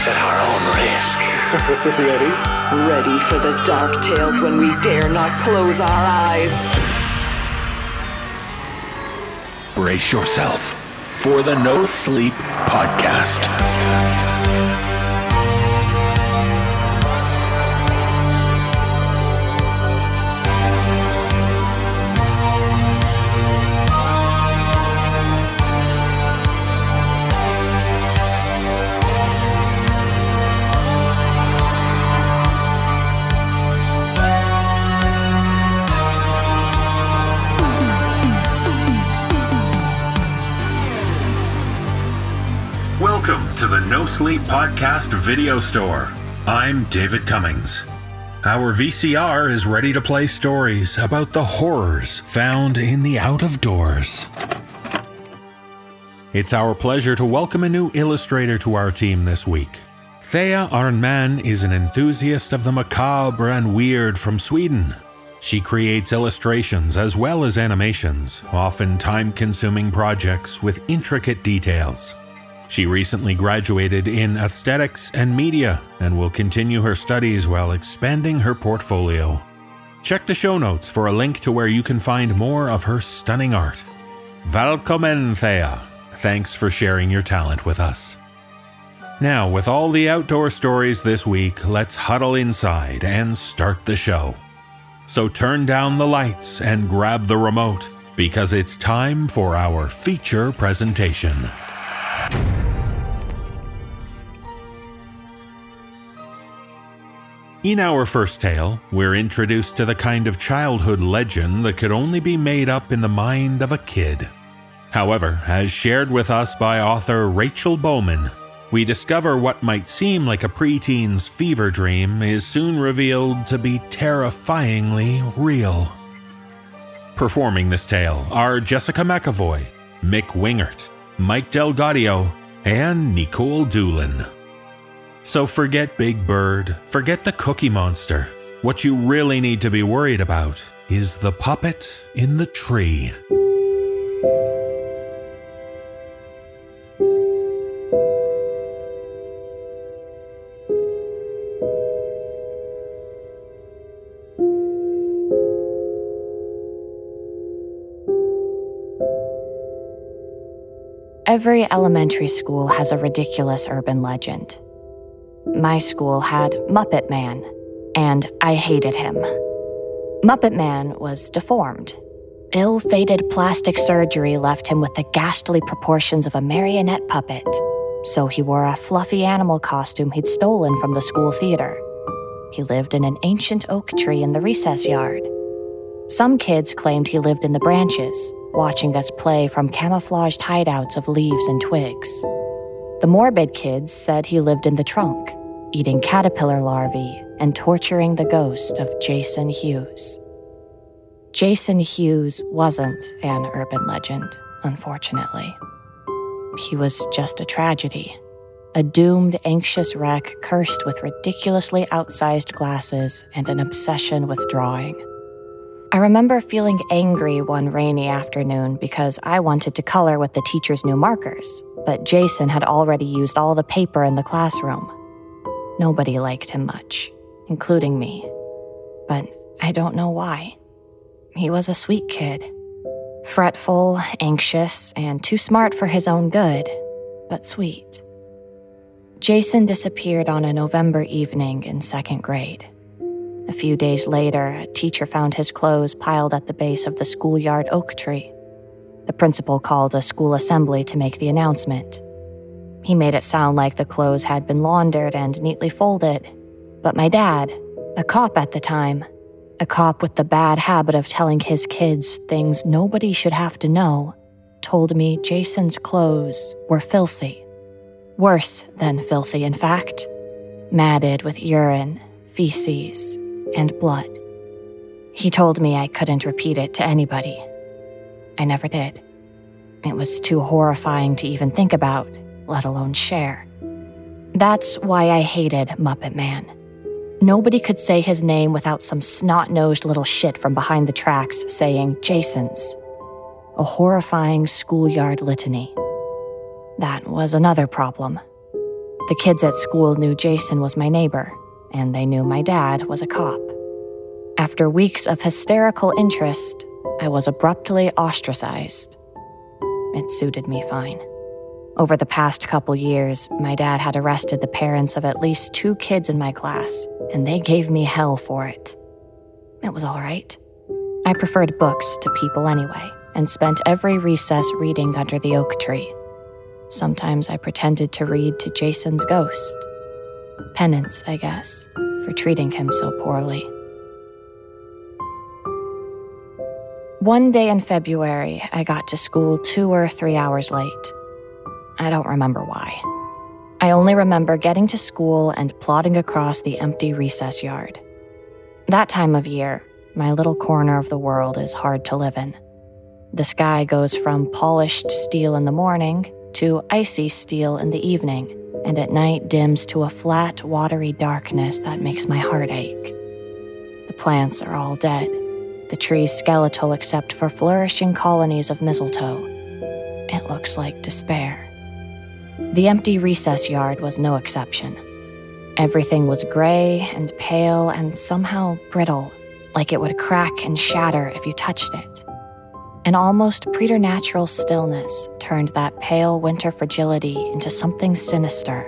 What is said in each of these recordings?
We're doing this at our own risk. Ready? Ready for the dark tales when we dare not close our eyes. Brace yourself for the No Sleep Podcast. Sleep Podcast video store. I'm David Cummings. Our VCR is ready to play stories about the horrors found in the out of doors. It's our pleasure to welcome a new illustrator to our team this week. Thea Arnman is an enthusiast of the macabre and weird from Sweden. She creates illustrations as well as animations, often time consuming projects with intricate details. She recently graduated in aesthetics and media and will continue her studies while expanding her portfolio. Check the show notes for a link to where you can find more of her stunning art. Välkommen, Thea. Thanks for sharing your talent with us. Now, with all the outdoor stories this week, let's huddle inside and start the show. So turn down the lights and grab the remote because it's time for our feature presentation. In our first tale, we're introduced to the kind of childhood legend that could only be made up in the mind of a kid. However, as shared with us by author Rachele Bowman, we discover what might seem like a preteen's fever dream is soon revealed to be terrifyingly real. Performing this tale are Jessica McEvoy, Mick Wingert, Mike DelGaudio, and Nikolle Doolin. So forget Big Bird, forget the Cookie Monster. What you really need to be worried about is the puppet in the tree. Every elementary school has a ridiculous urban legend. My school had Muppet Man, and I hated him. Muppet Man was deformed. Ill fated plastic surgery left him with the ghastly proportions of a marionette puppet, so he wore a fluffy animal costume he'd stolen from the school theater. He lived in an ancient oak tree in the recess yard. Some kids claimed he lived in the branches, watching us play from camouflaged hideouts of leaves and twigs. The morbid kids said he lived in the trunk, eating caterpillar larvae and torturing the ghost of Jason Hughes. Jason Hughes wasn't an urban legend, unfortunately. He was just a tragedy. A doomed, anxious wreck cursed with ridiculously outsized glasses and an obsession with drawing. I remember feeling angry one rainy afternoon because I wanted to color with the teacher's new markers, but Jason had already used all the paper in the classroom. Nobody liked him much, including me. But I don't know why. He was a sweet kid. Fretful, anxious, and too smart for his own good, but sweet. Jason disappeared on a November evening in second grade. A few days later, a teacher found his clothes piled at the base of the schoolyard oak tree. The principal called a school assembly to make the announcement. He made it sound like the clothes had been laundered and neatly folded. But my dad, a cop at the time, a cop with the bad habit of telling his kids things nobody should have to know, told me Jason's clothes were filthy. Worse than filthy, in fact. Matted with urine, feces, and blood. He told me I couldn't repeat it to anybody. I never did. It was too horrifying to even think about, let alone share. That's why I hated Muppet Man. Nobody could say his name without some snot nosed little shit from behind the tracks saying Jason's. A horrifying schoolyard litany. That was another problem. The kids at school knew Jason was my neighbor, and they knew my dad was a cop. After weeks of hysterical interest, I was abruptly ostracized. It suited me fine. Over the past couple years, my dad had arrested the parents of at least two kids in my class, and they gave me hell for it. It was all right. I preferred books to people anyway, and spent every recess reading under the oak tree. Sometimes I pretended to read to Jason's ghost. Penance, I guess, for treating him so poorly. One day in February, I got to school two or three hours late. I don't remember why. I only remember getting to school and plodding across the empty recess yard. That time of year, my little corner of the world is hard to live in. The sky goes from polished steel in the morning to icy steel in the evening, and at night dims to a flat, watery darkness that makes my heart ache. The plants are all dead the tree's skeletal except for flourishing colonies of mistletoe. It looks like despair. The empty recess yard was no exception. Everything was gray and pale and somehow brittle, like it would crack and shatter if you touched it. An almost preternatural stillness turned that pale winter fragility into something sinister.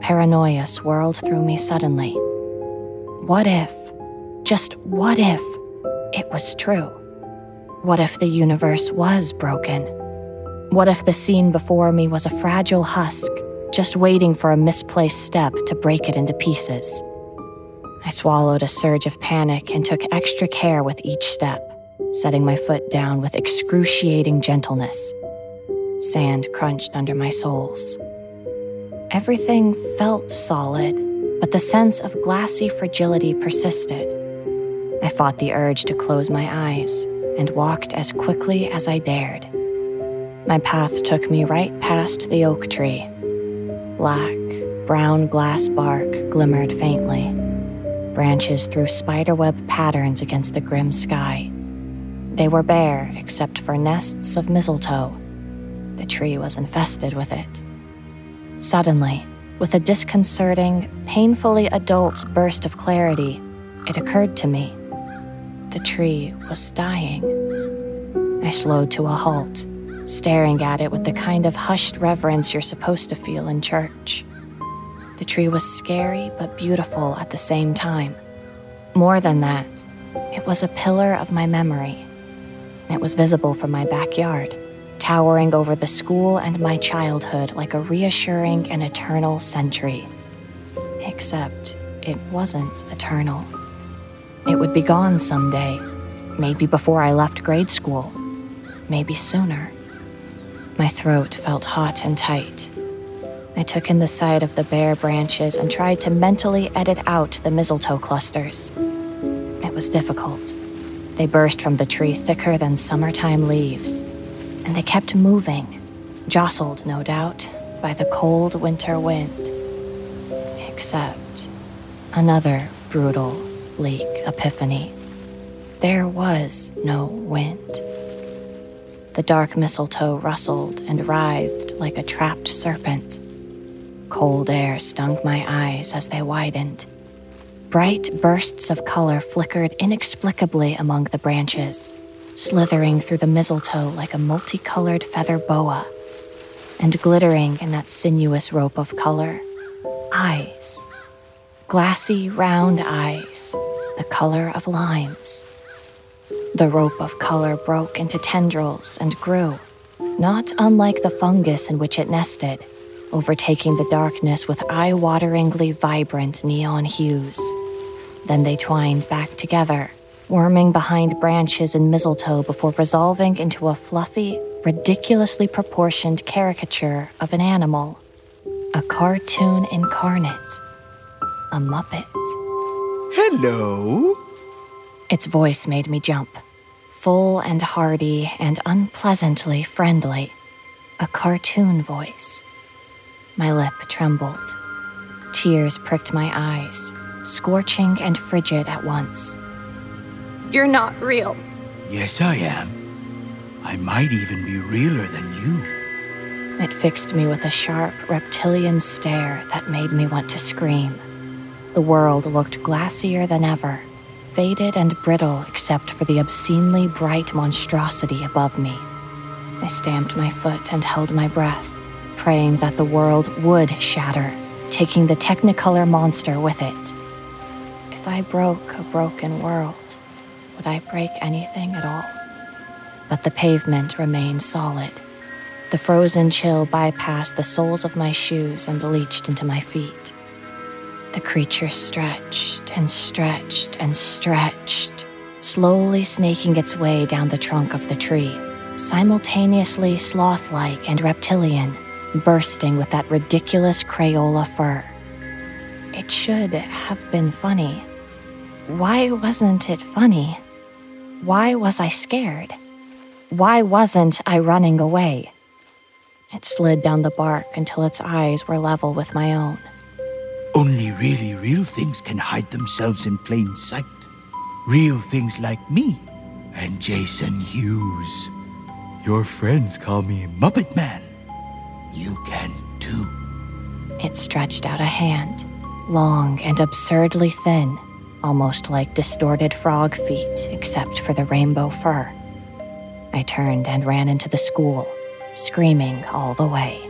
Paranoia swirled through me suddenly. What if, just what if, it was true? What if the universe was broken? What if the scene before me was a fragile husk, just waiting for a misplaced step to break it into pieces? I swallowed a surge of panic and took extra care with each step, setting my foot down with excruciating gentleness. Sand crunched under my soles. Everything felt solid, but the sense of glassy fragility persisted. I fought the urge to close my eyes and walked as quickly as I dared. My path took me right past the oak tree. Black, brown glass bark glimmered faintly. Branches threw spiderweb patterns against the grim sky. They were bare except for nests of mistletoe. The tree was infested with it. Suddenly, with a disconcerting, painfully adult burst of clarity, it occurred to me the tree was dying. I slowed to a halt, staring at it with the kind of hushed reverence you're supposed to feel in church. The tree was scary but beautiful at the same time. More than that, it was a pillar of my memory. It was visible from my backyard, towering over the school and my childhood like a reassuring and eternal sentry. Except it wasn't eternal. It would be gone someday, maybe before I left grade school, maybe sooner. My throat felt hot and tight. I took in the sight of the bare branches and tried to mentally edit out the mistletoe clusters. It was difficult. They burst from the tree thicker than summertime leaves, and they kept moving, jostled, no doubt, by the cold winter wind. Except another brutal bleak epiphany. There was no wind. The dark mistletoe rustled and writhed like a trapped serpent. Cold air stung my eyes as they widened. Bright bursts of color flickered inexplicably among the branches, slithering through the mistletoe like a multicolored feather boa. And glittering in that sinuous rope of color, eyes. Glassy, round eyes the color of limes. The rope of color broke into tendrils and grew, not unlike the fungus in which it nested, overtaking the darkness with eye wateringly vibrant neon hues. Then they twined back together, worming behind branches and mistletoe before resolving into a fluffy, ridiculously proportioned caricature of an animal. A cartoon incarnate. A Muppet. Hello? Its voice made me jump. Full and hearty and unpleasantly friendly. A cartoon voice. My lip trembled. Tears pricked my eyes, scorching and frigid at once. You're not real. Yes, I am. I might even be realer than you. It fixed me with a sharp, reptilian stare that made me want to scream. The world looked glassier than ever, faded and brittle except for the obscenely bright monstrosity above me. I stamped my foot and held my breath, praying that the world would shatter, taking the Technicolor monster with it. If I broke a broken world, would I break anything at all? But the pavement remained solid. The frozen chill bypassed the soles of my shoes and leached into my feet. The creature stretched and stretched and stretched, slowly snaking its way down the trunk of the tree, simultaneously sloth like and reptilian, bursting with that ridiculous Crayola fur. It should have been funny. Why wasn't it funny? Why was I scared? Why wasn't I running away? It slid down the bark until its eyes were level with my own. Only really real things can hide themselves in plain sight. Real things like me and Jason Hughes. Your friends call me Muppet Man. You can too. It stretched out a hand, long and absurdly thin, almost like distorted frog feet, except for the rainbow fur. I turned and ran into the school, screaming all the way.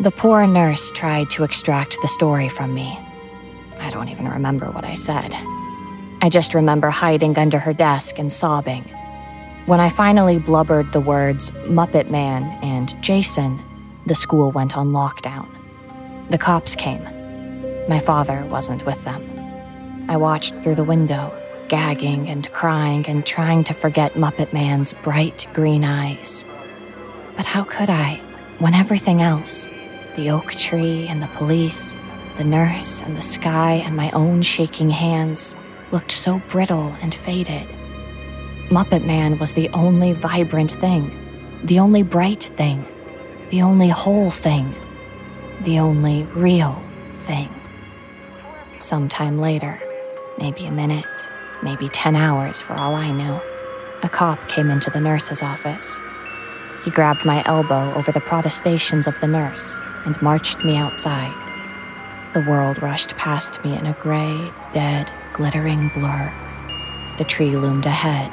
The poor nurse tried to extract the story from me. I don't even remember what I said. I just remember hiding under her desk and sobbing. When I finally blubbered the words Muppet Man and Jason, the school went on lockdown. The cops came. My father wasn't with them. I watched through the window, gagging and crying and trying to forget Muppet Man's bright green eyes. But how could I, when everything else the oak tree and the police, the nurse and the sky and my own shaking hands looked so brittle and faded. Muppet Man was the only vibrant thing, the only bright thing, the only whole thing, the only real thing. Sometime later, maybe a minute, maybe 10 hours for all I knew, a cop came into the nurse's office. He grabbed my elbow over the protestations of the nurse and marched me outside. The world rushed past me in a gray, dead, glittering blur. The tree loomed ahead,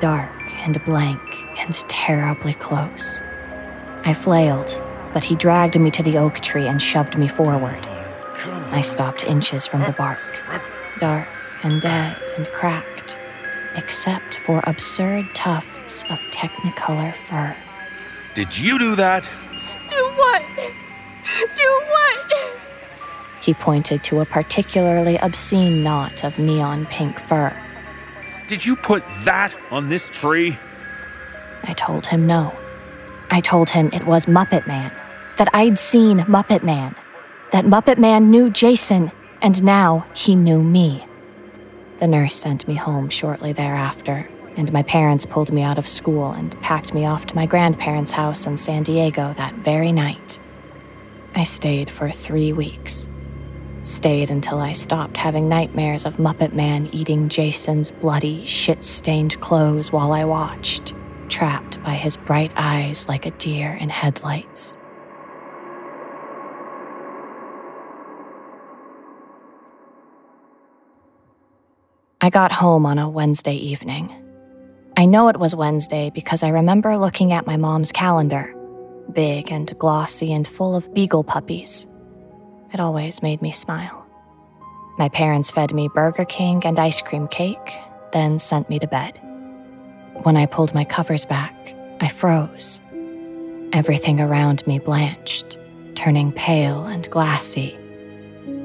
dark and blank and terribly close. I flailed, but he dragged me to the oak tree and shoved me forward. I stopped inches from the bark, dark and dead and cracked, except for absurd tufts of technicolor fur. Did you do that? Do what? Do what? He pointed to a particularly obscene knot of neon pink fur. Did you put that on this tree? I told him no. I told him it was Muppet Man, that I'd seen Muppet Man, that Muppet Man knew Jason, and now he knew me. The nurse sent me home shortly thereafter, and my parents pulled me out of school and packed me off to my grandparents' house in San Diego that very night. I stayed for three weeks. Stayed until I stopped having nightmares of Muppet Man eating Jason's bloody, shit stained clothes while I watched, trapped by his bright eyes like a deer in headlights. I got home on a Wednesday evening. I know it was Wednesday because I remember looking at my mom's calendar, big and glossy and full of beagle puppies. It always made me smile. My parents fed me Burger King and ice cream cake, then sent me to bed. When I pulled my covers back, I froze. Everything around me blanched, turning pale and glassy.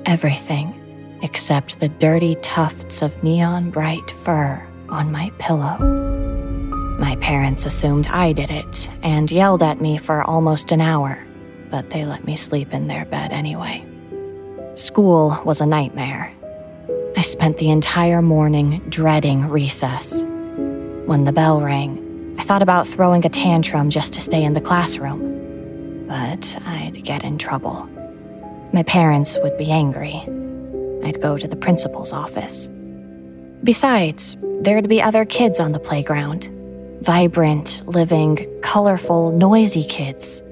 Everything except the dirty tufts of neon bright fur on my pillow. My parents assumed I did it and yelled at me for almost an hour, but they let me sleep in their bed anyway. School was a nightmare. I spent the entire morning dreading recess. When the bell rang, I thought about throwing a tantrum just to stay in the classroom. But I'd get in trouble. My parents would be angry. I'd go to the principal's office. Besides, there'd be other kids on the playground vibrant, living, colorful, noisy kids.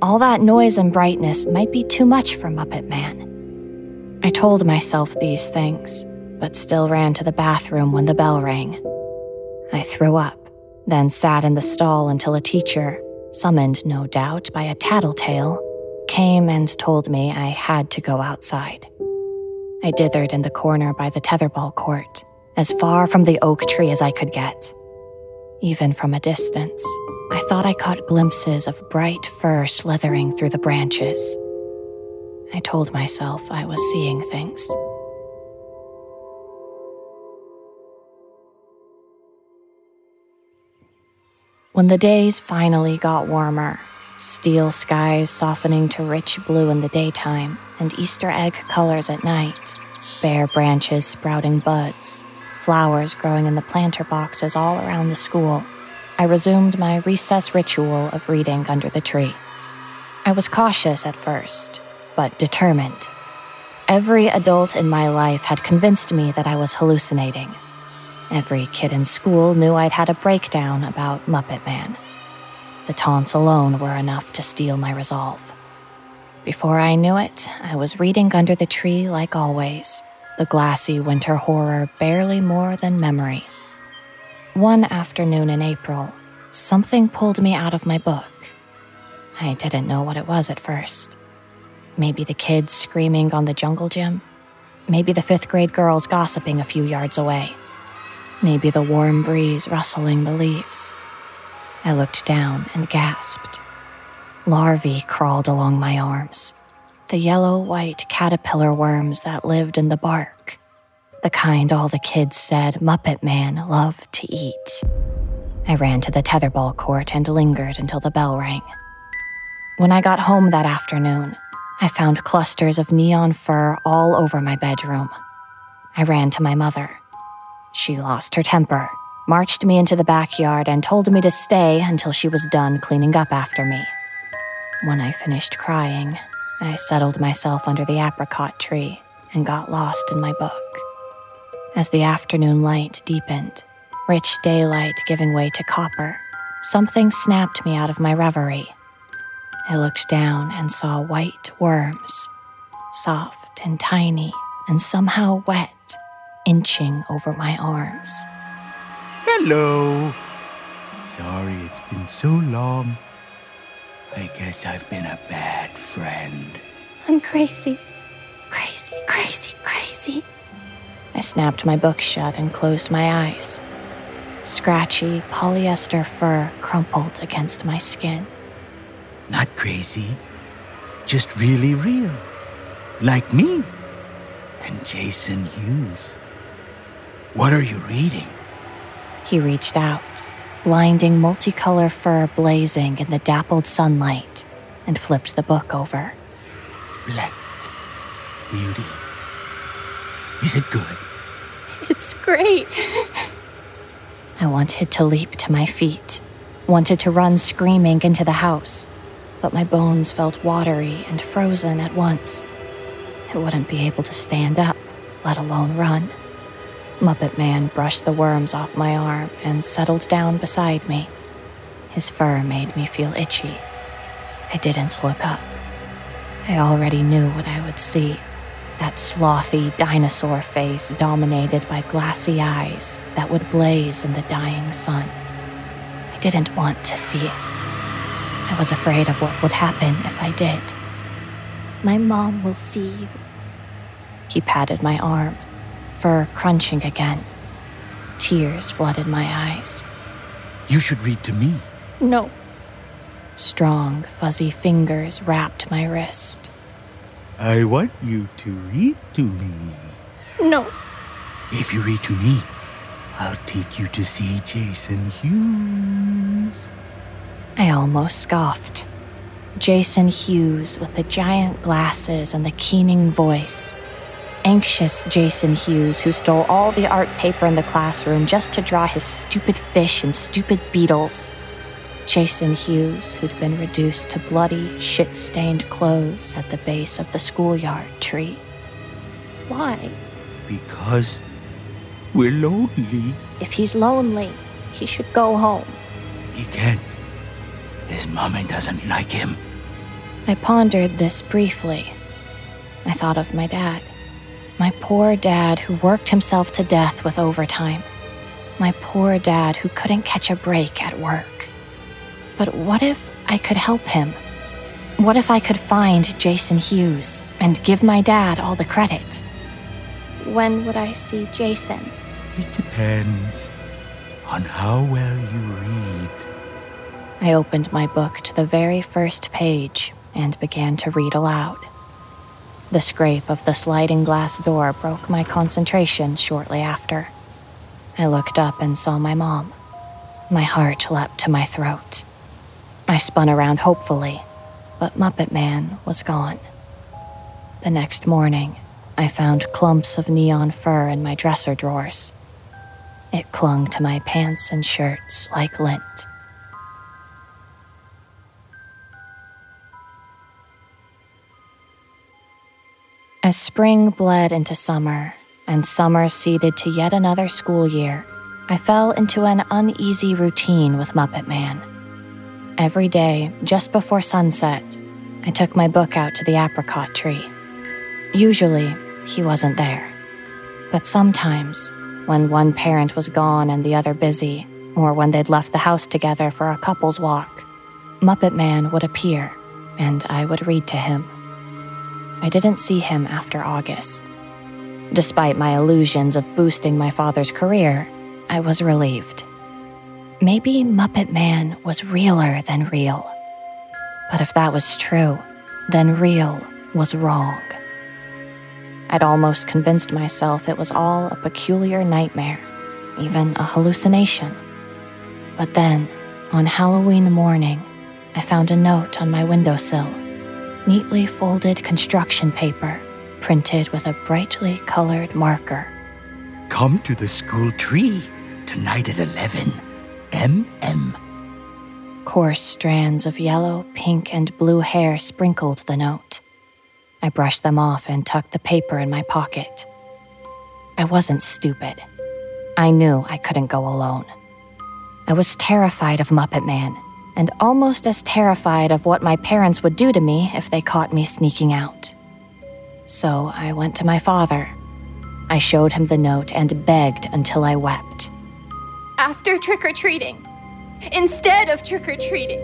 All that noise and brightness might be too much for Muppet Man. I told myself these things, but still ran to the bathroom when the bell rang. I threw up, then sat in the stall until a teacher, summoned no doubt by a tattletale, came and told me I had to go outside. I dithered in the corner by the tetherball court, as far from the oak tree as I could get. Even from a distance, I thought I caught glimpses of bright fur slithering through the branches. I told myself I was seeing things. When the days finally got warmer, steel skies softening to rich blue in the daytime and Easter egg colors at night, bare branches sprouting buds, flowers growing in the planter boxes all around the school, I resumed my recess ritual of reading under the tree. I was cautious at first, but determined. Every adult in my life had convinced me that I was hallucinating. Every kid in school knew I'd had a breakdown about Muppet Man. The taunts alone were enough to steal my resolve. Before I knew it, I was reading under the tree like always, the glassy winter horror barely more than memory. One afternoon in April, something pulled me out of my book. I didn't know what it was at first. Maybe the kids screaming on the jungle gym. Maybe the fifth grade girls gossiping a few yards away. Maybe the warm breeze rustling the leaves. I looked down and gasped. Larvae crawled along my arms. The yellow white caterpillar worms that lived in the bark. The kind all the kids said Muppet Man loved to eat. I ran to the tetherball court and lingered until the bell rang. When I got home that afternoon, I found clusters of neon fur all over my bedroom. I ran to my mother. She lost her temper, marched me into the backyard, and told me to stay until she was done cleaning up after me. When I finished crying, I settled myself under the apricot tree and got lost in my book. As the afternoon light deepened, rich daylight giving way to copper, something snapped me out of my reverie. I looked down and saw white worms, soft and tiny and somehow wet, inching over my arms. Hello. Sorry it's been so long. I guess I've been a bad friend. I'm crazy. Crazy, crazy, crazy. I snapped my book shut and closed my eyes. Scratchy polyester fur crumpled against my skin. Not crazy, just really real. Like me and Jason Hughes. What are you reading? He reached out, blinding multicolor fur blazing in the dappled sunlight, and flipped the book over. Black Beauty. Is it good? It's great. I wanted to leap to my feet, wanted to run screaming into the house, but my bones felt watery and frozen at once. I wouldn't be able to stand up, let alone run. Muppet Man brushed the worms off my arm and settled down beside me. His fur made me feel itchy. I didn't look up. I already knew what I would see that slothy dinosaur face dominated by glassy eyes that would blaze in the dying sun. I didn't want to see it. I was afraid of what would happen if I did. My mom will see you. He patted my arm, fur crunching again. Tears flooded my eyes. You should read to me. No. Strong, fuzzy fingers wrapped my wrist. I want you to read to me. No. If you read to me, I'll take you to see Jason Hughes. I almost scoffed. Jason Hughes with the giant glasses and the keening voice. Anxious Jason Hughes, who stole all the art paper in the classroom just to draw his stupid fish and stupid beetles. Jason Hughes, who'd been reduced to bloody, shit stained clothes at the base of the schoolyard tree. Why? Because we're lonely. If he's lonely, he should go home. He can't. His mommy doesn't like him. I pondered this briefly. I thought of my dad. My poor dad who worked himself to death with overtime. My poor dad who couldn't catch a break at work. But what if I could help him? What if I could find Jason Hughes and give my dad all the credit? When would I see Jason? It depends on how well you read. I opened my book to the very first page and began to read aloud. The scrape of the sliding glass door broke my concentration shortly after. I looked up and saw my mom. My heart leapt to my throat. I spun around hopefully, but Muppet Man was gone. The next morning, I found clumps of neon fur in my dresser drawers. It clung to my pants and shirts like lint. As spring bled into summer, and summer seeded to yet another school year, I fell into an uneasy routine with Muppet Man. Every day, just before sunset, I took my book out to the apricot tree. Usually, he wasn't there. But sometimes, when one parent was gone and the other busy, or when they'd left the house together for a couple's walk, Muppet Man would appear, and I would read to him. I didn't see him after August. Despite my illusions of boosting my father's career, I was relieved. Maybe Muppet Man was realer than real. But if that was true, then real was wrong. I'd almost convinced myself it was all a peculiar nightmare, even a hallucination. But then, on Halloween morning, I found a note on my windowsill neatly folded construction paper printed with a brightly colored marker. Come to the school tree tonight at 11 m.m. Coarse strands of yellow, pink, and blue hair sprinkled the note. I brushed them off and tucked the paper in my pocket. I wasn't stupid. I knew I couldn't go alone. I was terrified of Muppet Man and almost as terrified of what my parents would do to me if they caught me sneaking out. So I went to my father. I showed him the note and begged until I wept. After trick or treating. Instead of trick or treating.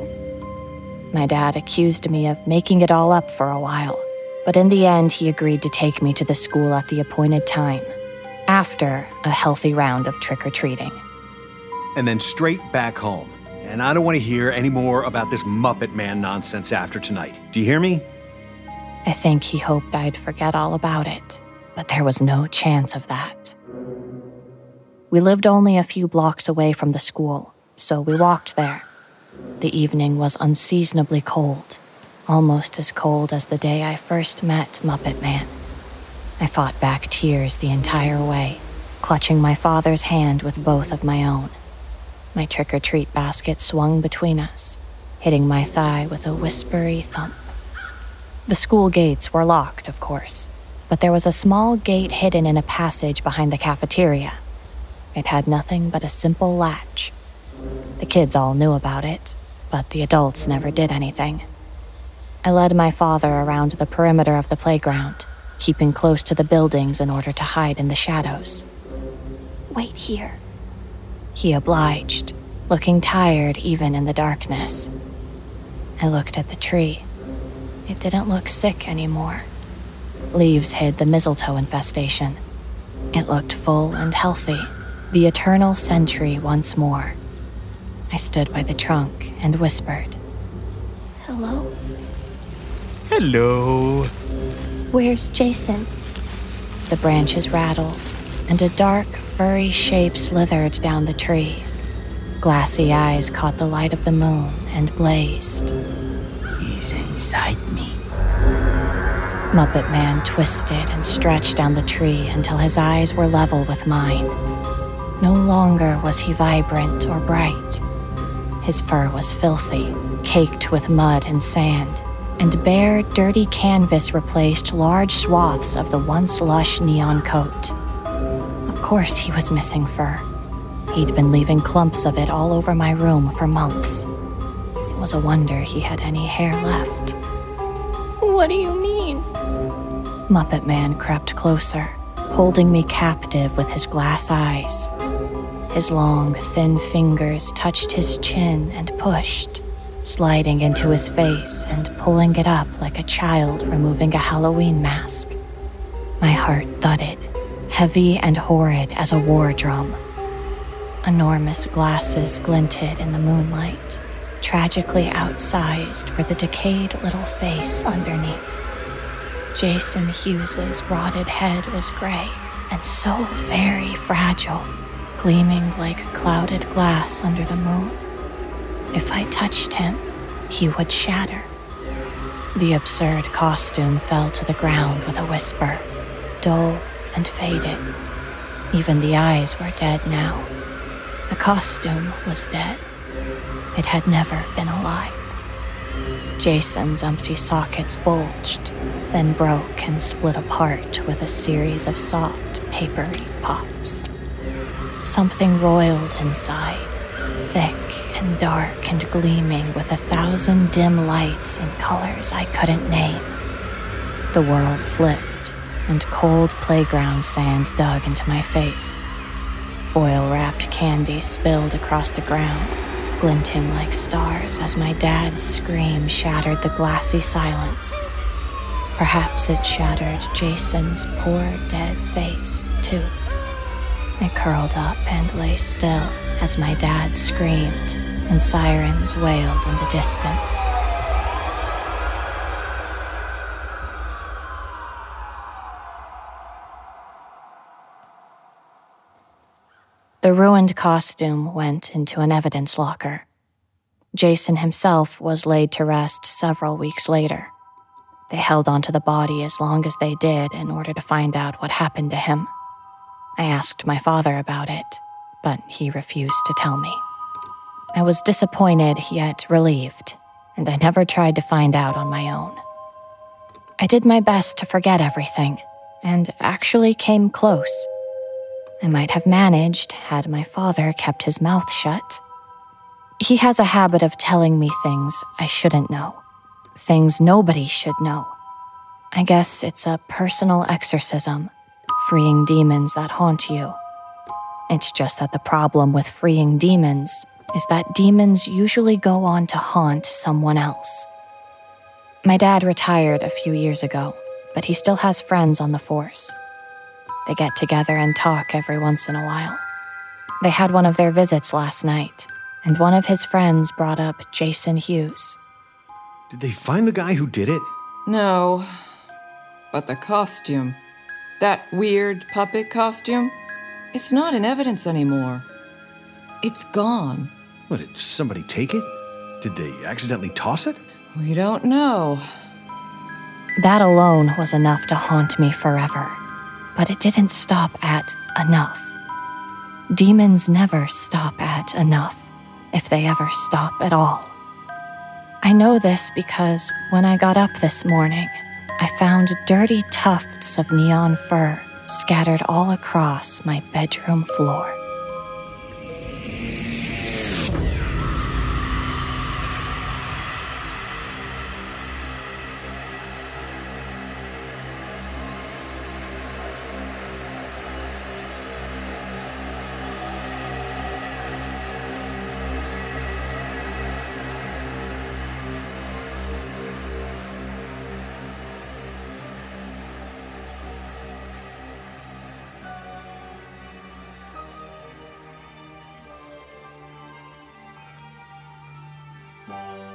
My dad accused me of making it all up for a while, but in the end, he agreed to take me to the school at the appointed time, after a healthy round of trick or treating. And then straight back home. And I don't want to hear any more about this Muppet Man nonsense after tonight. Do you hear me? I think he hoped I'd forget all about it, but there was no chance of that. We lived only a few blocks away from the school, so we walked there. The evening was unseasonably cold, almost as cold as the day I first met Muppet Man. I fought back tears the entire way, clutching my father's hand with both of my own. My trick or treat basket swung between us, hitting my thigh with a whispery thump. The school gates were locked, of course, but there was a small gate hidden in a passage behind the cafeteria. It had nothing but a simple latch. The kids all knew about it, but the adults never did anything. I led my father around the perimeter of the playground, keeping close to the buildings in order to hide in the shadows. Wait here, he obliged, looking tired even in the darkness. I looked at the tree. It didn't look sick anymore. Leaves hid the mistletoe infestation. It looked full and healthy, the eternal sentry once more. I stood by the trunk and whispered, Hello? Hello. Where's Jason? The branches rattled, and a dark, furry shape slithered down the tree. Glassy eyes caught the light of the moon and blazed. He's inside me. Muppet Man twisted and stretched down the tree until his eyes were level with mine. No longer was he vibrant or bright. His fur was filthy, caked with mud and sand, and bare, dirty canvas replaced large swaths of the once lush neon coat. Of course, he was missing fur. He'd been leaving clumps of it all over my room for months. It was a wonder he had any hair left. What do you mean? Muppet Man crept closer, holding me captive with his glass eyes. His long, thin fingers touched his chin and pushed, sliding into his face and pulling it up like a child removing a Halloween mask. My heart thudded, heavy and horrid as a war drum. Enormous glasses glinted in the moonlight, tragically outsized for the decayed little face underneath. Jason Hughes's rotted head was gray and so very fragile, gleaming like clouded glass under the moon. If I touched him, he would shatter. The absurd costume fell to the ground with a whisper, dull and faded. Even the eyes were dead now. The costume was dead. It had never been alive. Jason's empty sockets bulged, then broke and split apart with a series of soft, papery pops. Something roiled inside, thick and dark and gleaming with a thousand dim lights in colors I couldn't name. The world flipped, and cold playground sand dug into my face. Foil wrapped candy spilled across the ground, glinting like stars as my dad's scream shattered the glassy silence. Perhaps it shattered Jason's poor dead face, too. I curled up and lay still as my dad screamed and sirens wailed in the distance. The ruined costume went into an evidence locker. Jason himself was laid to rest several weeks later. They held onto the body as long as they did in order to find out what happened to him. I asked my father about it, but he refused to tell me. I was disappointed yet relieved, and I never tried to find out on my own. I did my best to forget everything, and actually came close. I might have managed had my father kept his mouth shut. He has a habit of telling me things I shouldn't know, things nobody should know. I guess it's a personal exorcism, freeing demons that haunt you. It's just that the problem with freeing demons is that demons usually go on to haunt someone else. My dad retired a few years ago, but he still has friends on the force. They get together and talk every once in a while. They had one of their visits last night, and one of his friends brought up Jason Hughes. Did they find the guy who did it? No. But the costume. That weird puppet costume? It's not in evidence anymore. It's gone. What, did somebody take it? Did they accidentally toss it? We don't know. That alone was enough to haunt me forever. But it didn't stop at enough. Demons never stop at enough, if they ever stop at all. I know this because when I got up this morning, I found dirty tufts of neon fur scattered all across my bedroom floor.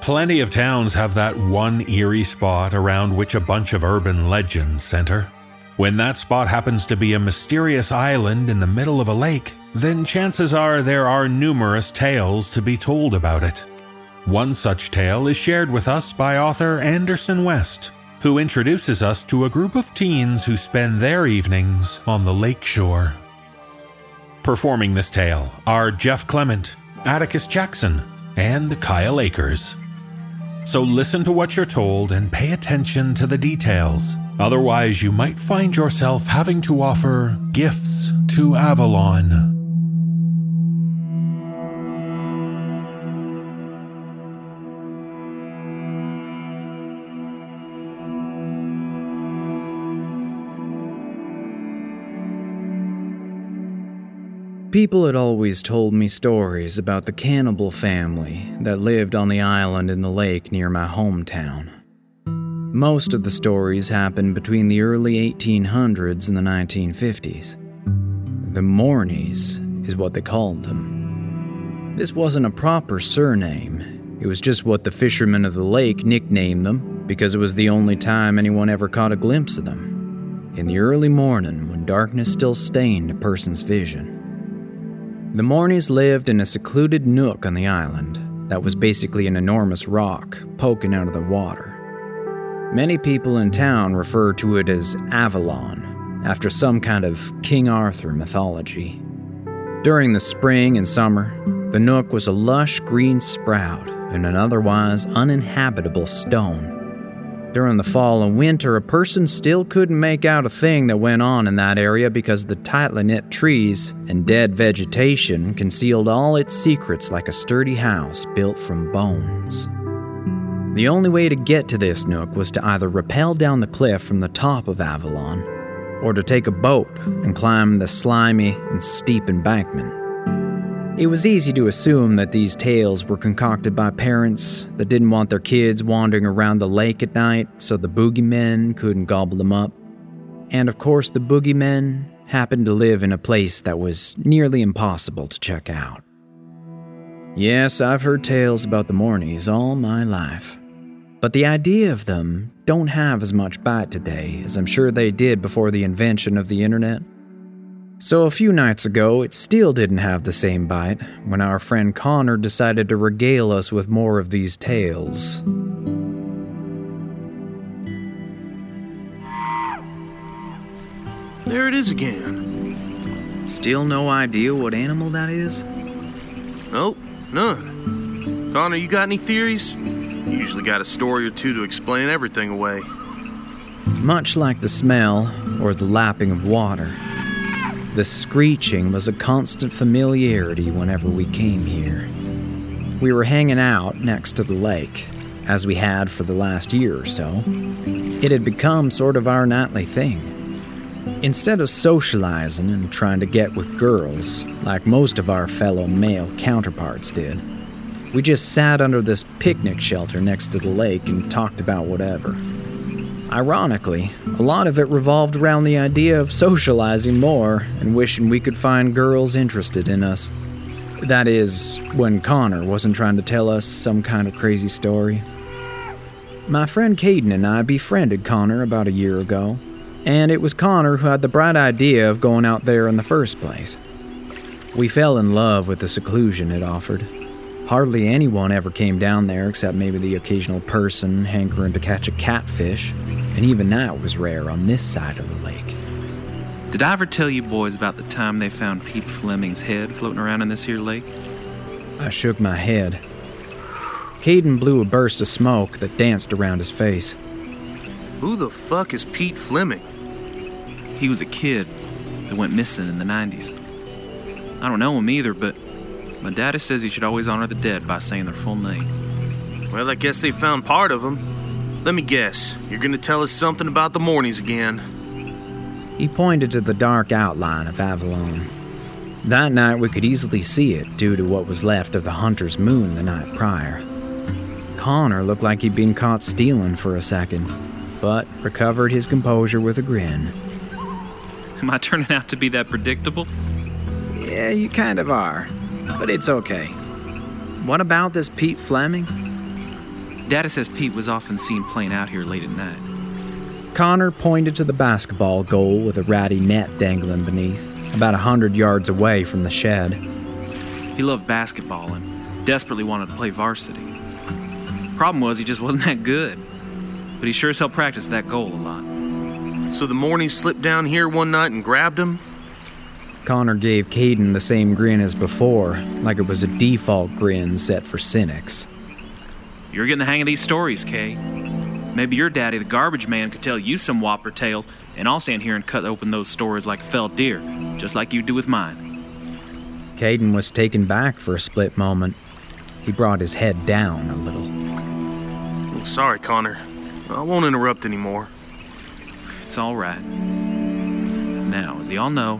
Plenty of towns have that one eerie spot around which a bunch of urban legends center. When that spot happens to be a mysterious island in the middle of a lake, then chances are there are numerous tales to be told about it. One such tale is shared with us by author Anderson West, who introduces us to a group of teens who spend their evenings on the lake shore. Performing this tale are Jeff Clement, Atticus Jackson, and Kyle Akers. So listen to what you're told and pay attention to the details. Otherwise, you might find yourself having to offer gifts to Avalon. People had always told me stories about the cannibal family that lived on the island in the lake near my hometown. Most of the stories happened between the early 1800s and the 1950s. The Morneys is what they called them. This wasn't a proper surname, it was just what the fishermen of the lake nicknamed them because it was the only time anyone ever caught a glimpse of them. In the early morning, when darkness still stained a person's vision. The Morneys lived in a secluded nook on the island that was basically an enormous rock poking out of the water. Many people in town refer to it as Avalon, after some kind of King Arthur mythology. During the spring and summer, the nook was a lush green sprout in an otherwise uninhabitable stone. During the fall and winter, a person still couldn't make out a thing that went on in that area because the tightly knit trees and dead vegetation concealed all its secrets like a sturdy house built from bones. The only way to get to this nook was to either rappel down the cliff from the top of Avalon, or to take a boat and climb the slimy and steep embankment. It was easy to assume that these tales were concocted by parents that didn't want their kids wandering around the lake at night so the boogeymen couldn't gobble them up. And of course, the boogeymen happened to live in a place that was nearly impossible to check out. Yes, I've heard tales about the Morneys all my life. But the idea of them don't have as much bite today as I'm sure they did before the invention of the internet. So a few nights ago, it still didn't have the same bite when our friend Connor decided to regale us with more of these tales. There it is again. Still no idea what animal that is? Nope, none. Connor, you got any theories? You usually got a story or two to explain everything away. Much like the smell or the lapping of water, the screeching was a constant familiarity whenever we came here. We were hanging out next to the lake, as we had for the last year or so. It had become sort of our nightly thing. Instead of socializing and trying to get with girls, like most of our fellow male counterparts did, we just sat under this picnic shelter next to the lake and talked about whatever. Ironically, a lot of it revolved around the idea of socializing more and wishing we could find girls interested in us. That is, when Connor wasn't trying to tell us some kind of crazy story. My friend Kayden and I befriended Connor about a year ago, and it was Connor who had the bright idea of going out there in the first place. We fell in love with the seclusion it offered. Hardly anyone ever came down there except maybe the occasional person hankering to catch a catfish, and even that was rare on this side of the lake. Did I ever tell you boys about the time they found Pete Fleming's head floating around in this here lake? I shook my head. Kayden blew a burst of smoke that danced around his face. Who the fuck is Pete Fleming? He was a kid that went missing in the 90s. I don't know him either, but my daddy says you should always honor the dead by saying their full name. Well, I guess they found part of him. Let me guess. You're gonna tell us something about the Morneys again. He pointed to the dark outline of Avalon. That night we could easily see it due to what was left of the hunter's moon the night prior. Connor looked like he'd been caught stealing for a second, but recovered his composure with a grin. Am I turning out to be that predictable? Yeah, you kind of are but it's okay. What about this Pete Fleming? Data says Pete was often seen playing out here late at night. Connor pointed to the basketball goal with a ratty net dangling beneath, about a hundred yards away from the shed. He loved basketball and desperately wanted to play varsity. Problem was, he just wasn't that good. But he sure as hell practiced that goal a lot. So the Morneys slipped down here one night and grabbed him? Connor gave Kayden the same grin as before, like it was a default grin set for cynics. You're getting the hang of these stories, Kay. Maybe your daddy, the garbage man, could tell you some whopper tales, and I'll stand here and cut open those stories like a felled deer, just like you do with mine. Kayden was taken back for a split moment. He brought his head down a little. Oh, sorry, Connor. I won't interrupt anymore. It's all right. Now, as y'all know,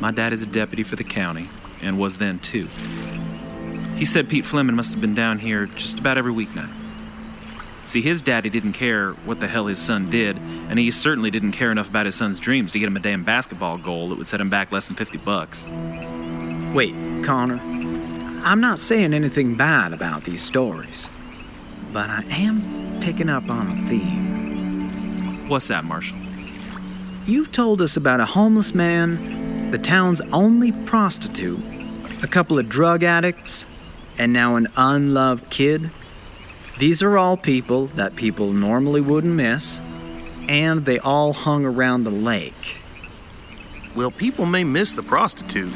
my dad is a deputy for the county, and was then too. He said Pete Fleming must have been down here just about every weeknight. See, his daddy didn't care what the hell his son did, and he certainly didn't care enough about his son's dreams to get him a damn basketball goal that would set him back less than 50 bucks. Wait, Connor. I'm not saying anything bad about these stories, but I am picking up on a theme. What's that, Marshall? You've told us about a homeless man, the town's only prostitute, a couple of drug addicts, and now an unloved kid. These are all people that people normally wouldn't miss, and they all hung around the lake. Well, people may miss the prostitute.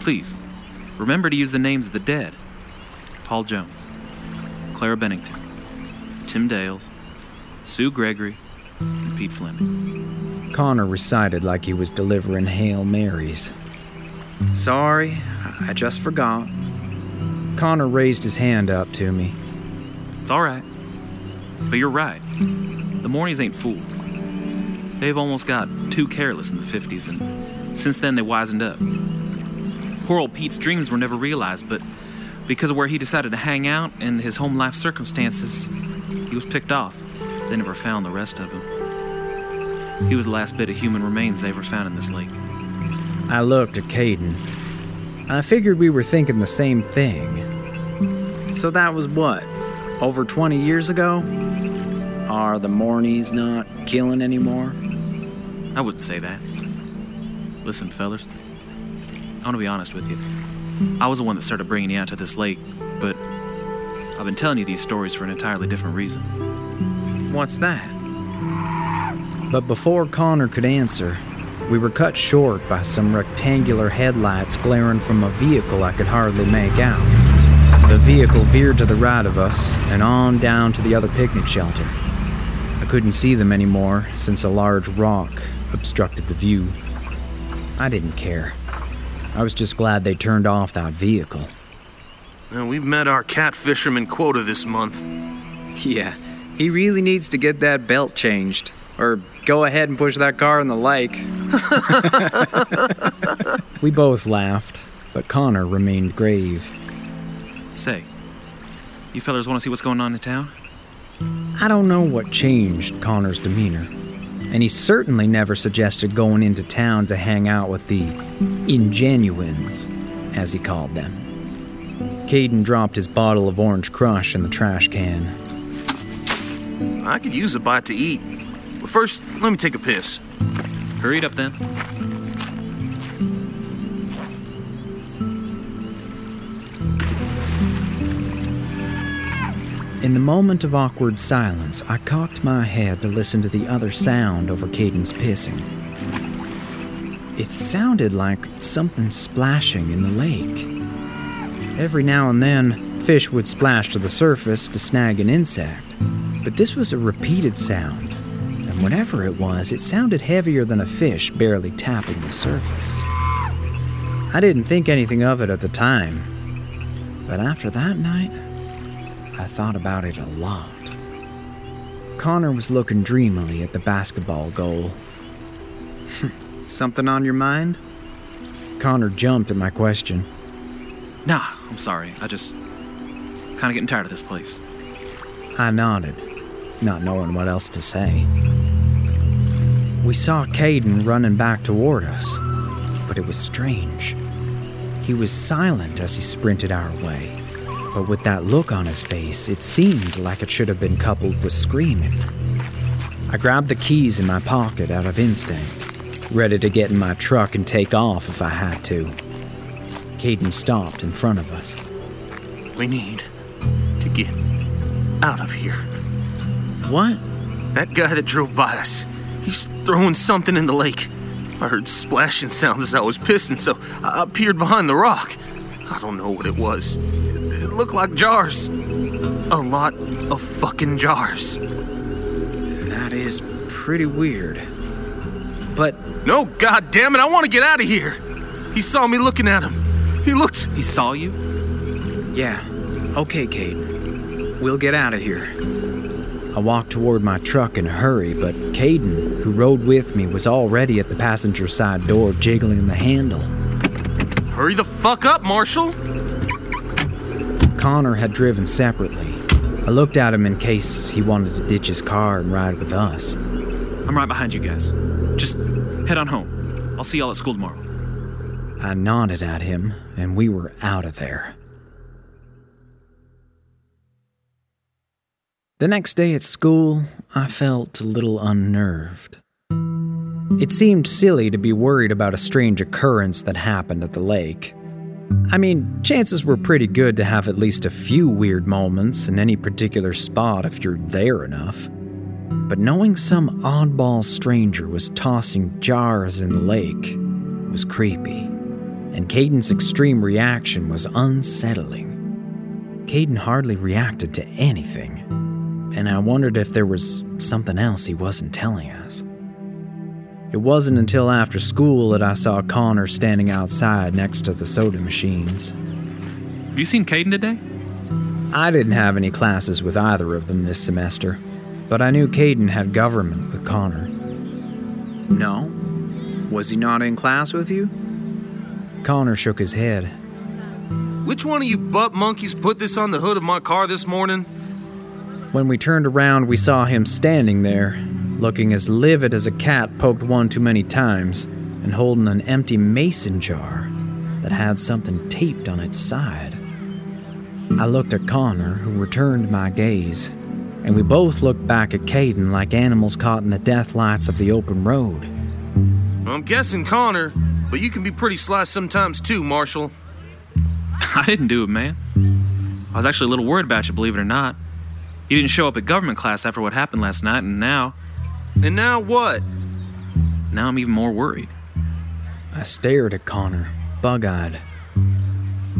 Please, remember to use the names of the dead Paul Jones, Clara Bennington, Tim Dales, Sue Gregory, and Pete Fleming. Connor recited like he was delivering Hail Marys. Sorry, I just forgot. Connor raised his hand up to me. It's all right. But you're right. The Morneys ain't fools. They've almost got too careless in the 50s, and since then they wisened up. Poor old Pete's dreams were never realized, but because of where he decided to hang out and his home life circumstances, he was picked off. They never found the rest of him. He was the last bit of human remains they ever found in this lake. I looked at Kayden. I figured we were thinking the same thing. So that was what? Over 20 years ago? Are the Morneys not killing anymore? I wouldn't say that. Listen, fellas, I want to be honest with you. I was the one that started bringing you out to this lake, but I've been telling you these stories for an entirely different reason. What's that? But before Connor could answer, we were cut short by some rectangular headlights glaring from a vehicle I could hardly make out. The vehicle veered to the right of us and on down to the other picnic shelter. I couldn't see them anymore since a large rock obstructed the view. I didn't care. I was just glad they turned off that vehicle. Well, we've met our cat fisherman quota this month. Yeah, he really needs to get that belt changed. Or go ahead and push that car in the lake. we both laughed, but Connor remained grave. Say, you fellers want to see what's going on in town? I don't know what changed Connor's demeanor, and he certainly never suggested going into town to hang out with the ingenuines, as he called them. Kayden dropped his bottle of orange crush in the trash can. I could use a bite to eat. But first, let me take a piss. Hurry it up then. In the moment of awkward silence, I cocked my head to listen to the other sound over Kayden's pissing. It sounded like something splashing in the lake. Every now and then, fish would splash to the surface to snag an insect, but this was a repeated sound, and whatever it was, it sounded heavier than a fish barely tapping the surface. I didn't think anything of it at the time, but after that night, I thought about it a lot. Connor was looking dreamily at the basketball goal. Something on your mind? Connor jumped at my question. Nah, I'm sorry. I just kind of getting tired of this place. I nodded, not knowing what else to say. We saw Kayden running back toward us, but it was strange. He was silent as he sprinted our way, but with that look on his face, it seemed like it should have been coupled with screaming. I grabbed the keys in my pocket out of instinct, ready to get in my truck and take off if I had to. Kayden stopped in front of us. We need to get out of here. What? That guy that drove by us, he's throwing something in the lake. I heard splashing sounds as I was pissing, so I peered behind the rock. I don't know what it was. It looked like jars. A lot of fucking jars. That is pretty weird. But. No, god damn it, I want to get out of here. He saw me looking at him. He looked. He saw you? Yeah. Okay, Kate. We'll get out of here. I walked toward my truck in a hurry, but Kayden, who rode with me, was already at the passenger side door jiggling the handle. Hurry the fuck up, Marshall! Connor had driven separately. I looked at him in case he wanted to ditch his car and ride with us. I'm right behind you guys. Just head on home. I'll see y'all at school tomorrow. I nodded at him, and we were out of there. The next day at school, I felt a little unnerved. It seemed silly to be worried about a strange occurrence that happened at the lake. I mean, chances were pretty good to have at least a few weird moments in any particular spot if you're there enough. But knowing some oddball stranger was tossing jars in the lake was creepy, and Kayden's extreme reaction was unsettling. Kayden hardly reacted to anything, and I wondered if there was something else he wasn't telling us. It wasn't until after school that I saw Connor standing outside next to the soda machines. Have you seen Kayden today? I didn't have any classes with either of them this semester, but I knew Kayden had government with Connor. No? Was he not in class with you? Connor shook his head. Which one of you butt monkeys put this on the hood of my car this morning? When we turned around, we saw him standing there, looking as livid as a cat poked one too many times, and holding an empty mason jar that had something taped on its side. I looked at Connor, who returned my gaze, and we both looked back at Kayden like animals caught in the death lights of the open road. I'm guessing Connor, but you can be pretty sly sometimes too, Marshall. I didn't do it, man. I was actually a little worried about you, believe it or not. You didn't show up at government class after what happened last night, and now. And now what? Now I'm even more worried. I stared at Connor, bug eyed.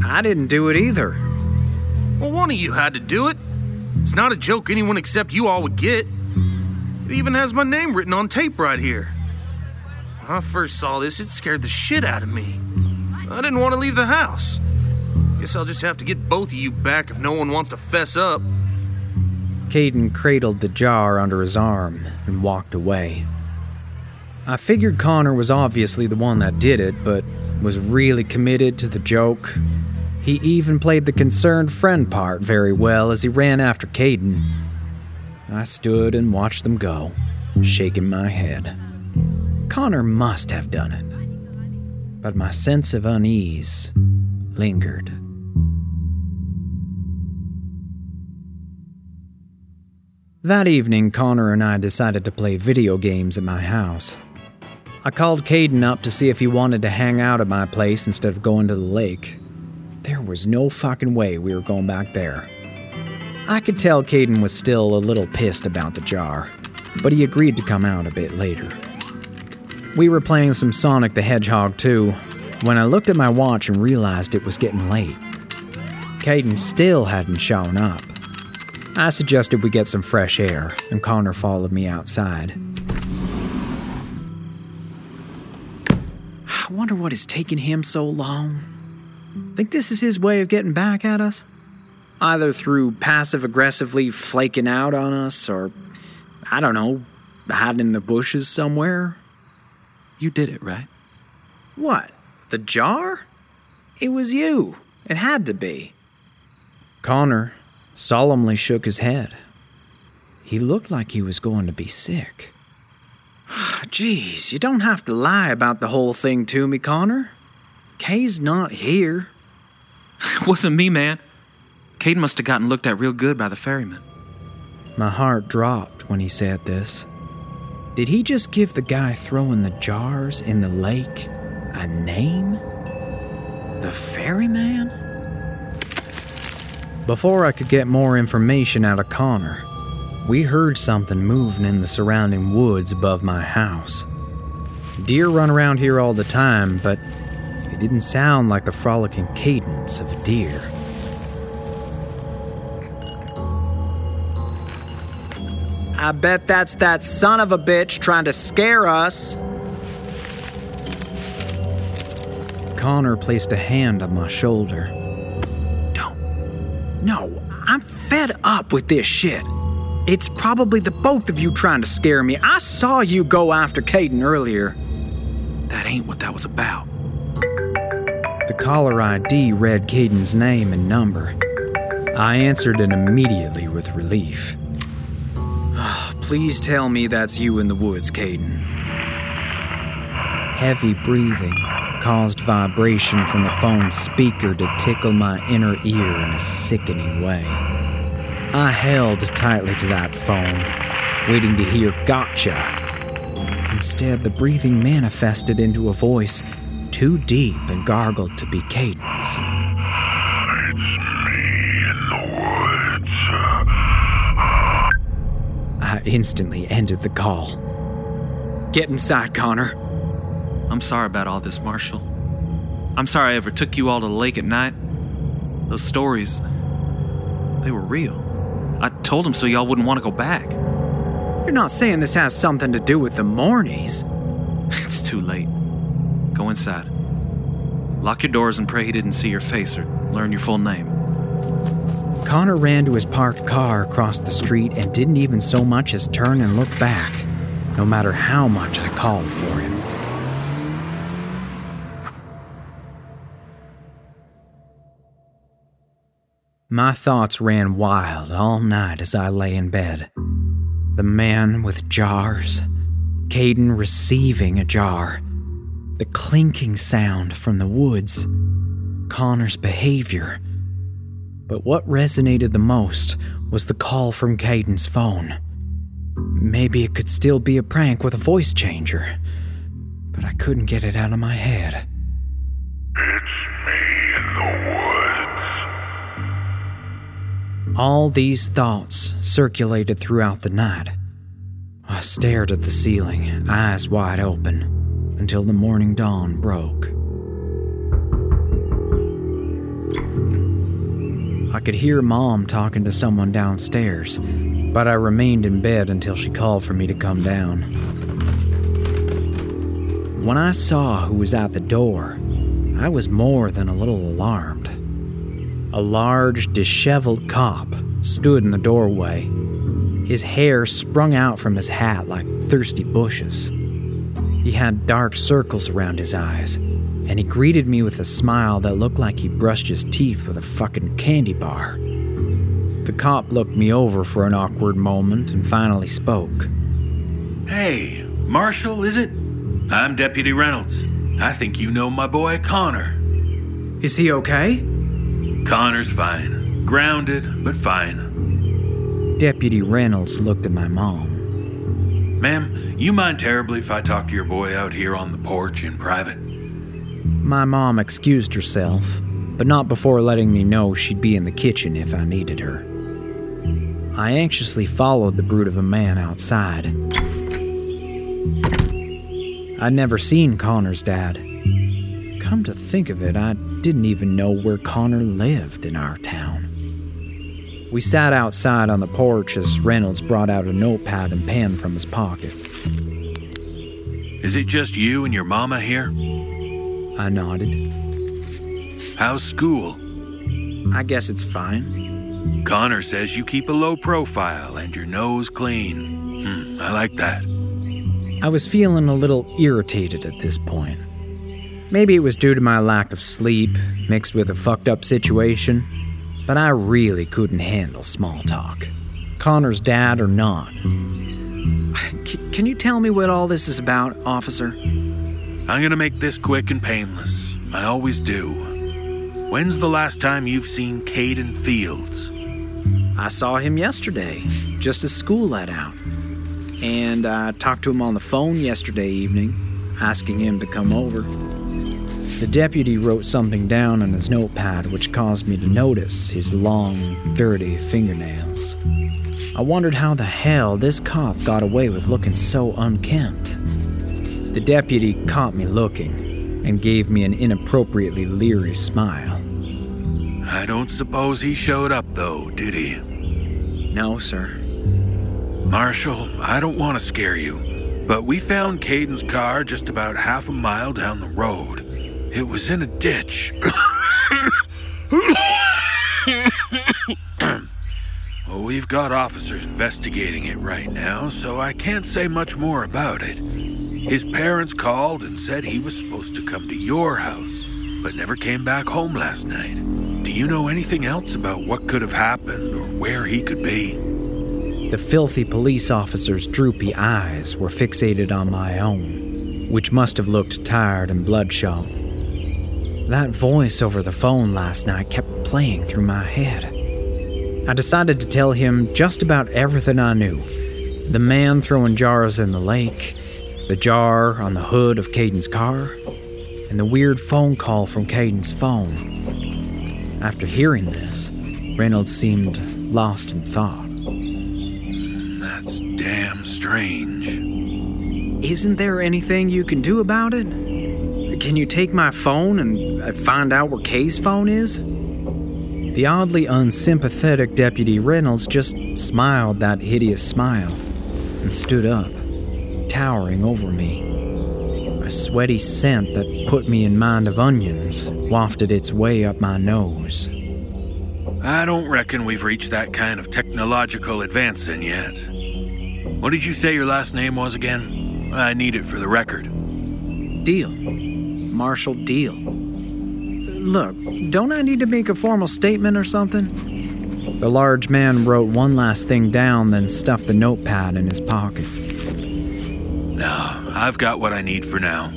I didn't do it either. Well, one of you had to do it. It's not a joke anyone except you all would get. It even has my name written on tape right here. When I first saw this, it scared the shit out of me. I didn't want to leave the house. Guess I'll just have to get both of you back if no one wants to fess up. Kayden cradled the jar under his arm and walked away. I figured Connor was obviously the one that did it, but was really committed to the joke. He even played the concerned friend part very well as he ran after Kayden. I stood and watched them go, shaking my head. Connor must have done it. But my sense of unease lingered. That evening, Connor and I decided to play video games at my house. I called Kayden up to see if he wanted to hang out at my place instead of going to the lake. There was no fucking way we were going back there. I could tell Kayden was still a little pissed about the jar, but he agreed to come out a bit later. We were playing some Sonic the Hedgehog 2 when I looked at my watch and realized it was getting late. Caden still hadn't shown up. I suggested we get some fresh air, and Connor followed me outside. I wonder what is taking him so long. Think this is his way of getting back at us? Either through passive aggressively flaking out on us, or, I don't know, hiding in the bushes somewhere? You did it, right? What? The jar? It was you. It had to be. Connor solemnly shook his head. He looked like he was going to be sick. Ah, Jeez, you don't have to lie about the whole thing to me, Connor. Kay's not here. it wasn't me, man. Kayden must have gotten looked at real good by the ferryman. My heart dropped when he said this. Did he just give the guy throwing the jars in the lake a name? The ferryman? Before I could get more information out of Connor, we heard something moving in the surrounding woods above my house. Deer run around here all the time, but it didn't sound like the frolicking cadence of a deer. I bet that's that son of a bitch trying to scare us. Connor placed a hand on my shoulder. No, I'm fed up with this shit. It's probably the both of you trying to scare me. I saw you go after Kayden earlier. That ain't what that was about. The caller ID read Kayden's name and number. I answered it immediately with relief. Please tell me that's you in the woods, Kayden. Heavy breathing caused vibration from the phone's speaker to tickle my inner ear in a sickening way. I held tightly to that phone, waiting to hear gotcha. Instead, the breathing manifested into a voice too deep and gargled to be Kayden's. I instantly ended the call. Get inside, Connor. I'm sorry about all this, Marshall. I'm sorry I ever took you all to the lake at night. Those stories, they were real. I told them so y'all wouldn't want to go back. You're not saying this has something to do with the Morneys? It's too late. Go inside. Lock your doors and pray he didn't see your face or learn your full name. Connor ran to his parked car across the street and didn't even so much as turn and look back, no matter how much I called for him. My thoughts ran wild all night as I lay in bed. The man with jars, Kayden receiving a jar, the clinking sound from the woods, Connor's behavior. But what resonated the most was the call from Kayden's phone. Maybe it could still be a prank with a voice changer, but I couldn't get it out of my head. All these thoughts circulated throughout the night. I stared at the ceiling, eyes wide open, until the morning dawn broke. I could hear Mom talking to someone downstairs, but I remained in bed until she called for me to come down. When I saw who was at the door, I was more than a little alarmed. A large, disheveled cop stood in the doorway. His hair sprung out from his hat like thirsty bushes. He had dark circles around his eyes, and he greeted me with a smile that looked like he brushed his teeth with a fucking candy bar. The cop looked me over for an awkward moment and finally spoke. Hey, Marshall, is it? I'm Deputy Reynolds. I think you know my boy Connor. Is he okay? Connor's fine. Grounded, but fine. Deputy Reynolds looked at my mom. Ma'am, you mind terribly if I talk to your boy out here on the porch in private? My mom excused herself, but not before letting me know she'd be in the kitchen if I needed her. I anxiously followed the brute of a man outside. I'd never seen Connor's dad. Come to think of it, I didn't even know where Connor lived in our town. We sat outside on the porch as Reynolds brought out a notepad and pen from his pocket. Is it just you and your mama here? I nodded. How's school? I guess it's fine. Connor says you keep a low profile and your nose clean. Hmm, I like that. I was feeling a little irritated at this point. Maybe it was due to my lack of sleep, mixed with a fucked up situation, but I really couldn't handle small talk. Connor's dad or not. C- can you tell me what all this is about, officer? I'm gonna make this quick and painless. I always do. When's the last time you've seen Kayden Fields? I saw him yesterday, just as school let out. And I talked to him on the phone yesterday evening, asking him to come over. The deputy wrote something down on his notepad, which caused me to notice his long, dirty fingernails. I wondered how the hell this cop got away with looking so unkempt. The deputy caught me looking and gave me an inappropriately leery smile. I don't suppose he showed up, though, did he? No, sir. Marshall, I don't want to scare you, but we found Kayden's car just about half a mile down the road. It was in a ditch. well, we've got officers investigating it right now, so I can't say much more about it. His parents called and said he was supposed to come to your house, but never came back home last night. Do you know anything else about what could have happened or where he could be? The filthy police officer's droopy eyes were fixated on my own, which must have looked tired and bloodshot. That voice over the phone last night kept playing through my head. I decided to tell him just about everything I knew the man throwing jars in the lake, the jar on the hood of Kayden's car, and the weird phone call from Kayden's phone. After hearing this, Reynolds seemed lost in thought. That's damn strange. Isn't there anything you can do about it? Can you take my phone and uh, find out where Kay's phone is? The oddly unsympathetic Deputy Reynolds just smiled that hideous smile and stood up, towering over me. A sweaty scent that put me in mind of onions wafted its way up my nose. I don't reckon we've reached that kind of technological advancing yet. What did you say your last name was again? I need it for the record. Deal. Marshall Deal. Look, don't I need to make a formal statement or something? The large man wrote one last thing down, then stuffed the notepad in his pocket. No, I've got what I need for now.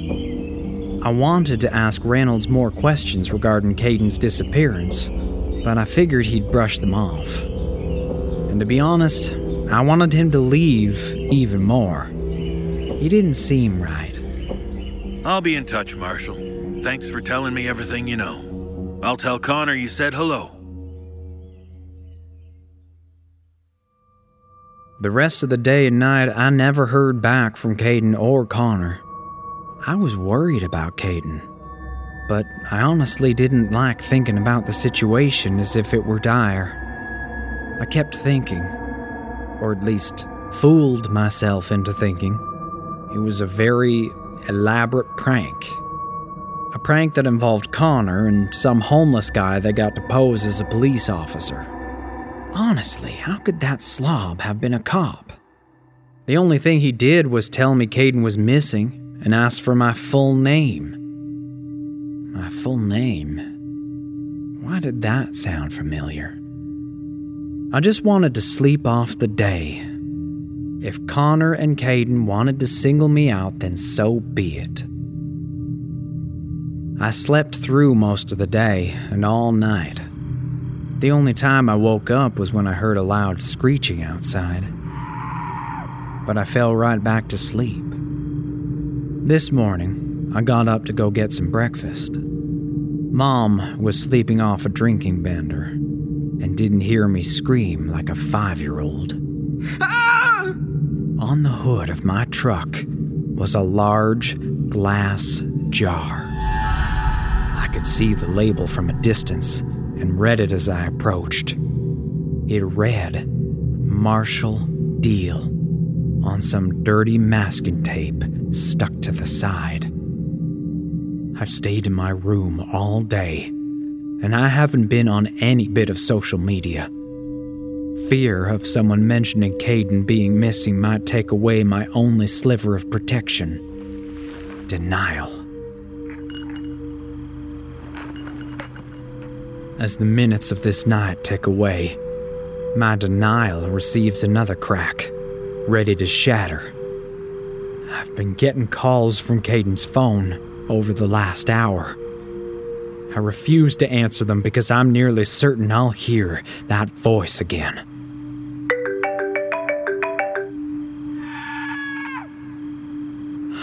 I wanted to ask Reynolds more questions regarding Kayden's disappearance, but I figured he'd brush them off. And to be honest, I wanted him to leave even more. He didn't seem right. I'll be in touch, Marshall. Thanks for telling me everything you know. I'll tell Connor you said hello. The rest of the day and night, I never heard back from Kayden or Connor. I was worried about Kayden, but I honestly didn't like thinking about the situation as if it were dire. I kept thinking, or at least fooled myself into thinking, it was a very elaborate prank. A prank that involved Connor and some homeless guy that got to pose as a police officer. Honestly, how could that slob have been a cop? The only thing he did was tell me Kayden was missing and ask for my full name. My full name? Why did that sound familiar? I just wanted to sleep off the day. If Connor and Kayden wanted to single me out, then so be it. I slept through most of the day and all night. The only time I woke up was when I heard a loud screeching outside. But I fell right back to sleep. This morning, I got up to go get some breakfast. Mom was sleeping off a drinking bender and didn't hear me scream like a five year old. Ah! On the hood of my truck was a large glass jar. I could see the label from a distance and read it as I approached. It read Marshall Deal on some dirty masking tape stuck to the side. I've stayed in my room all day, and I haven't been on any bit of social media. Fear of someone mentioning Kayden being missing might take away my only sliver of protection denial. As the minutes of this night tick away, my denial receives another crack, ready to shatter. I've been getting calls from Kayden's phone over the last hour. I refuse to answer them because I'm nearly certain I'll hear that voice again.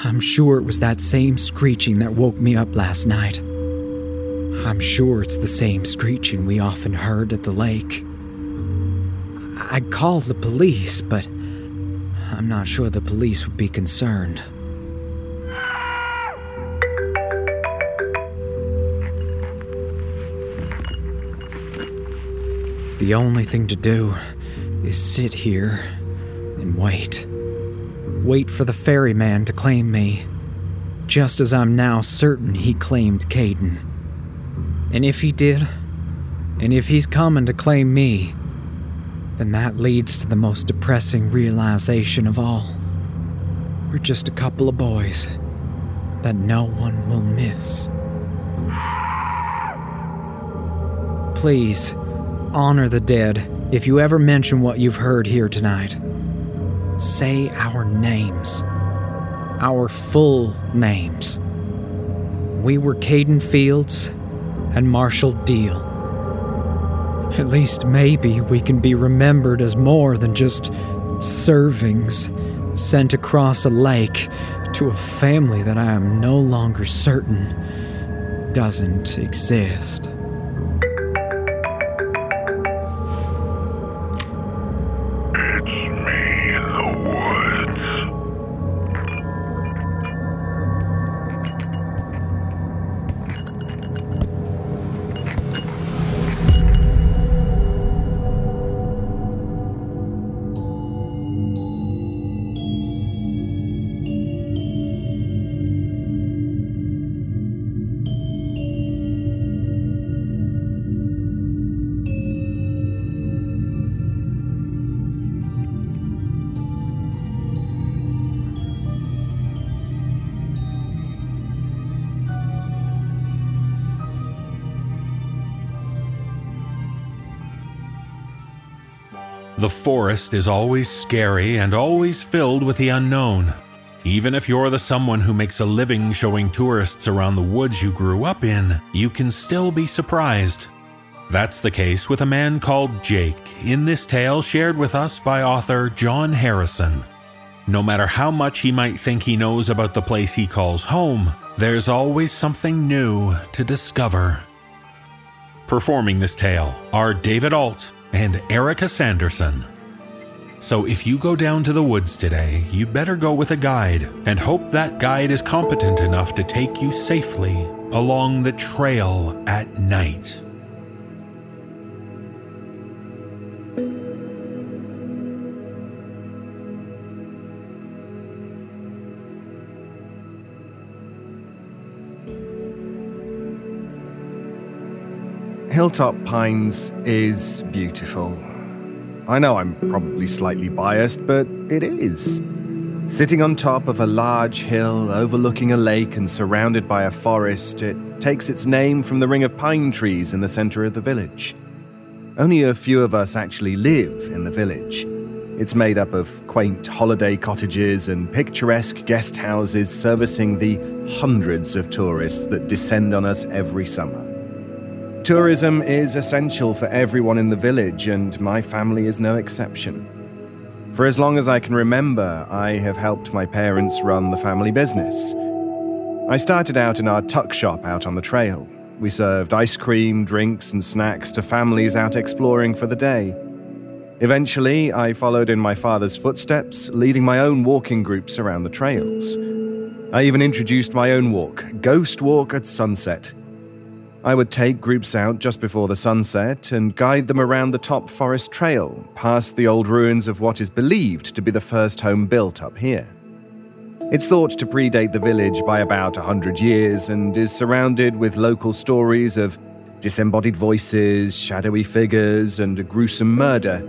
I'm sure it was that same screeching that woke me up last night. I'm sure it's the same screeching we often heard at the lake. I'd call the police, but I'm not sure the police would be concerned. The only thing to do is sit here and wait. Wait for the ferryman to claim me, just as I'm now certain he claimed Kayden. And if he did, and if he's coming to claim me, then that leads to the most depressing realization of all. We're just a couple of boys that no one will miss. Please, honor the dead if you ever mention what you've heard here tonight. Say our names, our full names. We were Kayden Fields and Marshall Deal. At least maybe we can be remembered as more than just servings sent across a lake to a family that I am no longer certain doesn't exist. The forest is always scary and always filled with the unknown. Even if you're the someone who makes a living showing tourists around the woods you grew up in, you can still be surprised. That's the case with a man called Jake in this tale shared with us by author John Harrison. No matter how much he might think he knows about the place he calls home, there's always something new to discover. Performing this tale are David Ault and Erika Sanderson. So if you go down to the woods today, you better go with a guide and hope that guide is competent enough to take you safely along the trail at night. Hilltop Pines is beautiful. I know I'm probably slightly biased, but it is. Sitting on top of a large hill overlooking a lake and surrounded by a forest, it takes its name from the ring of pine trees in the center of the village. Only a few of us actually live in the village. It's made up of quaint holiday cottages and picturesque guest houses servicing the hundreds of tourists that descend on us every summer. Tourism is essential for everyone in the village, and my family is no exception. For as long as I can remember, I have helped my parents run the family business. I started out in our tuck shop out on the trail. We served ice cream, drinks, and snacks to families out exploring for the day. Eventually, I followed in my father's footsteps, leading my own walking groups around the trails. I even introduced my own walk, Ghost Walk at Sunset. I would take groups out just before the sunset and guide them around the top forest trail, past the old ruins of what is believed to be the first home built up here. It's thought to predate the village by about a hundred years and is surrounded with local stories of disembodied voices, shadowy figures, and a gruesome murder.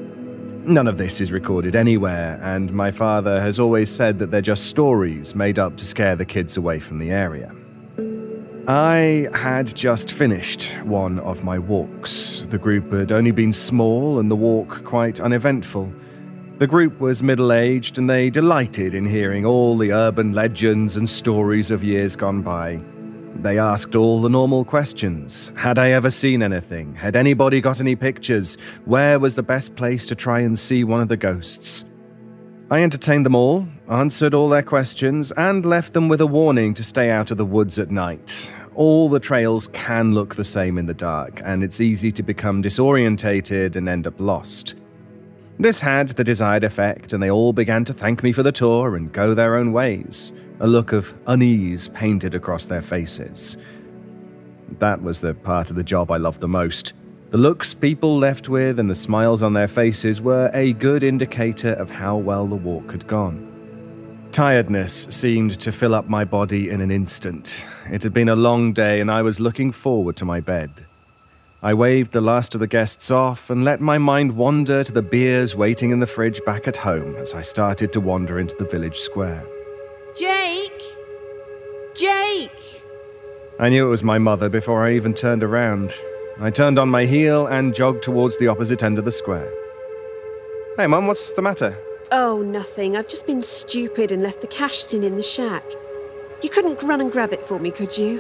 None of this is recorded anywhere, and my father has always said that they're just stories made up to scare the kids away from the area. I had just finished one of my walks. The group had only been small and the walk quite uneventful. The group was middle aged and they delighted in hearing all the urban legends and stories of years gone by. They asked all the normal questions. Had I ever seen anything? Had anybody got any pictures? Where was the best place to try and see one of the ghosts? I entertained them all, answered all their questions, and left them with a warning to stay out of the woods at night. All the trails can look the same in the dark, and it's easy to become disorientated and end up lost. This had the desired effect, and they all began to thank me for the tour and go their own ways, a look of unease painted across their faces. That was the part of the job I loved the most The looks people left with and the smiles on their faces were a good indicator of how well the walk had gone. Tiredness seemed to fill up my body in an instant. It had been a long day, and I was looking forward to my bed. I waved the last of the guests off and let my mind wander to the beers waiting in the fridge back at home as I started to wander into the village square. Jake! Jake! I knew it was my mother before I even turned around. I turned on my heel and jogged towards the opposite end of the square. Hey, Mum, what's the matter? Oh, nothing. I've just been stupid and left the cash tin in the shack. You couldn't run and grab it for me, could you?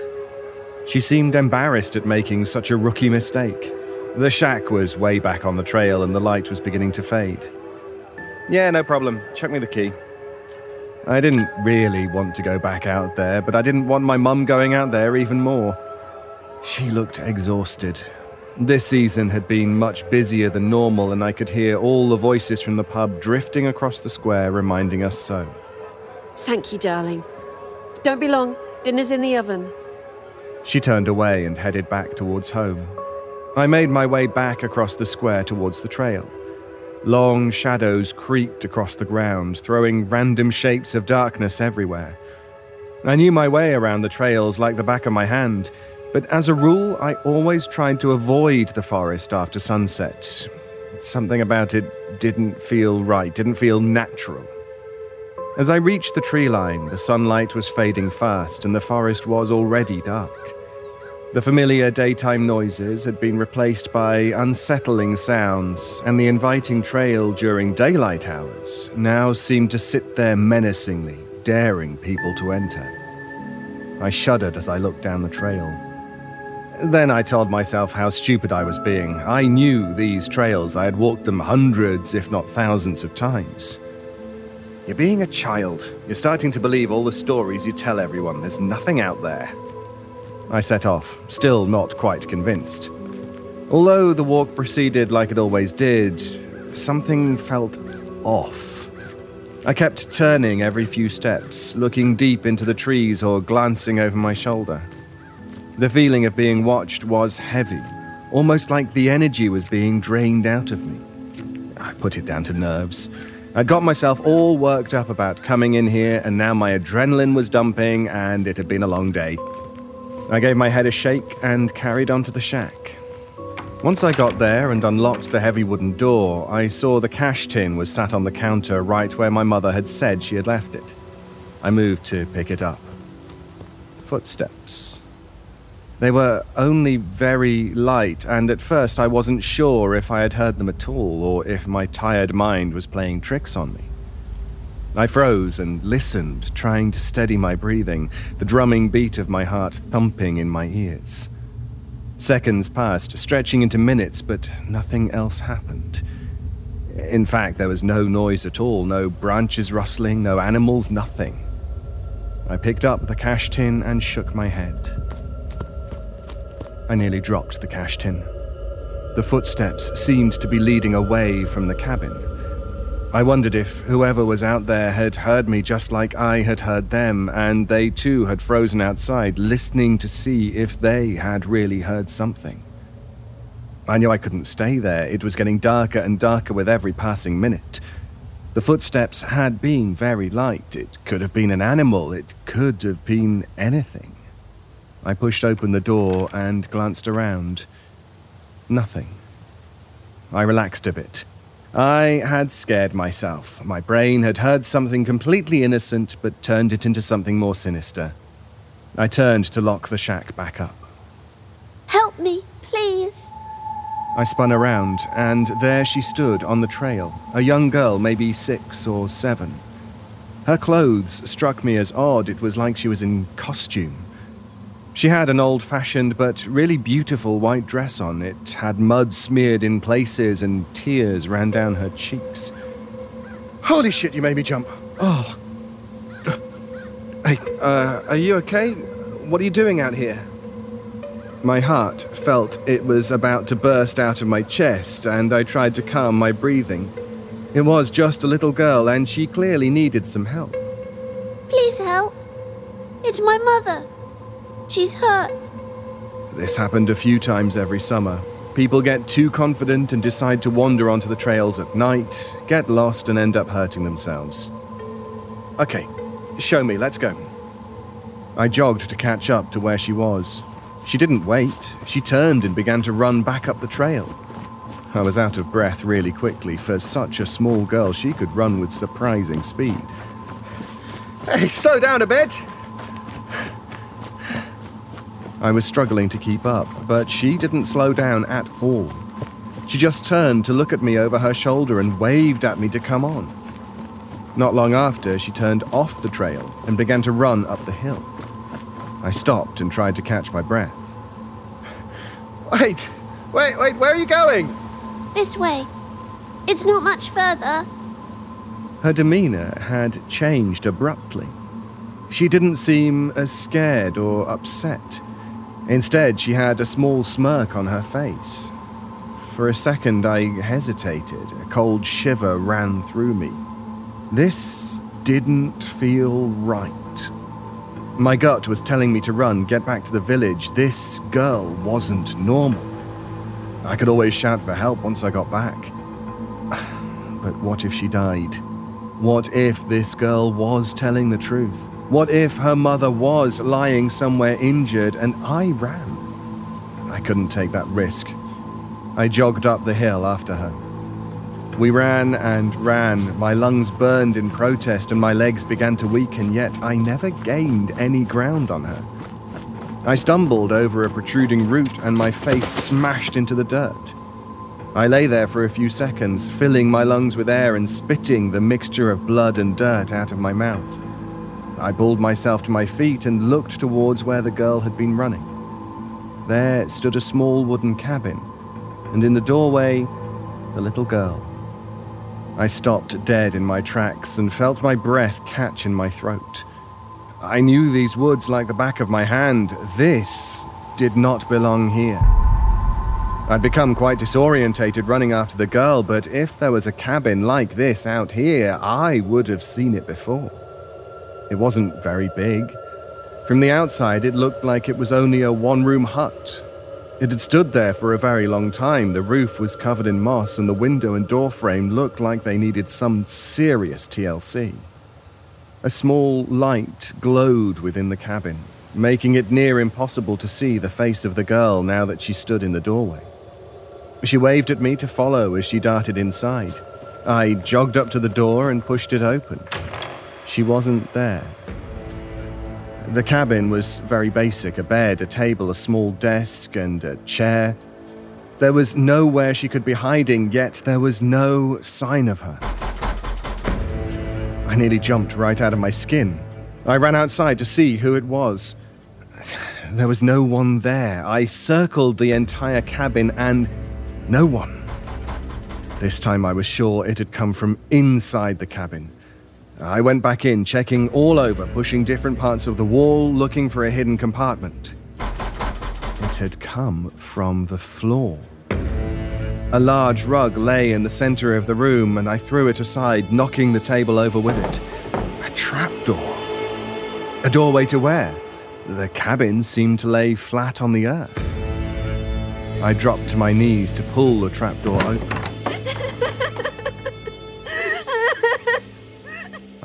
She seemed embarrassed at making such a rookie mistake. The shack was way back on the trail and the light was beginning to fade. Yeah, no problem. Chuck me the key. I didn't really want to go back out there, but I didn't want my mum going out there even more. She looked exhausted. This season had been much busier than normal, and I could hear all the voices from the pub drifting across the square, reminding us so. Thank you, darling. Don't be long. Dinner's in the oven. She turned away and headed back towards home. I made my way back across the square towards the trail. Long shadows creeped across the ground, throwing random shapes of darkness everywhere. I knew my way around the trails like the back of my hand, but as a rule, I always tried to avoid the forest after sunset. Something about it didn't feel right, didn't feel natural. As I reached the tree line, the sunlight was fading fast and the forest was already dark. The familiar daytime noises had been replaced by unsettling sounds, and the inviting trail during daylight hours now seemed to sit there menacingly, daring people to enter. I shuddered as I looked down the trail. Then I told myself how stupid I was being. I knew these trails, I had walked them hundreds, if not thousands of times. You're being a child. You're starting to believe all the stories you tell everyone. There's nothing out there. I set off, still not quite convinced. Although the walk proceeded like it always did, something felt off. I kept turning every few steps, looking deep into the trees or glancing over my shoulder. The feeling of being watched was heavy, almost like the energy was being drained out of me. I put it down to nerves. I'd got myself all worked up about coming in here, and now my adrenaline was dumping, and it had been a long day. I gave my head a shake and carried on to the shack. Once I got there and unlocked the heavy wooden door, I saw the cash tin was sat on the counter right where my mother had said she had left it. I moved to pick it up. Footsteps. They were only very light, and at first I wasn't sure if I had heard them at all or if my tired mind was playing tricks on me. I froze and listened, trying to steady my breathing, the drumming beat of my heart thumping in my ears. Seconds passed, stretching into minutes, but nothing else happened. In fact, there was no noise at all, no branches rustling, no animals, nothing. I picked up the cash tin and shook my head. I nearly dropped the cash tin. The footsteps seemed to be leading away from the cabin. I wondered if whoever was out there had heard me just like I had heard them, and they too had frozen outside, listening to see if they had really heard something. I knew I couldn't stay there. It was getting darker and darker with every passing minute. The footsteps had been very light. It could have been an animal, it could have been anything. I pushed open the door and glanced around. Nothing. I relaxed a bit. I had scared myself. My brain had heard something completely innocent but turned it into something more sinister. I turned to lock the shack back up. Help me, please. I spun around, and there she stood on the trail, a young girl, maybe six or seven. Her clothes struck me as odd. It was like she was in costume. She had an old fashioned but really beautiful white dress on. It had mud smeared in places and tears ran down her cheeks. Holy shit, you made me jump. Oh. Hey, uh, are you okay? What are you doing out here? My heart felt it was about to burst out of my chest, and I tried to calm my breathing. It was just a little girl, and she clearly needed some help. Please help. It's my mother. She's hurt. This happened a few times every summer. People get too confident and decide to wander onto the trails at night, get lost, and end up hurting themselves. Okay, show me, let's go. I jogged to catch up to where she was. She didn't wait, she turned and began to run back up the trail. I was out of breath really quickly. For such a small girl, she could run with surprising speed. Hey, slow down a bit! I was struggling to keep up, but she didn't slow down at all. She just turned to look at me over her shoulder and waved at me to come on. Not long after, she turned off the trail and began to run up the hill. I stopped and tried to catch my breath. Wait, wait, wait, where are you going? This way. It's not much further. Her demeanor had changed abruptly. She didn't seem as scared or upset. Instead, she had a small smirk on her face. For a second, I hesitated. A cold shiver ran through me. This didn't feel right. My gut was telling me to run, get back to the village. This girl wasn't normal. I could always shout for help once I got back. But what if she died? What if this girl was telling the truth? What if her mother was lying somewhere injured and I ran? I couldn't take that risk. I jogged up the hill after her. We ran and ran. My lungs burned in protest and my legs began to weaken, yet I never gained any ground on her. I stumbled over a protruding root and my face smashed into the dirt. I lay there for a few seconds, filling my lungs with air and spitting the mixture of blood and dirt out of my mouth. I pulled myself to my feet and looked towards where the girl had been running. There stood a small wooden cabin, and in the doorway, the little girl. I stopped dead in my tracks and felt my breath catch in my throat. I knew these woods like the back of my hand. This did not belong here. I'd become quite disorientated running after the girl, but if there was a cabin like this out here, I would have seen it before. It wasn't very big. From the outside, it looked like it was only a one room hut. It had stood there for a very long time. The roof was covered in moss, and the window and door frame looked like they needed some serious TLC. A small light glowed within the cabin, making it near impossible to see the face of the girl now that she stood in the doorway. She waved at me to follow as she darted inside. I jogged up to the door and pushed it open. She wasn't there. The cabin was very basic a bed, a table, a small desk, and a chair. There was nowhere she could be hiding, yet there was no sign of her. I nearly jumped right out of my skin. I ran outside to see who it was. There was no one there. I circled the entire cabin and no one. This time I was sure it had come from inside the cabin. I went back in, checking all over, pushing different parts of the wall, looking for a hidden compartment. It had come from the floor. A large rug lay in the center of the room, and I threw it aside, knocking the table over with it. A trapdoor. A doorway to where? The cabin seemed to lay flat on the earth. I dropped to my knees to pull the trapdoor open.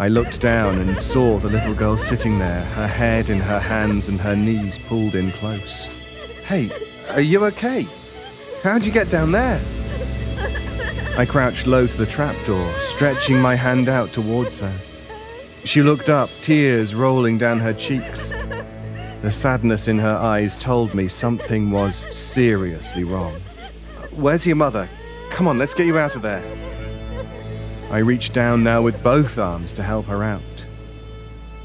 I looked down and saw the little girl sitting there, her head in her hands and her knees pulled in close. Hey, are you okay? How'd you get down there? I crouched low to the trapdoor, stretching my hand out towards her. She looked up, tears rolling down her cheeks. The sadness in her eyes told me something was seriously wrong. Where's your mother? Come on, let's get you out of there. I reached down now with both arms to help her out.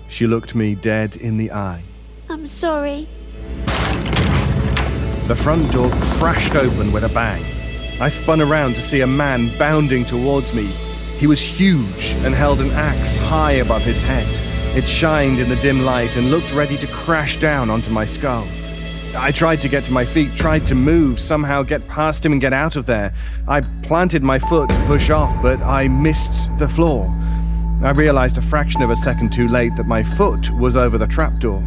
She looked me dead in the eye. I'm sorry. The front door crashed open with a bang. I spun around to see a man bounding towards me. He was huge and held an axe high above his head. It shined in the dim light and looked ready to crash down onto my skull. I tried to get to my feet, tried to move, somehow get past him and get out of there. I planted my foot to push off, but I missed the floor. I realized a fraction of a second too late that my foot was over the trapdoor.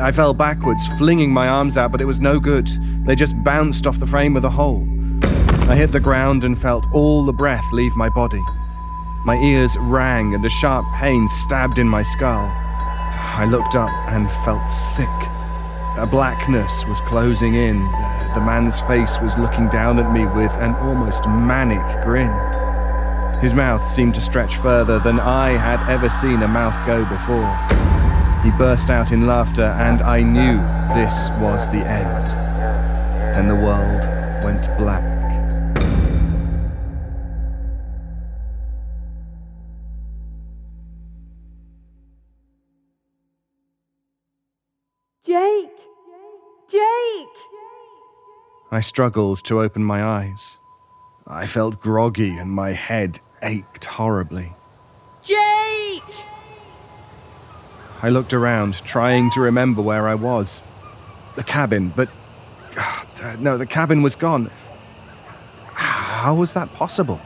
I fell backwards, flinging my arms out, but it was no good. They just bounced off the frame of the hole. I hit the ground and felt all the breath leave my body. My ears rang and a sharp pain stabbed in my skull. I looked up and felt sick. A blackness was closing in. The man's face was looking down at me with an almost manic grin. His mouth seemed to stretch further than I had ever seen a mouth go before. He burst out in laughter, and I knew this was the end. And the world went black. Jake! Jake! I struggled to open my eyes. I felt groggy and my head ached horribly. Jake! I looked around, trying to remember where I was. The cabin, but. God, no, the cabin was gone. How was that possible?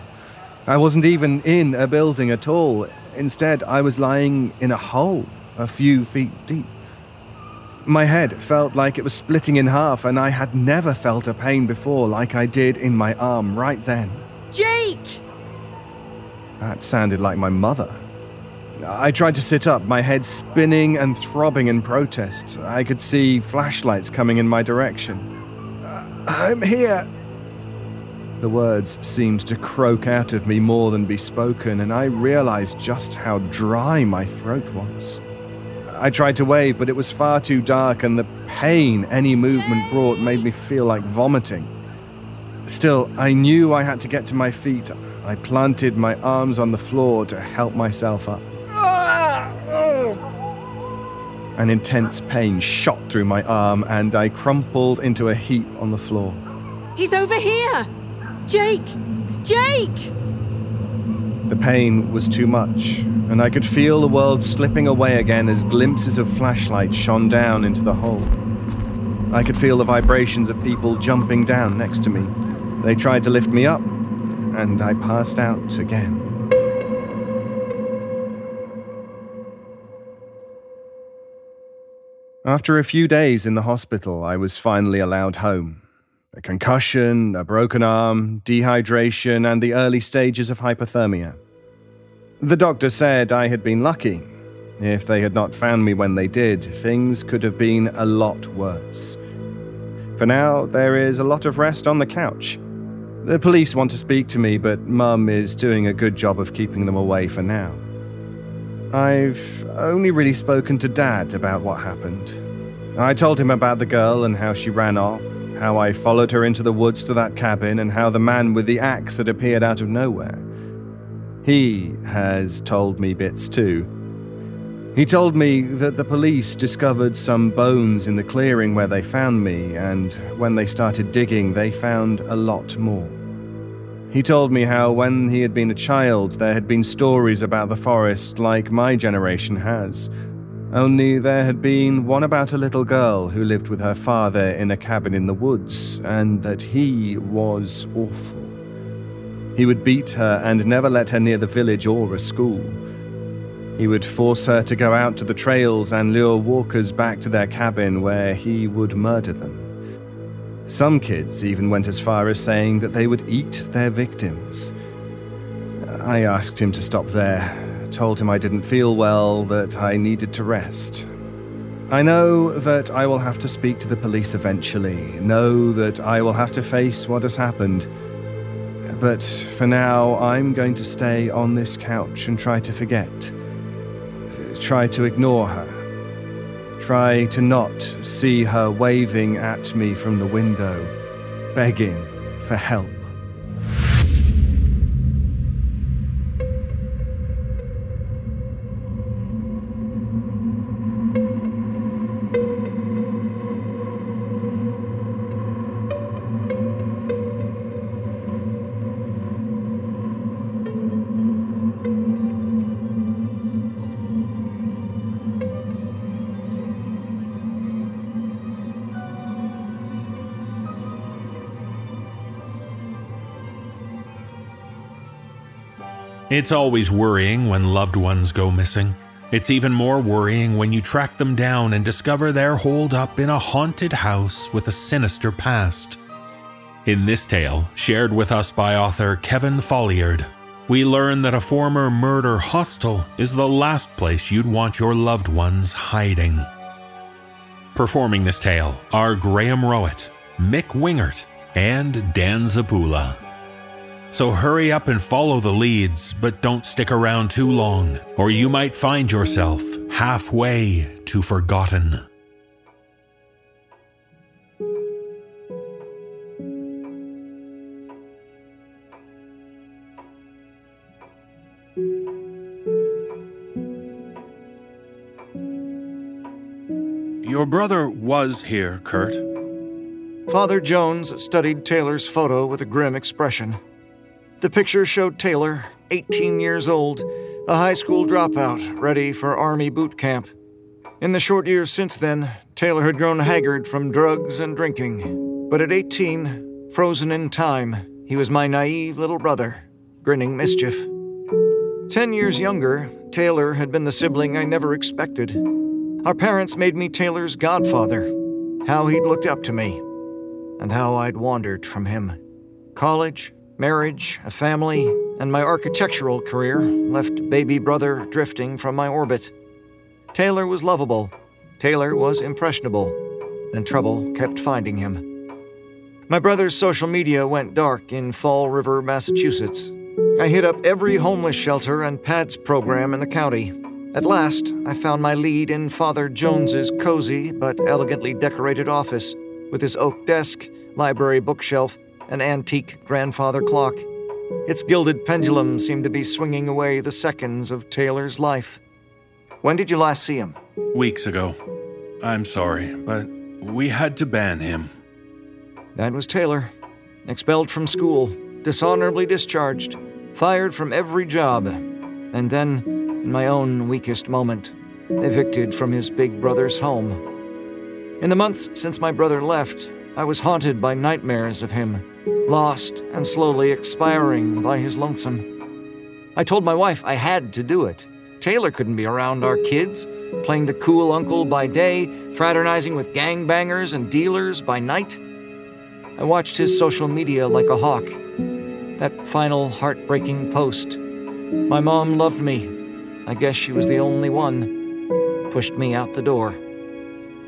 I wasn't even in a building at all. Instead, I was lying in a hole a few feet deep. My head felt like it was splitting in half, and I had never felt a pain before like I did in my arm right then. Jake! That sounded like my mother. I tried to sit up, my head spinning and throbbing in protest. I could see flashlights coming in my direction. Uh, I'm here. The words seemed to croak out of me more than be spoken, and I realized just how dry my throat was. I tried to wave, but it was far too dark, and the pain any movement brought made me feel like vomiting. Still, I knew I had to get to my feet. I planted my arms on the floor to help myself up. An intense pain shot through my arm, and I crumpled into a heap on the floor. He's over here! Jake! Jake! The pain was too much, and I could feel the world slipping away again as glimpses of flashlight shone down into the hole. I could feel the vibrations of people jumping down next to me. They tried to lift me up, and I passed out again. After a few days in the hospital, I was finally allowed home. A concussion, a broken arm, dehydration, and the early stages of hypothermia. The doctor said I had been lucky. If they had not found me when they did, things could have been a lot worse. For now, there is a lot of rest on the couch. The police want to speak to me, but Mum is doing a good job of keeping them away for now. I've only really spoken to Dad about what happened. I told him about the girl and how she ran off, how I followed her into the woods to that cabin, and how the man with the axe had appeared out of nowhere. He has told me bits too. He told me that the police discovered some bones in the clearing where they found me, and when they started digging, they found a lot more. He told me how, when he had been a child, there had been stories about the forest like my generation has. Only there had been one about a little girl who lived with her father in a cabin in the woods, and that he was awful. He would beat her and never let her near the village or a school. He would force her to go out to the trails and lure walkers back to their cabin where he would murder them. Some kids even went as far as saying that they would eat their victims. I asked him to stop there, told him I didn't feel well, that I needed to rest. I know that I will have to speak to the police eventually, know that I will have to face what has happened. But for now, I'm going to stay on this couch and try to forget. Try to ignore her. Try to not see her waving at me from the window, begging for help. It's always worrying when loved ones go missing. It's even more worrying when you track them down and discover they're holed up in a haunted house with a sinister past. In this tale, shared with us by author Kevin Folliard, we learn that a former murder hostel is the last place you'd want your loved ones hiding. Performing this tale are Graham Rowat, Mick Wingert, and Dan Zappulla. So hurry up and follow the leads, but don't stick around too long, or you might find yourself halfway to forgotten. Your brother was here, Kurt. Father Jones studied Taylor's photo with a grim expression. The picture showed Taylor, 18 years old, a high school dropout, ready for Army boot camp. In the short years since then, Taylor had grown haggard from drugs and drinking. But at 18, frozen in time, he was my naive little brother, grinning mischief. Ten years younger, Taylor had been the sibling I never expected. Our parents made me Taylor's godfather. How he'd looked up to me, and how I'd wandered from him. College, Marriage, a family, and my architectural career left baby brother drifting from my orbit. Taylor was lovable. Taylor was impressionable. And trouble kept finding him. My brother's social media went dark in Fall River, Massachusetts. I hit up every homeless shelter and PADS program in the county. At last, I found my lead in Father Jones's cozy but elegantly decorated office, with his oak desk, library bookshelf, an antique grandfather clock. Its gilded pendulum seemed to be swinging away the seconds of Taylor's life. When did you last see him? Weeks ago. I'm sorry, but we had to ban him. That was Taylor. Expelled from school, dishonorably discharged, fired from every job, and then, in my own weakest moment, evicted from his big brother's home. In the months since my brother left, I was haunted by nightmares of him, lost and slowly expiring by his lonesome. I told my wife I had to do it. Taylor couldn't be around our kids, playing the cool uncle by day, fraternizing with gangbangers and dealers by night. I watched his social media like a hawk. That final heartbreaking post. My mom loved me. I guess she was the only one. Pushed me out the door.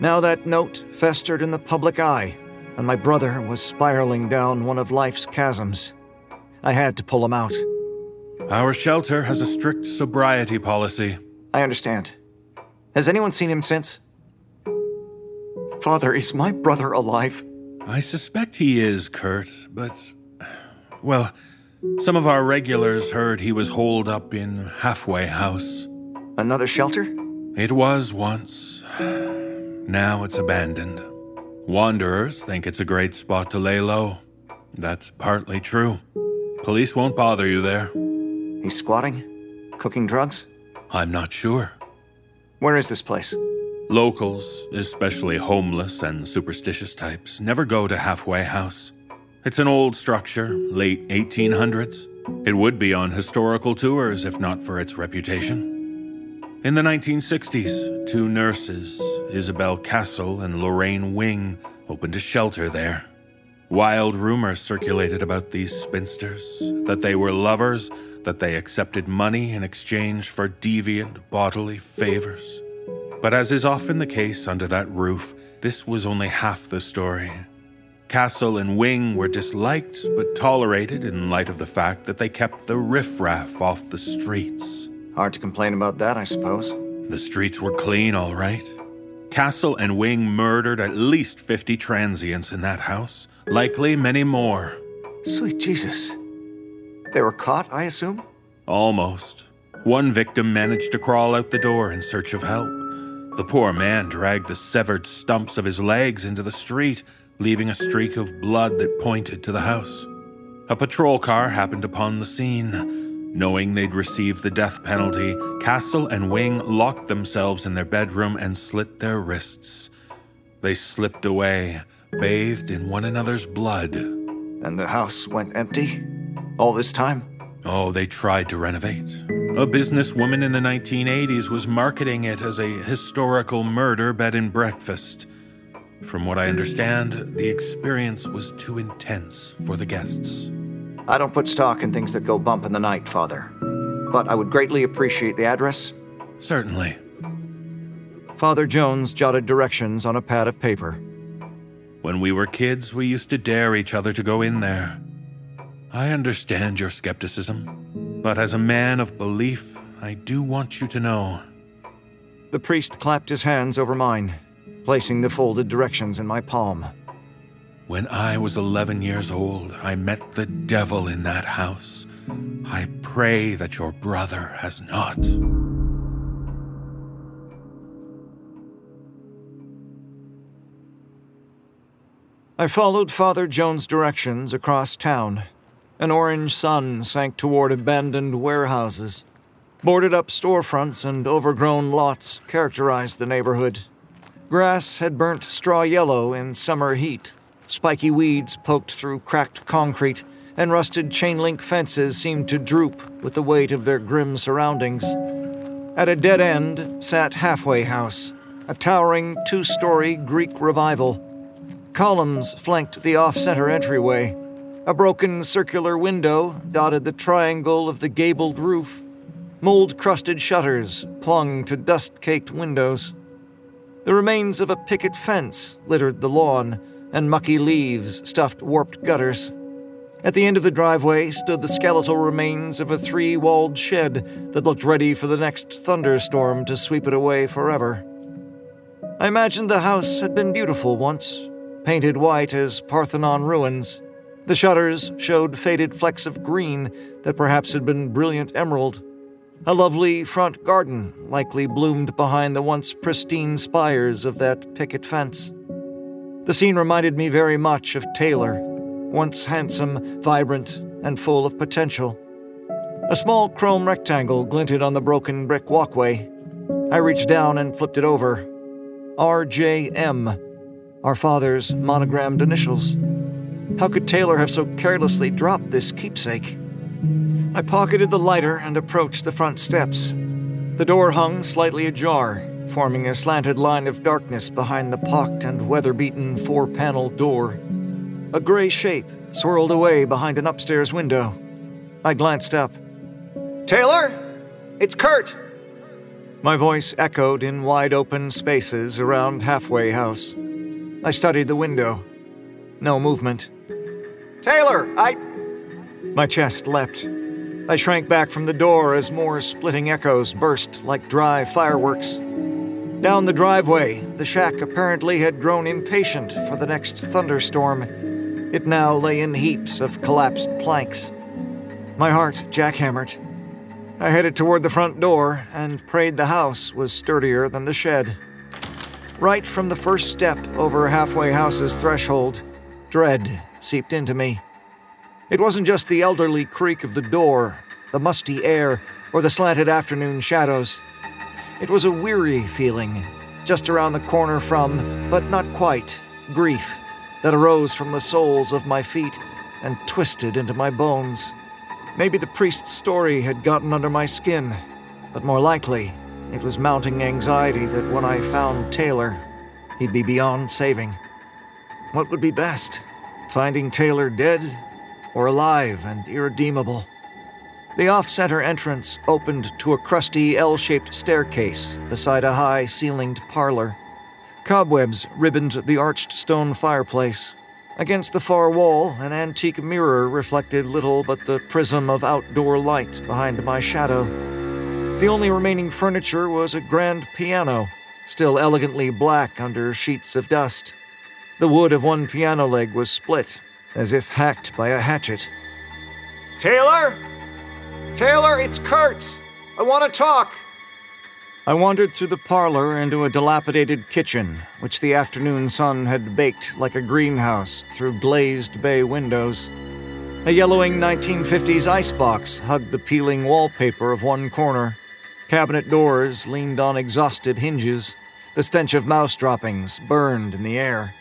Now that note festered in the public eye and my brother was spiraling down one of life's chasms. I had to pull him out. Our shelter has a strict sobriety policy. I understand. Has anyone seen him since? Father, is my brother alive? I suspect he is, Kurt, but. Well, some of our regulars heard he was holed up in Halfway House. Another shelter? It was once. Now it's abandoned. Wanderers think it's a great spot to lay low. That's partly true. Police won't bother you there. He's squatting? Cooking drugs? I'm not sure. Where is this place? Locals, especially homeless and superstitious types, never go to Halfway House. It's an old structure, late 1800s. It would be on historical tours if not for its reputation. In the 1960s, two nurses, Isabel Castle and Lorraine Wing, opened a shelter there. Wild rumors circulated about these spinsters that they were lovers, that they accepted money in exchange for deviant bodily favors. But as is often the case under that roof, this was only half the story. Castle and Wing were disliked but tolerated in light of the fact that they kept the riffraff off the streets. Hard to complain about that, I suppose. The streets were clean, all right. Castle and Wing murdered at least 50 transients in that house, likely many more. Sweet Jesus. They were caught, I assume? Almost. One victim managed to crawl out the door in search of help. The poor man dragged the severed stumps of his legs into the street, leaving a streak of blood that pointed to the house. A patrol car happened upon the scene. Knowing they'd receive the death penalty, Castle and Wing locked themselves in their bedroom and slit their wrists. They slipped away, bathed in one another's blood. And the house went empty? All this time? Oh, they tried to renovate. A businesswoman in the 1980s was marketing it as a historical murder bed and breakfast. From what I understand, the experience was too intense for the guests. I don't put stock in things that go bump in the night, Father. But I would greatly appreciate the address. Certainly. Father Jones jotted directions on a pad of paper. When we were kids, we used to dare each other to go in there. I understand your skepticism, but as a man of belief, I do want you to know. The priest clapped his hands over mine, placing the folded directions in my palm. When I was 11 years old, I met the devil in that house. I pray that your brother has not. I followed Father Jones' directions across town. An orange sun sank toward abandoned warehouses. Boarded up storefronts and overgrown lots characterized the neighborhood. Grass had burnt straw yellow in summer heat. Spiky weeds poked through cracked concrete, and rusted chain link fences seemed to droop with the weight of their grim surroundings. At a dead end sat Halfway House, a towering two story Greek revival. Columns flanked the off center entryway. A broken circular window dotted the triangle of the gabled roof. Mold crusted shutters clung to dust caked windows. The remains of a picket fence littered the lawn, and mucky leaves stuffed warped gutters. At the end of the driveway stood the skeletal remains of a three walled shed that looked ready for the next thunderstorm to sweep it away forever. I imagined the house had been beautiful once, painted white as Parthenon ruins. The shutters showed faded flecks of green that perhaps had been brilliant emerald. A lovely front garden likely bloomed behind the once pristine spires of that picket fence. The scene reminded me very much of Taylor, once handsome, vibrant, and full of potential. A small chrome rectangle glinted on the broken brick walkway. I reached down and flipped it over. RJM, our father's monogrammed initials. How could Taylor have so carelessly dropped this keepsake? I pocketed the lighter and approached the front steps. The door hung slightly ajar, forming a slanted line of darkness behind the pocked and weather beaten four panel door. A gray shape swirled away behind an upstairs window. I glanced up. Taylor? It's Kurt! My voice echoed in wide open spaces around Halfway House. I studied the window. No movement. Taylor, I. My chest leapt. I shrank back from the door as more splitting echoes burst like dry fireworks. Down the driveway, the shack apparently had grown impatient for the next thunderstorm. It now lay in heaps of collapsed planks. My heart jackhammered. I headed toward the front door and prayed the house was sturdier than the shed. Right from the first step over Halfway House's threshold, dread seeped into me. It wasn't just the elderly creak of the door, the musty air, or the slanted afternoon shadows. It was a weary feeling, just around the corner from, but not quite, grief that arose from the soles of my feet and twisted into my bones. Maybe the priest's story had gotten under my skin, but more likely, it was mounting anxiety that when I found Taylor, he'd be beyond saving. What would be best? Finding Taylor dead or alive and irredeemable? The off center entrance opened to a crusty L shaped staircase beside a high ceilinged parlor. Cobwebs ribboned the arched stone fireplace. Against the far wall, an antique mirror reflected little but the prism of outdoor light behind my shadow. The only remaining furniture was a grand piano, still elegantly black under sheets of dust. The wood of one piano leg was split, as if hacked by a hatchet. Taylor? Taylor, it's Kurt! I want to talk! I wandered through the parlor into a dilapidated kitchen, which the afternoon sun had baked like a greenhouse through glazed bay windows. A yellowing 1950s icebox hugged the peeling wallpaper of one corner. Cabinet doors leaned on exhausted hinges. The stench of mouse droppings burned in the air.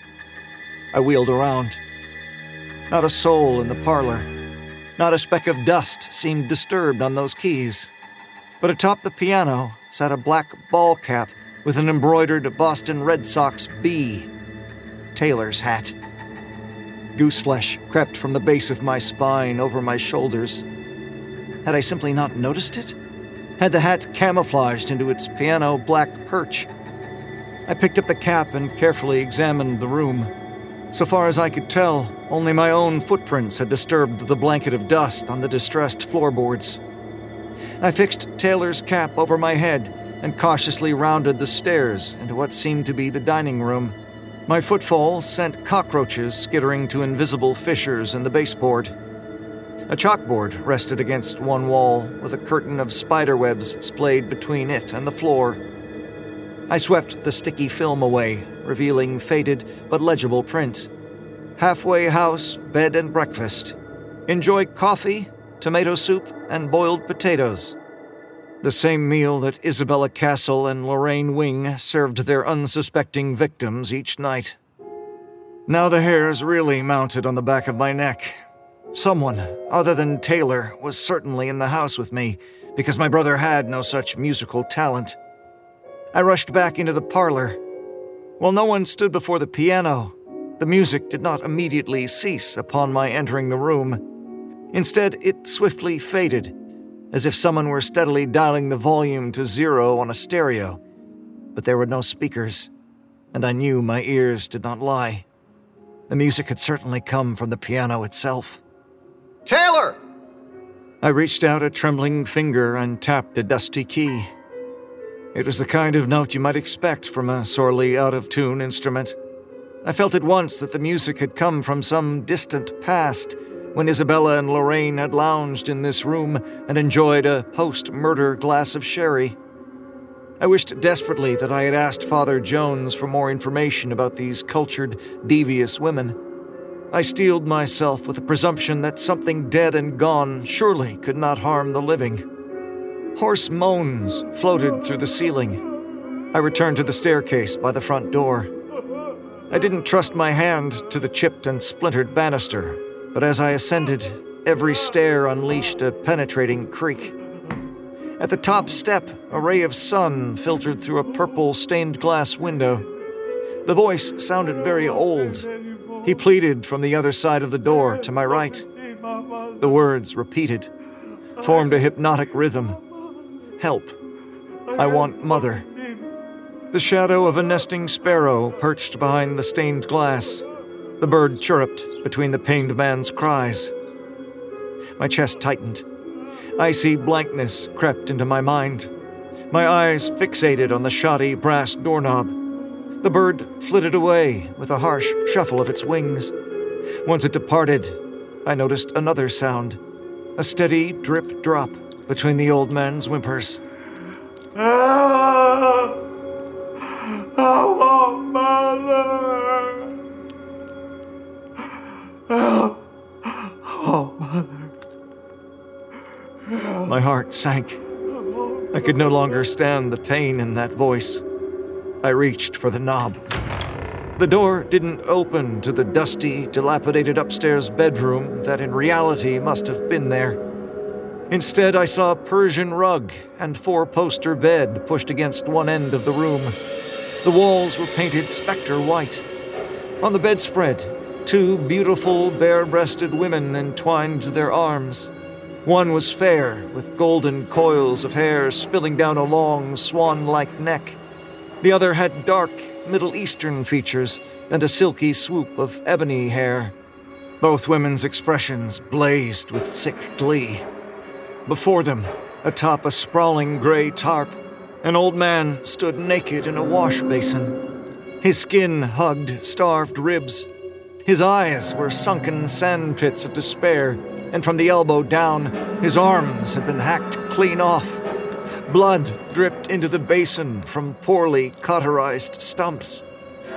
I wheeled around. Not a soul in the parlor. Not a speck of dust seemed disturbed on those keys. But atop the piano sat a black ball cap with an embroidered Boston Red Sox B. Taylor's hat. Gooseflesh crept from the base of my spine over my shoulders. Had I simply not noticed it? Had the hat camouflaged into its piano black perch? I picked up the cap and carefully examined the room. So far as I could tell, only my own footprints had disturbed the blanket of dust on the distressed floorboards. I fixed Taylor's cap over my head and cautiously rounded the stairs into what seemed to be the dining room. My footfall sent cockroaches skittering to invisible fissures in the baseboard. A chalkboard rested against one wall, with a curtain of spiderwebs splayed between it and the floor. I swept the sticky film away, revealing faded but legible print. Halfway house, bed and breakfast. Enjoy coffee, tomato soup, and boiled potatoes. The same meal that Isabella Castle and Lorraine Wing served their unsuspecting victims each night. Now the hairs really mounted on the back of my neck. Someone, other than Taylor, was certainly in the house with me, because my brother had no such musical talent. I rushed back into the parlor. While no one stood before the piano, the music did not immediately cease upon my entering the room. Instead, it swiftly faded as if someone were steadily dialing the volume to zero on a stereo. But there were no speakers, and I knew my ears did not lie. The music had certainly come from the piano itself. Taylor! I reached out a trembling finger and tapped a dusty key. It was the kind of note you might expect from a sorely out of tune instrument. I felt at once that the music had come from some distant past when Isabella and Lorraine had lounged in this room and enjoyed a post murder glass of sherry. I wished desperately that I had asked Father Jones for more information about these cultured, devious women. I steeled myself with the presumption that something dead and gone surely could not harm the living. Hoarse moans floated through the ceiling. I returned to the staircase by the front door. I didn't trust my hand to the chipped and splintered banister, but as I ascended, every stair unleashed a penetrating creak. At the top step, a ray of sun filtered through a purple stained glass window. The voice sounded very old. He pleaded from the other side of the door to my right. The words, repeated, formed a hypnotic rhythm Help. I want mother. The shadow of a nesting sparrow perched behind the stained glass the bird chirruped between the pained man's cries. My chest tightened. Icy blankness crept into my mind. My eyes fixated on the shoddy brass doorknob. The bird flitted away with a harsh shuffle of its wings. Once it departed, I noticed another sound a steady drip drop between the old man's whimpers. Ah, I mother. Help! Mother. My heart sank. I could no longer stand the pain in that voice. I reached for the knob. The door didn't open to the dusty, dilapidated upstairs bedroom that in reality must have been there. Instead, I saw a Persian rug and four poster bed pushed against one end of the room. The walls were painted spectre white. On the bedspread, Two beautiful, bare breasted women entwined their arms. One was fair, with golden coils of hair spilling down a long, swan like neck. The other had dark, Middle Eastern features and a silky swoop of ebony hair. Both women's expressions blazed with sick glee. Before them, atop a sprawling gray tarp, an old man stood naked in a wash basin. His skin hugged starved ribs his eyes were sunken sand pits of despair, and from the elbow down, his arms had been hacked clean off. Blood dripped into the basin from poorly cauterized stumps.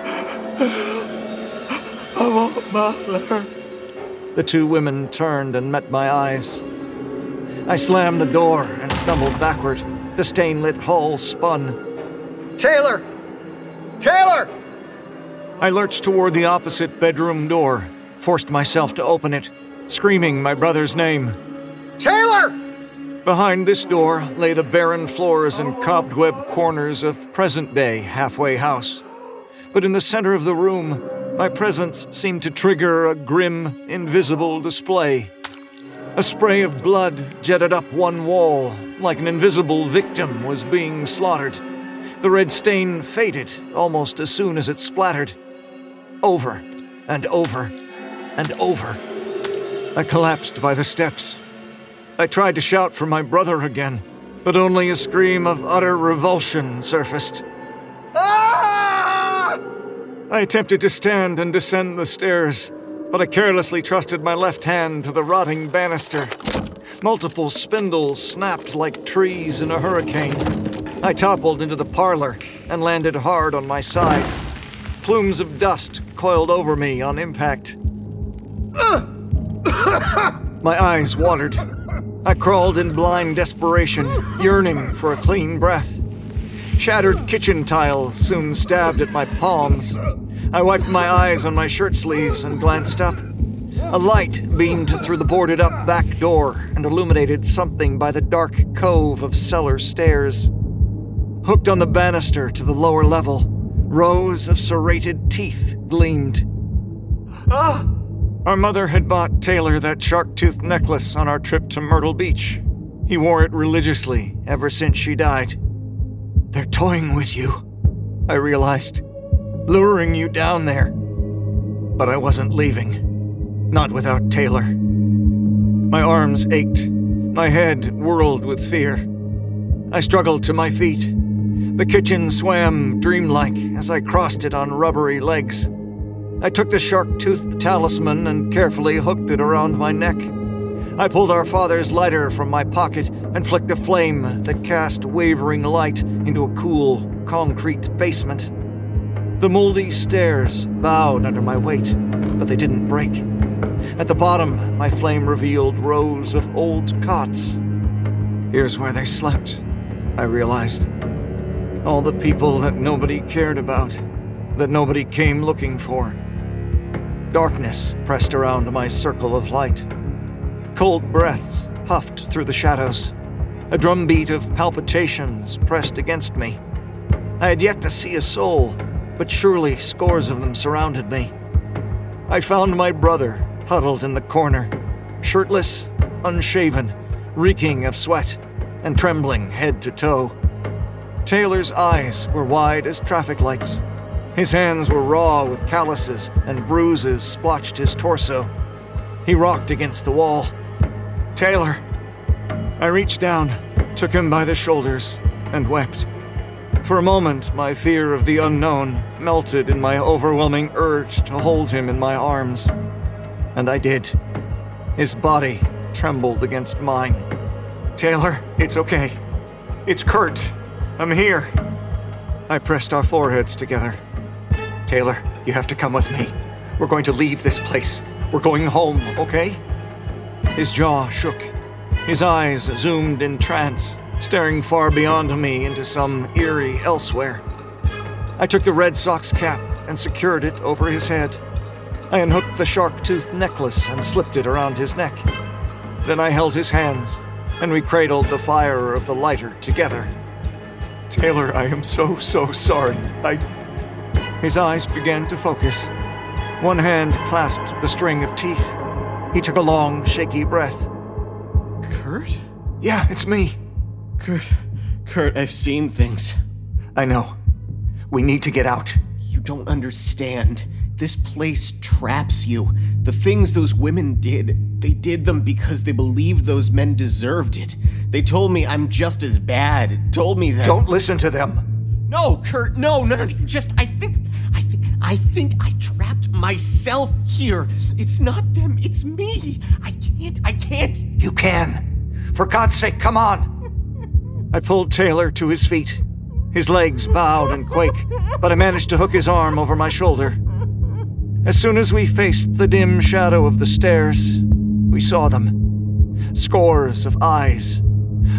I want mother. The two women turned and met my eyes. I slammed the door and stumbled backward. The stain lit hall spun. Taylor! Taylor! I lurched toward the opposite bedroom door, forced myself to open it, screaming my brother's name. Taylor! Behind this door lay the barren floors and cobweb corners of present day Halfway House. But in the center of the room, my presence seemed to trigger a grim, invisible display. A spray of blood jetted up one wall, like an invisible victim was being slaughtered. The red stain faded almost as soon as it splattered. Over and over and over. I collapsed by the steps. I tried to shout for my brother again, but only a scream of utter revulsion surfaced. Ah! I attempted to stand and descend the stairs, but I carelessly trusted my left hand to the rotting banister. Multiple spindles snapped like trees in a hurricane. I toppled into the parlor and landed hard on my side. Plumes of dust coiled over me on impact. my eyes watered. I crawled in blind desperation, yearning for a clean breath. Shattered kitchen tile soon stabbed at my palms. I wiped my eyes on my shirt sleeves and glanced up. A light beamed through the boarded up back door and illuminated something by the dark cove of cellar stairs. Hooked on the banister to the lower level, rows of serrated teeth gleamed. Ah! Our mother had bought Taylor that shark tooth necklace on our trip to Myrtle Beach. He wore it religiously ever since she died. They're toying with you, I realized, luring you down there. But I wasn't leaving. Not without Taylor. My arms ached. My head whirled with fear. I struggled to my feet. The kitchen swam dreamlike as I crossed it on rubbery legs. I took the shark toothed talisman and carefully hooked it around my neck. I pulled our father's lighter from my pocket and flicked a flame that cast wavering light into a cool, concrete basement. The moldy stairs bowed under my weight, but they didn't break. At the bottom, my flame revealed rows of old cots. Here's where they slept, I realized. All the people that nobody cared about, that nobody came looking for. Darkness pressed around my circle of light. Cold breaths puffed through the shadows. A drumbeat of palpitations pressed against me. I had yet to see a soul, but surely scores of them surrounded me. I found my brother huddled in the corner, shirtless, unshaven, reeking of sweat, and trembling head to toe. Taylor's eyes were wide as traffic lights. His hands were raw with calluses, and bruises splotched his torso. He rocked against the wall. Taylor! I reached down, took him by the shoulders, and wept. For a moment, my fear of the unknown melted in my overwhelming urge to hold him in my arms. And I did. His body trembled against mine. Taylor, it's okay. It's Kurt. I'm here. I pressed our foreheads together. Taylor, you have to come with me. We're going to leave this place. We're going home, okay? His jaw shook. His eyes zoomed in trance, staring far beyond me into some eerie elsewhere. I took the Red Sox cap and secured it over his head. I unhooked the shark tooth necklace and slipped it around his neck. Then I held his hands, and we cradled the fire of the lighter together. Taylor, I am so, so sorry. I. His eyes began to focus. One hand clasped the string of teeth. He took a long, shaky breath. Kurt? Yeah, it's me. Kurt. Kurt, I've seen things. I know. We need to get out. You don't understand. This place traps you. The things those women did, they did them because they believed those men deserved it. They told me I'm just as bad. Told me that. Don't listen to them. No, Kurt, no, no, no. You just, I think, I think, I think I trapped myself here. It's not them, it's me. I can't, I can't. You can. For God's sake, come on. I pulled Taylor to his feet. His legs bowed and quake, but I managed to hook his arm over my shoulder. As soon as we faced the dim shadow of the stairs, we saw them. Scores of eyes.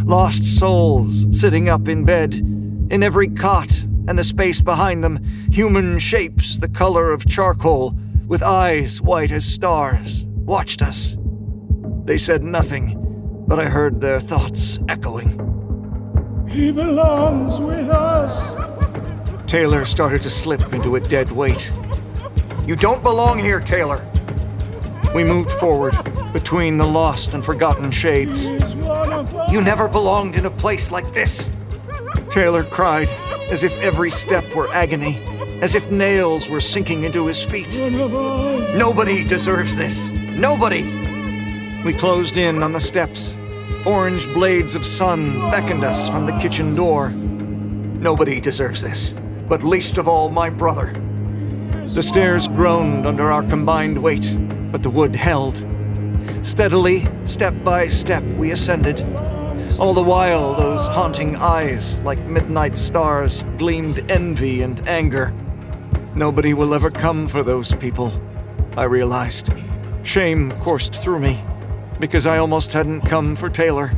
Lost souls sitting up in bed. In every cot and the space behind them, human shapes the color of charcoal, with eyes white as stars, watched us. They said nothing, but I heard their thoughts echoing. He belongs with us. Taylor started to slip into a dead weight. You don't belong here, Taylor. We moved forward between the lost and forgotten shades. You never belonged in a place like this. Taylor cried as if every step were agony, as if nails were sinking into his feet. Nobody deserves this. Nobody. We closed in on the steps. Orange blades of sun beckoned us from the kitchen door. Nobody deserves this, but least of all my brother. The stairs groaned under our combined weight, but the wood held. Steadily, step by step, we ascended. All the while, those haunting eyes, like midnight stars, gleamed envy and anger. Nobody will ever come for those people, I realized. Shame coursed through me, because I almost hadn't come for Taylor.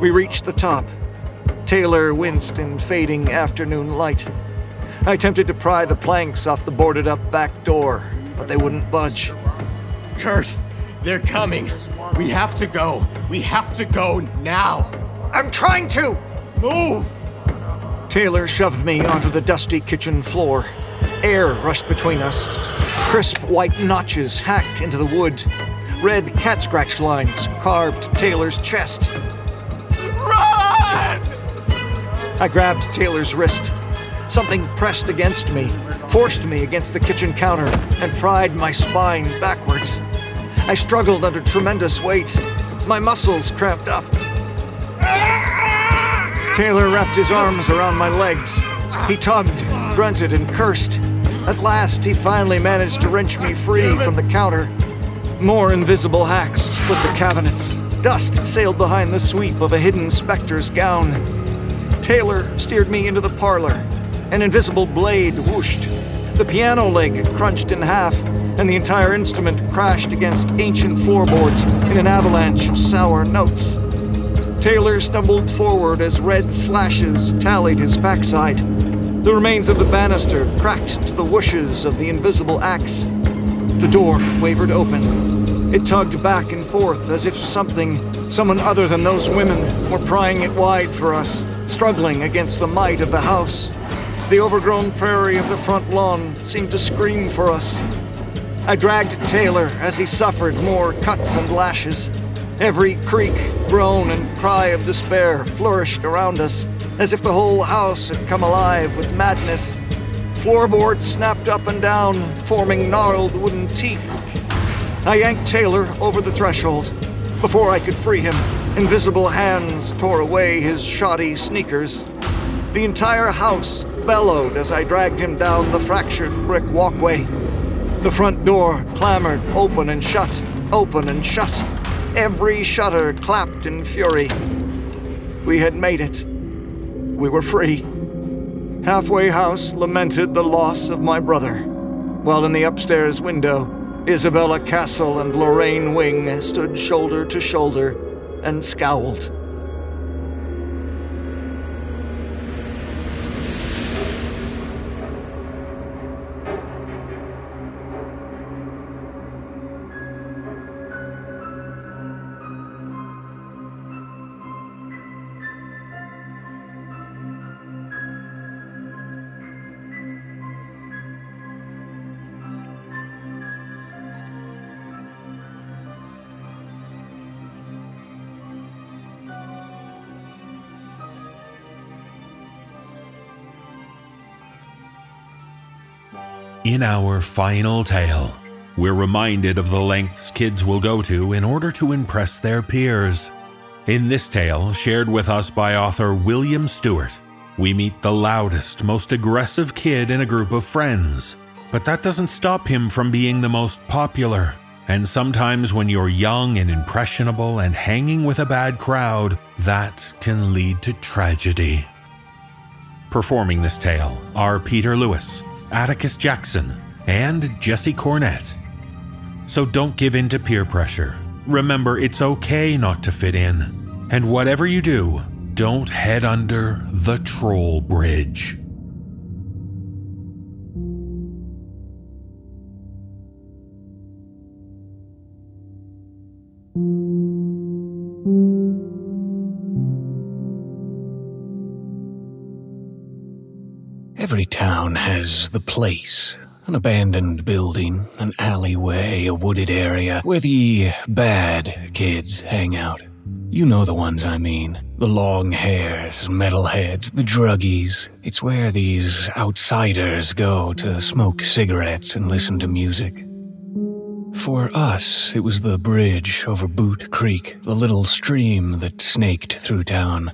We reached the top. Taylor winced in fading afternoon light. I attempted to pry the planks off the boarded up back door, but they wouldn't budge. Kurt, they're coming. We have to go. We have to go now. I'm trying to! Move! Taylor shoved me onto the dusty kitchen floor. Air rushed between us. Crisp white notches hacked into the wood. Red cat scratch lines carved Taylor's chest. Run! I grabbed Taylor's wrist. Something pressed against me, forced me against the kitchen counter, and pried my spine backwards. I struggled under tremendous weight. My muscles cramped up. Taylor wrapped his arms around my legs. He tugged, grunted, and cursed. At last, he finally managed to wrench me free from the counter. More invisible hacks split the cabinets. Dust sailed behind the sweep of a hidden specter's gown. Taylor steered me into the parlor. An invisible blade whooshed. The piano leg crunched in half, and the entire instrument crashed against ancient floorboards in an avalanche of sour notes. Taylor stumbled forward as red slashes tallied his backside. The remains of the banister cracked to the whooshes of the invisible axe. The door wavered open. It tugged back and forth as if something, someone other than those women, were prying it wide for us, struggling against the might of the house. The overgrown prairie of the front lawn seemed to scream for us. I dragged Taylor as he suffered more cuts and lashes. Every creak, groan, and cry of despair flourished around us, as if the whole house had come alive with madness. Floorboards snapped up and down, forming gnarled wooden teeth. I yanked Taylor over the threshold. Before I could free him, invisible hands tore away his shoddy sneakers. The entire house bellowed as I dragged him down the fractured brick walkway. The front door clamored open and shut, open and shut. Every shutter clapped in fury. We had made it. We were free. Halfway House lamented the loss of my brother, while in the upstairs window, Isabella Castle and Lorraine Wing stood shoulder to shoulder and scowled. In our final tale, we're reminded of the lengths kids will go to in order to impress their peers. In this tale, shared with us by author William Stuart, we meet the loudest, most aggressive kid in a group of friends. But that doesn't stop him from being the most popular. And sometimes, when you're young and impressionable and hanging with a bad crowd, that can lead to tragedy. Performing this tale are Peter Lewis, Atticus Jackson, and Jesse Cornett. So don't give in to peer pressure. Remember, it's okay not to fit in. And whatever you do, don't head under the troll bridge. Every town has the place. An abandoned building, an alleyway, a wooded area where the bad kids hang out. You know the ones I mean. The long hairs, metalheads, the druggies. It's where these outsiders go to smoke cigarettes and listen to music. For us, it was the bridge over Boot Creek, the little stream that snaked through town.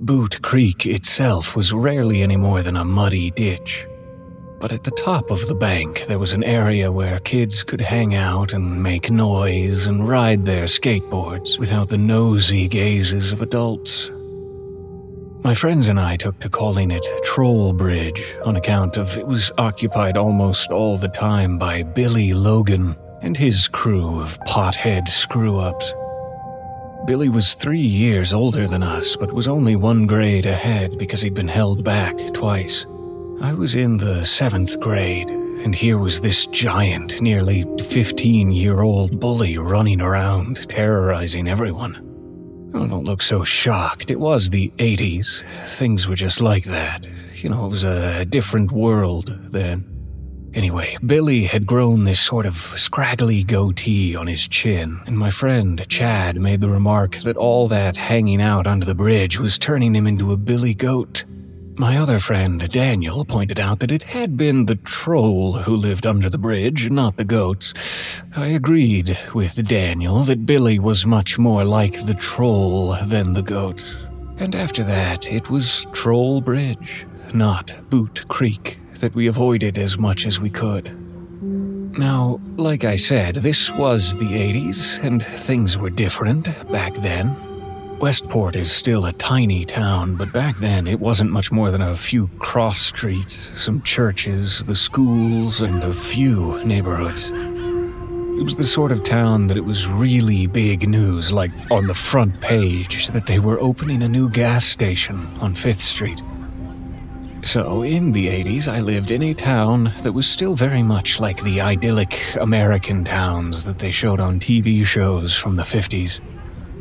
Boot Creek itself was rarely any more than a muddy ditch. But at the top of the bank, there was an area where kids could hang out and make noise and ride their skateboards without the nosy gazes of adults. My friends and I took to calling it Troll Bridge on account of it was occupied almost all the time by Billy Logan and his crew of pothead screw ups. Billy was three years older than us, but was only one grade ahead because he'd been held back twice. I was in the seventh grade, and here was this giant, nearly 15 year old bully running around, terrorizing everyone. Oh, don't look so shocked. It was the 80s. Things were just like that. You know, it was a different world then. Anyway, Billy had grown this sort of scraggly goatee on his chin, and my friend Chad made the remark that all that hanging out under the bridge was turning him into a billy goat. My other friend Daniel pointed out that it had been the troll who lived under the bridge, not the goats. I agreed with Daniel that Billy was much more like the troll than the goats. And after that, it was Troll Bridge, not Boot Creek that we avoided as much as we could. Now, like I said, this was the 80s, and things were different back then. Westport is still a tiny town, but back then it wasn't much more than a few cross streets, some churches, the schools, and a few neighborhoods. It was the sort of town that it was really big news, like on the front page, that they were opening a new gas station on 5th Street. So, in the 80s, I lived in a town that was still very much like the idyllic American towns that they showed on TV shows from the 50s.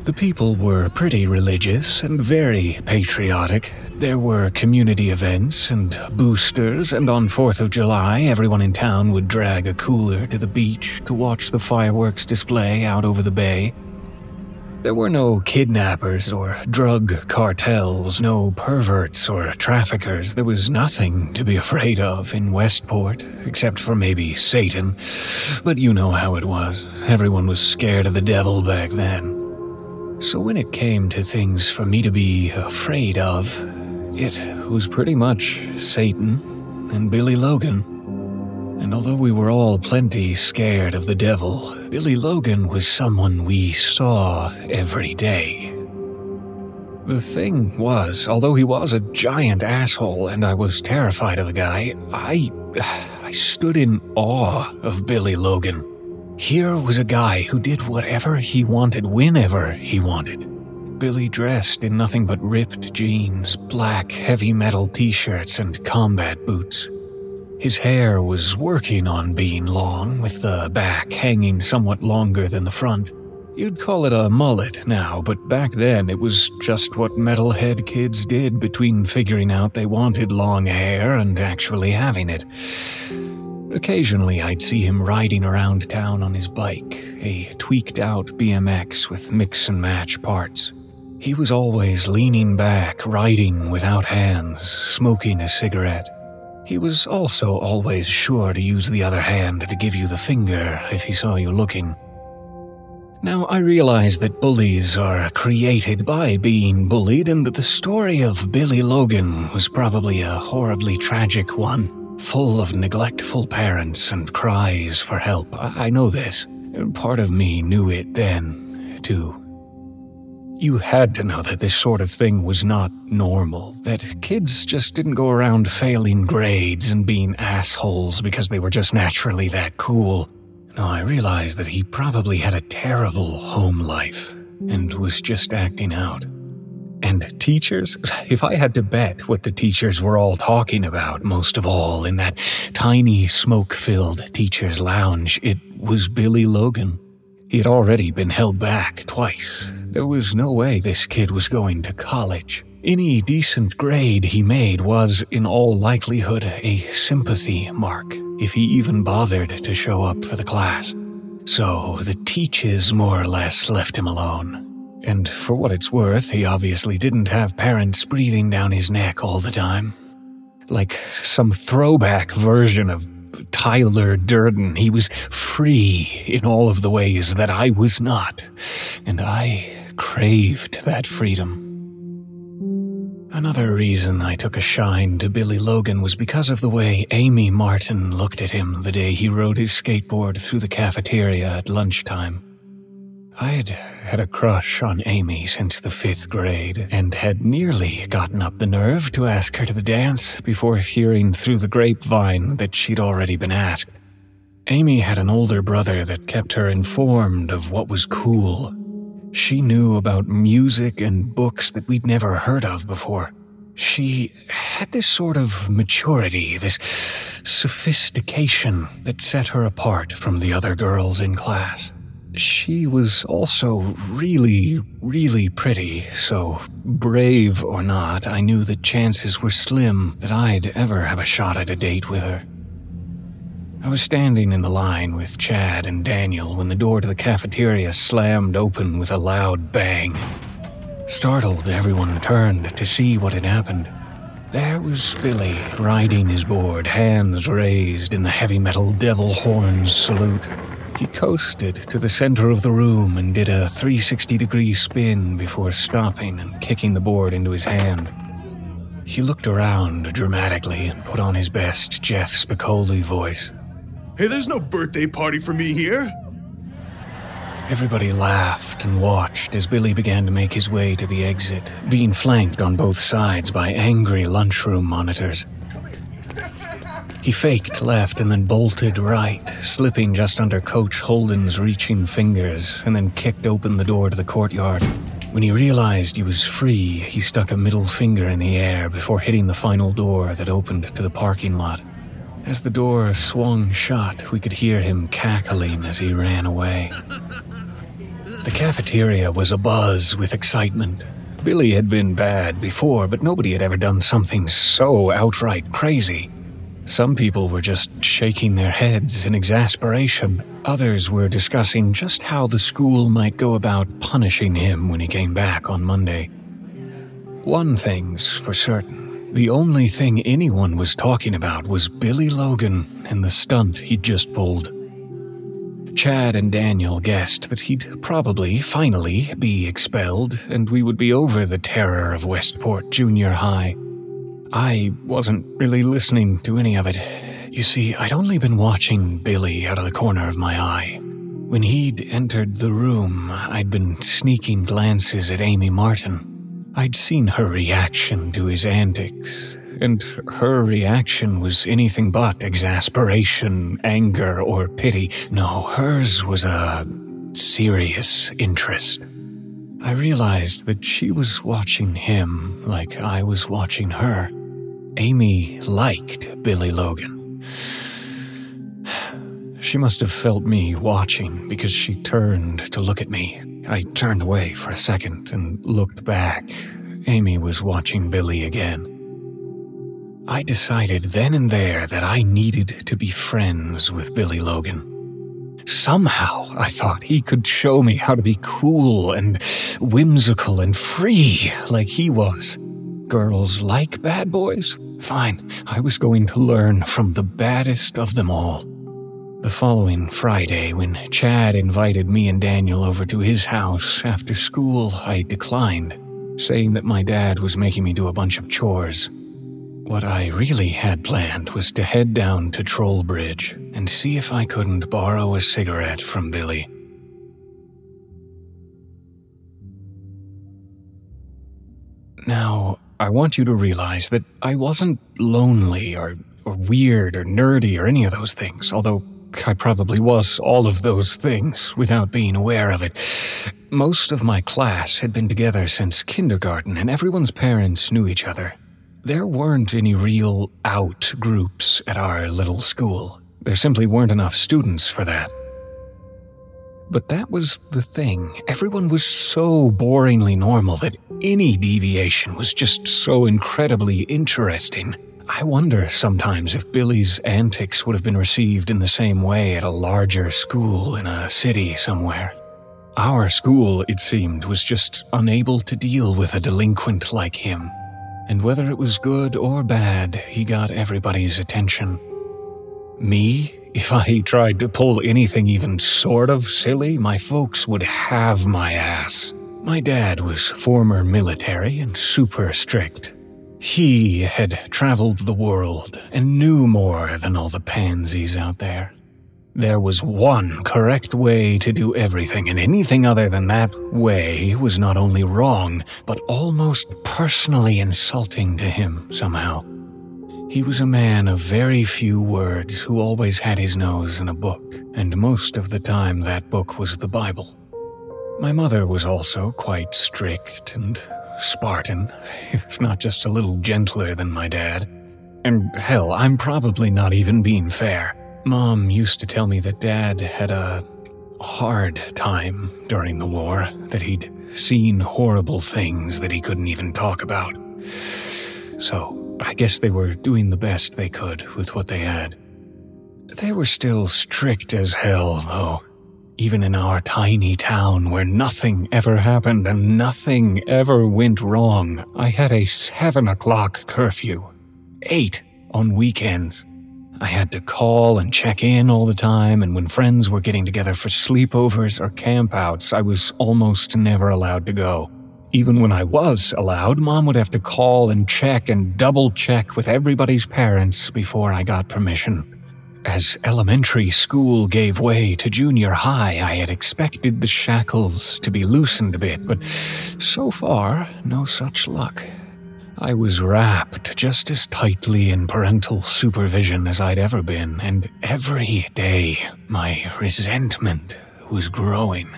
The people were pretty religious and very patriotic. There were community events and boosters, and on 4th of July, everyone in town would drag a cooler to the beach to watch the fireworks display out over the bay. There were no kidnappers or drug cartels, no perverts or traffickers. There was nothing to be afraid of in Westport, except for maybe Satan. But you know how it was. Everyone was scared of the devil back then. So when it came to things for me to be afraid of, it was pretty much Satan and Billy Logan. And although we were all plenty scared of the devil, Billy Logan was someone we saw every day. The thing was, although he was a giant asshole and I was terrified of the guy, I. I stood in awe of Billy Logan. Here was a guy who did whatever he wanted whenever he wanted. Billy dressed in nothing but ripped jeans, black heavy metal t shirts, and combat boots. His hair was working on being long, with the back hanging somewhat longer than the front. You'd call it a mullet now, but back then it was just what metalhead kids did between figuring out they wanted long hair and actually having it. Occasionally, I'd see him riding around town on his bike, a tweaked out BMX with mix and match parts. He was always leaning back, riding without hands, smoking a cigarette. He was also always sure to use the other hand to give you the finger if he saw you looking. Now, I realize that bullies are created by being bullied, and that the story of Billy Logan was probably a horribly tragic one full of neglectful parents and cries for help. I, I know this. Part of me knew it then, too. You had to know that this sort of thing was not normal, that kids just didn't go around failing grades and being assholes because they were just naturally that cool. No, I realized that he probably had a terrible home life and was just acting out. And teachers? If I had to bet what the teachers were all talking about, most of all, in that tiny smoke filled teacher's lounge, it was Billy Logan. He had already been held back twice. There was no way this kid was going to college. Any decent grade he made was, in all likelihood, a sympathy mark, if he even bothered to show up for the class. So the teachers more or less left him alone. And for what it's worth, he obviously didn't have parents breathing down his neck all the time. Like some throwback version of Tyler Durden, he was free in all of the ways that I was not, and I craved that freedom. Another reason I took a shine to Billy Logan was because of the way Amy Martin looked at him the day he rode his skateboard through the cafeteria at lunchtime. I'd had a crush on Amy since the fifth grade and had nearly gotten up the nerve to ask her to the dance before hearing through the grapevine that she'd already been asked. Amy had an older brother that kept her informed of what was cool. She knew about music and books that we'd never heard of before. She had this sort of maturity, this sophistication that set her apart from the other girls in class. She was also really, really pretty, so brave or not, I knew the chances were slim that I'd ever have a shot at a date with her. I was standing in the line with Chad and Daniel when the door to the cafeteria slammed open with a loud bang. Startled, everyone turned to see what had happened. There was Billy riding his board, hands raised in the heavy metal devil horns salute. He coasted to the center of the room and did a 360 degree spin before stopping and kicking the board into his hand. He looked around dramatically and put on his best Jeff Spicoli voice. Hey, there's no birthday party for me here. Everybody laughed and watched as Billy began to make his way to the exit, being flanked on both sides by angry lunchroom monitors. He faked left and then bolted right, slipping just under Coach Holden's reaching fingers, and then kicked open the door to the courtyard. When he realized he was free, he stuck a middle finger in the air before hitting the final door that opened to the parking lot. As the door swung shut, we could hear him cackling as he ran away. The cafeteria was abuzz with excitement. Billy had been bad before, but nobody had ever done something so outright crazy. Some people were just shaking their heads in exasperation. Others were discussing just how the school might go about punishing him when he came back on Monday. One thing's for certain the only thing anyone was talking about was Billy Logan and the stunt he'd just pulled. Chad and Daniel guessed that he'd probably, finally, be expelled, and we would be over the terror of Westport Junior High. I wasn't really listening to any of it. You see, I'd only been watching Billy out of the corner of my eye. When he'd entered the room, I'd been sneaking glances at Amy Martin. I'd seen her reaction to his antics, and her reaction was anything but exasperation, anger, or pity. No, hers was a serious interest. I realized that she was watching him like I was watching her. Amy liked Billy Logan. She must have felt me watching because she turned to look at me. I turned away for a second and looked back. Amy was watching Billy again. I decided then and there that I needed to be friends with Billy Logan. Somehow, I thought, he could show me how to be cool and whimsical and free like he was. Girls like bad boys? Fine, I was going to learn from the baddest of them all. The following Friday, when Chad invited me and Daniel over to his house after school, I declined, saying that my dad was making me do a bunch of chores. What I really had planned was to head down to Trollbridge and see if I couldn't borrow a cigarette from Billy. Now, I want you to realize that I wasn't lonely or, or weird or nerdy or any of those things, although I probably was all of those things without being aware of it. Most of my class had been together since kindergarten, and everyone's parents knew each other. There weren't any real out groups at our little school. There simply weren't enough students for that. But that was the thing. Everyone was so boringly normal that any deviation was just so incredibly interesting. I wonder sometimes if Billy's antics would have been received in the same way at a larger school in a city somewhere. Our school, it seemed, was just unable to deal with a delinquent like him. And whether it was good or bad, he got everybody's attention. Me, if I tried to pull anything even sort of silly, my folks would have my ass. My dad was former military and super strict. He had traveled the world and knew more than all the pansies out there. There was one correct way to do everything, and anything other than that way was not only wrong, but almost personally insulting to him somehow. He was a man of very few words who always had his nose in a book, and most of the time that book was the Bible. My mother was also quite strict and Spartan, if not just a little gentler than my dad. And hell, I'm probably not even being fair. Mom used to tell me that dad had a hard time during the war, that he'd seen horrible things that he couldn't even talk about. So, I guess they were doing the best they could with what they had. They were still strict as hell, though even in our tiny town where nothing ever happened and nothing ever went wrong, I had a seven o'clock curfew. Eight on weekends. I had to call and check in all the time, and when friends were getting together for sleepovers or campouts, I was almost never allowed to go. Even when I was allowed, mom would have to call and check and double check with everybody's parents before I got permission. As elementary school gave way to junior high, I had expected the shackles to be loosened a bit, but so far, no such luck. I was wrapped just as tightly in parental supervision as I'd ever been, and every day my resentment was growing.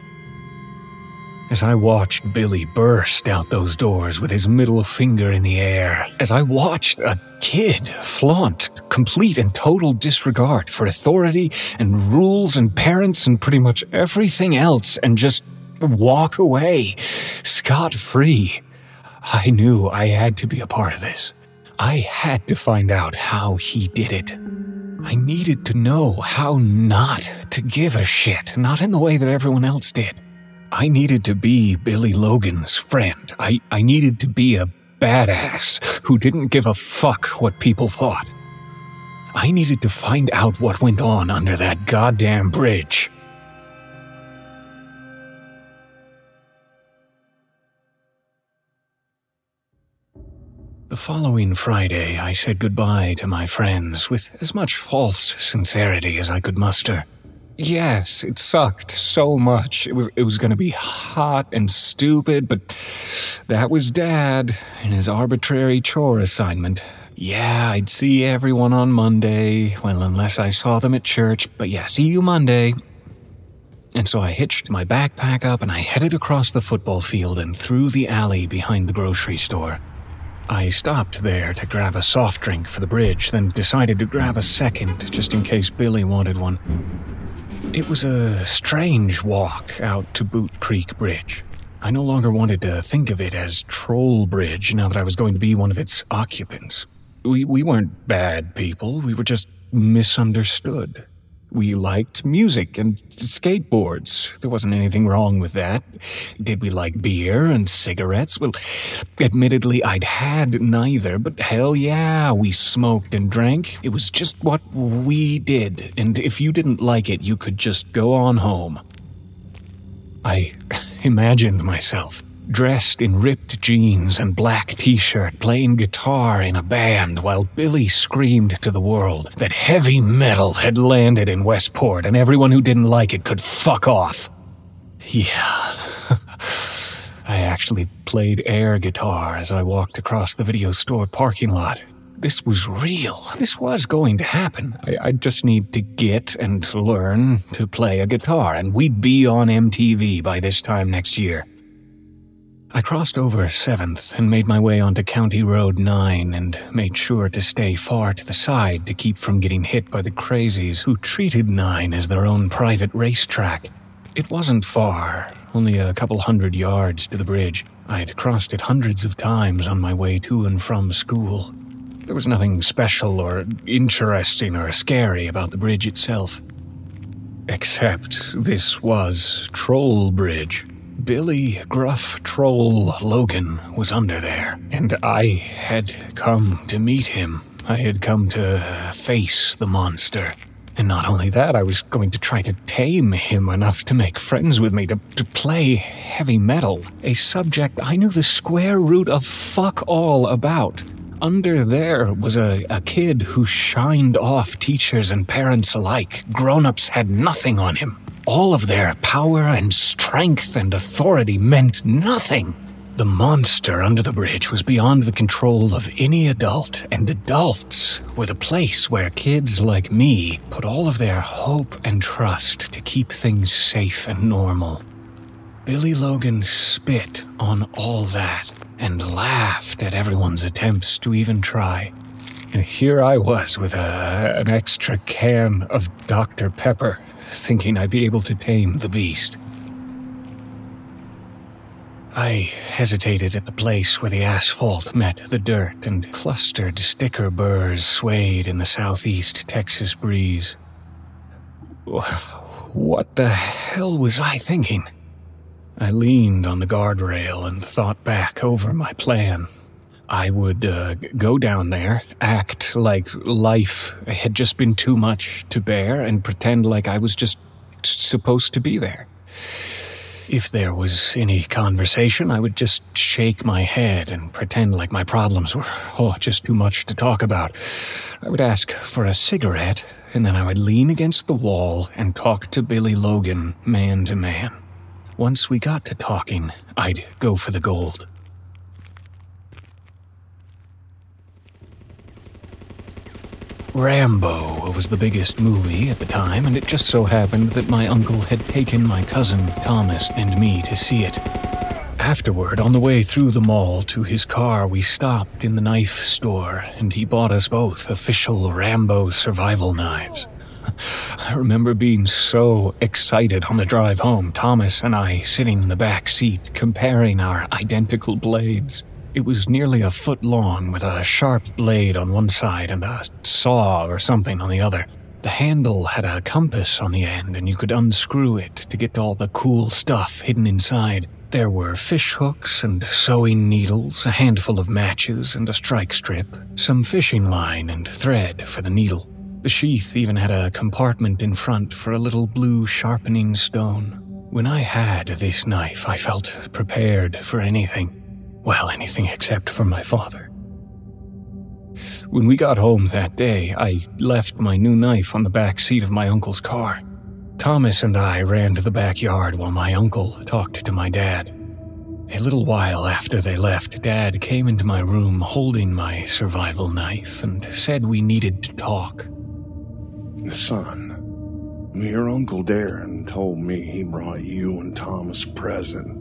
As I watched Billy burst out those doors with his middle finger in the air, as I watched a kid flaunt complete and total disregard for authority and rules and parents and pretty much everything else and just walk away scot free, I knew I had to be a part of this. I had to find out how he did it. I needed to know how not to give a shit, not in the way that everyone else did. I needed to be Billy Logan's friend. I, I needed to be a badass who didn't give a fuck what people thought. I needed to find out what went on under that goddamn bridge. The following Friday, I said goodbye to my friends with as much false sincerity as I could muster. Yes, it sucked so much. It was it was going to be hot and stupid, but that was dad and his arbitrary chore assignment. Yeah, I'd see everyone on Monday, well unless I saw them at church, but yeah, see you Monday. And so I hitched my backpack up and I headed across the football field and through the alley behind the grocery store. I stopped there to grab a soft drink for the bridge, then decided to grab a second just in case Billy wanted one. It was a strange walk out to Boot Creek Bridge. I no longer wanted to think of it as Troll Bridge now that I was going to be one of its occupants. We, we weren't bad people, we were just misunderstood. We liked music and skateboards. There wasn't anything wrong with that. Did we like beer and cigarettes? Well, admittedly, I'd had neither, but hell yeah, we smoked and drank. It was just what we did, and if you didn't like it, you could just go on home. I imagined myself dressed in ripped jeans and black t shirt, playing guitar in a band while Billy screamed to the world that heavy metal had landed in Westport and everyone who didn't like it could fuck off. Yeah. I actually played air guitar as I walked across the video store parking lot. This was real. This was going to happen. I, I just need to get and learn to play a guitar, and we'd be on MTV by this time next year. I crossed over 7th and made my way onto County Road 9 and made sure to stay far to the side to keep from getting hit by the crazies who treated 9 as their own private racetrack. It wasn't far, only a couple hundred yards to the bridge. I'd crossed it hundreds of times on my way to and from school. There was nothing special or interesting or scary about the bridge itself. Except this was Troll Bridge. Billy Gruff Troll Logan was under there, and I had come to meet him. I had come to face the monster. And not only that, I was going to try to tame him enough to make friends with me, to, to play heavy metal, a subject I knew the square root of fuck all about. Under there was a, a kid who shined off teachers and parents alike. Grown ups had nothing on him. All of their power and strength and authority meant nothing. The monster under the bridge was beyond the control of any adult, and adults were the place where kids like me put all of their hope and trust to keep things safe and normal. Billy Logan spit on all that and laughed at everyone's attempts to even try. And here I was with a, an extra can of Dr. Pepper, thinking I'd be able to tame the beast. I hesitated at the place where the asphalt met the dirt and clustered sticker burrs swayed in the southeast Texas breeze. What the hell was I thinking? I leaned on the guardrail and thought back over my plan. I would uh, go down there, act like life had just been too much to bear, and pretend like I was just supposed to be there. If there was any conversation, I would just shake my head and pretend like my problems were, oh, just too much to talk about. I would ask for a cigarette, and then I would lean against the wall and talk to Billy Logan man to man. Once we got to talking, I'd go for the gold. Rambo was the biggest movie at the time, and it just so happened that my uncle had taken my cousin Thomas and me to see it. Afterward, on the way through the mall to his car, we stopped in the knife store, and he bought us both official Rambo survival knives. I remember being so excited on the drive home, Thomas and I sitting in the back seat, comparing our identical blades. It was nearly a foot long, with a sharp blade on one side and a saw or something on the other. The handle had a compass on the end, and you could unscrew it to get all the cool stuff hidden inside. There were fish hooks and sewing needles, a handful of matches and a strike strip, some fishing line and thread for the needle. The sheath even had a compartment in front for a little blue sharpening stone. When I had this knife, I felt prepared for anything. Well, anything except for my father. When we got home that day, I left my new knife on the back seat of my uncle's car. Thomas and I ran to the backyard while my uncle talked to my dad. A little while after they left, Dad came into my room holding my survival knife and said we needed to talk. Son, your Uncle Darren told me he brought you and Thomas present.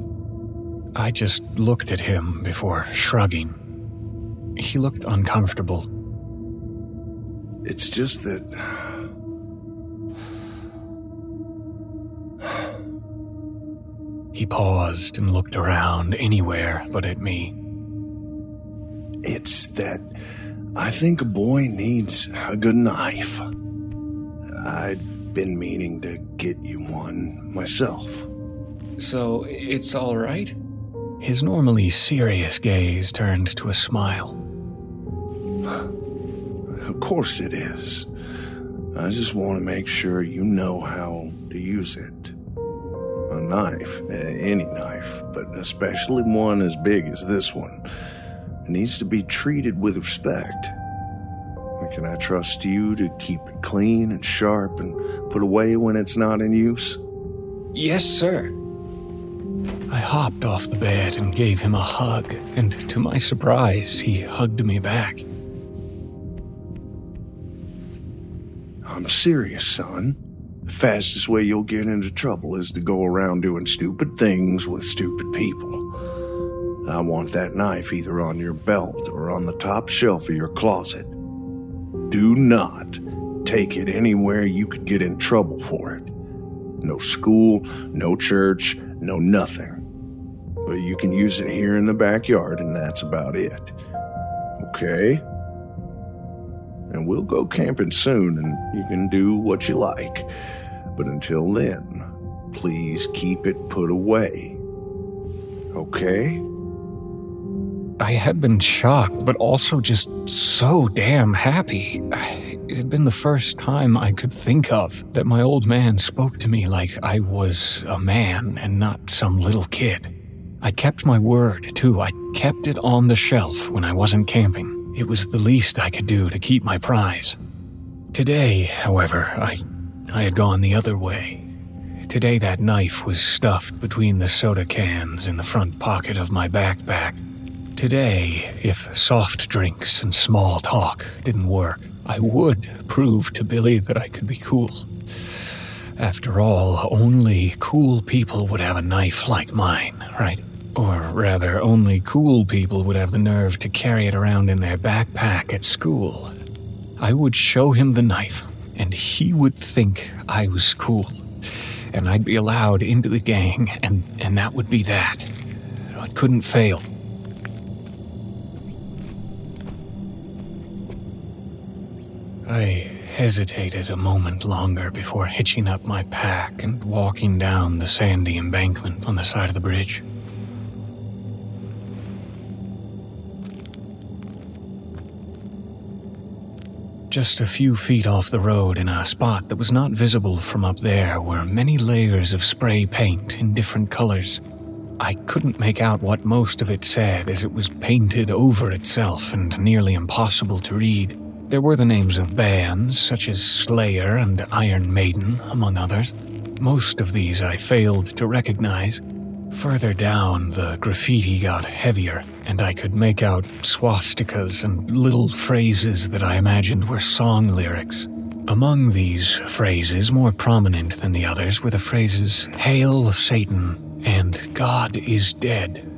I just looked at him before shrugging. He looked uncomfortable. It's just that. He paused and looked around anywhere but at me. It's that I think a boy needs a good knife. I'd been meaning to get you one myself. So it's all right? His normally serious gaze turned to a smile. Of course it is. I just want to make sure you know how to use it. A knife, any knife, but especially one as big as this one, needs to be treated with respect. Can I trust you to keep it clean and sharp and put away when it's not in use? Yes, sir. I hopped off the bed and gave him a hug, and to my surprise, he hugged me back. I'm serious, son. The fastest way you'll get into trouble is to go around doing stupid things with stupid people. I want that knife either on your belt or on the top shelf of your closet. Do not take it anywhere you could get in trouble for it. No school, no church, no nothing. But you can use it here in the backyard, and that's about it. Okay? And we'll go camping soon, and you can do what you like. But until then, please keep it put away. Okay? I had been shocked, but also just so damn happy. It had been the first time I could think of that my old man spoke to me like I was a man and not some little kid. I kept my word, too. I kept it on the shelf when I wasn't camping. It was the least I could do to keep my prize. Today, however, I, I had gone the other way. Today, that knife was stuffed between the soda cans in the front pocket of my backpack. Today, if soft drinks and small talk didn't work, I would prove to Billy that I could be cool. After all, only cool people would have a knife like mine, right? Or rather, only cool people would have the nerve to carry it around in their backpack at school. I would show him the knife, and he would think I was cool. And I'd be allowed into the gang, and, and that would be that. It couldn't fail. I hesitated a moment longer before hitching up my pack and walking down the sandy embankment on the side of the bridge. Just a few feet off the road, in a spot that was not visible from up there, were many layers of spray paint in different colors. I couldn't make out what most of it said, as it was painted over itself and nearly impossible to read. There were the names of bands, such as Slayer and Iron Maiden, among others. Most of these I failed to recognize. Further down, the graffiti got heavier, and I could make out swastikas and little phrases that I imagined were song lyrics. Among these phrases, more prominent than the others, were the phrases Hail Satan and God is dead.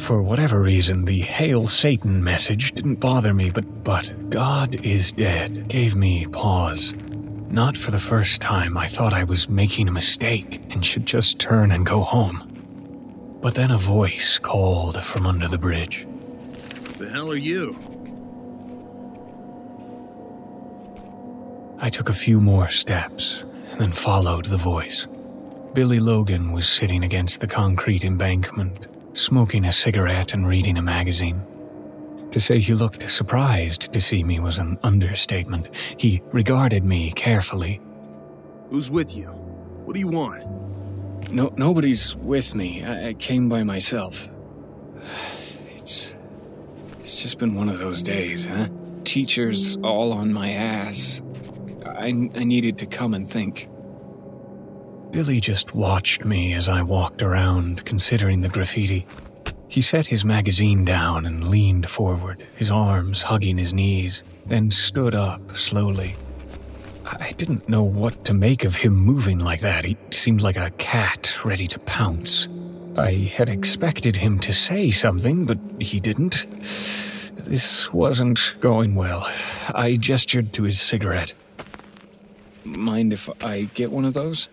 For whatever reason, the Hail Satan message didn't bother me, but, but God is dead gave me pause. Not for the first time, I thought I was making a mistake and should just turn and go home. But then a voice called from under the bridge. Who the hell are you? I took a few more steps and then followed the voice. Billy Logan was sitting against the concrete embankment, smoking a cigarette and reading a magazine. To say he looked surprised to see me was an understatement. He regarded me carefully. Who's with you? What do you want? No, nobody's with me. I, I came by myself. It's, it's just been one of those days, huh? Teachers all on my ass. I, I needed to come and think. Billy just watched me as I walked around, considering the graffiti. He set his magazine down and leaned forward, his arms hugging his knees, then stood up slowly. I didn't know what to make of him moving like that. He seemed like a cat ready to pounce. I had expected him to say something, but he didn't. This wasn't going well. I gestured to his cigarette. Mind if I get one of those?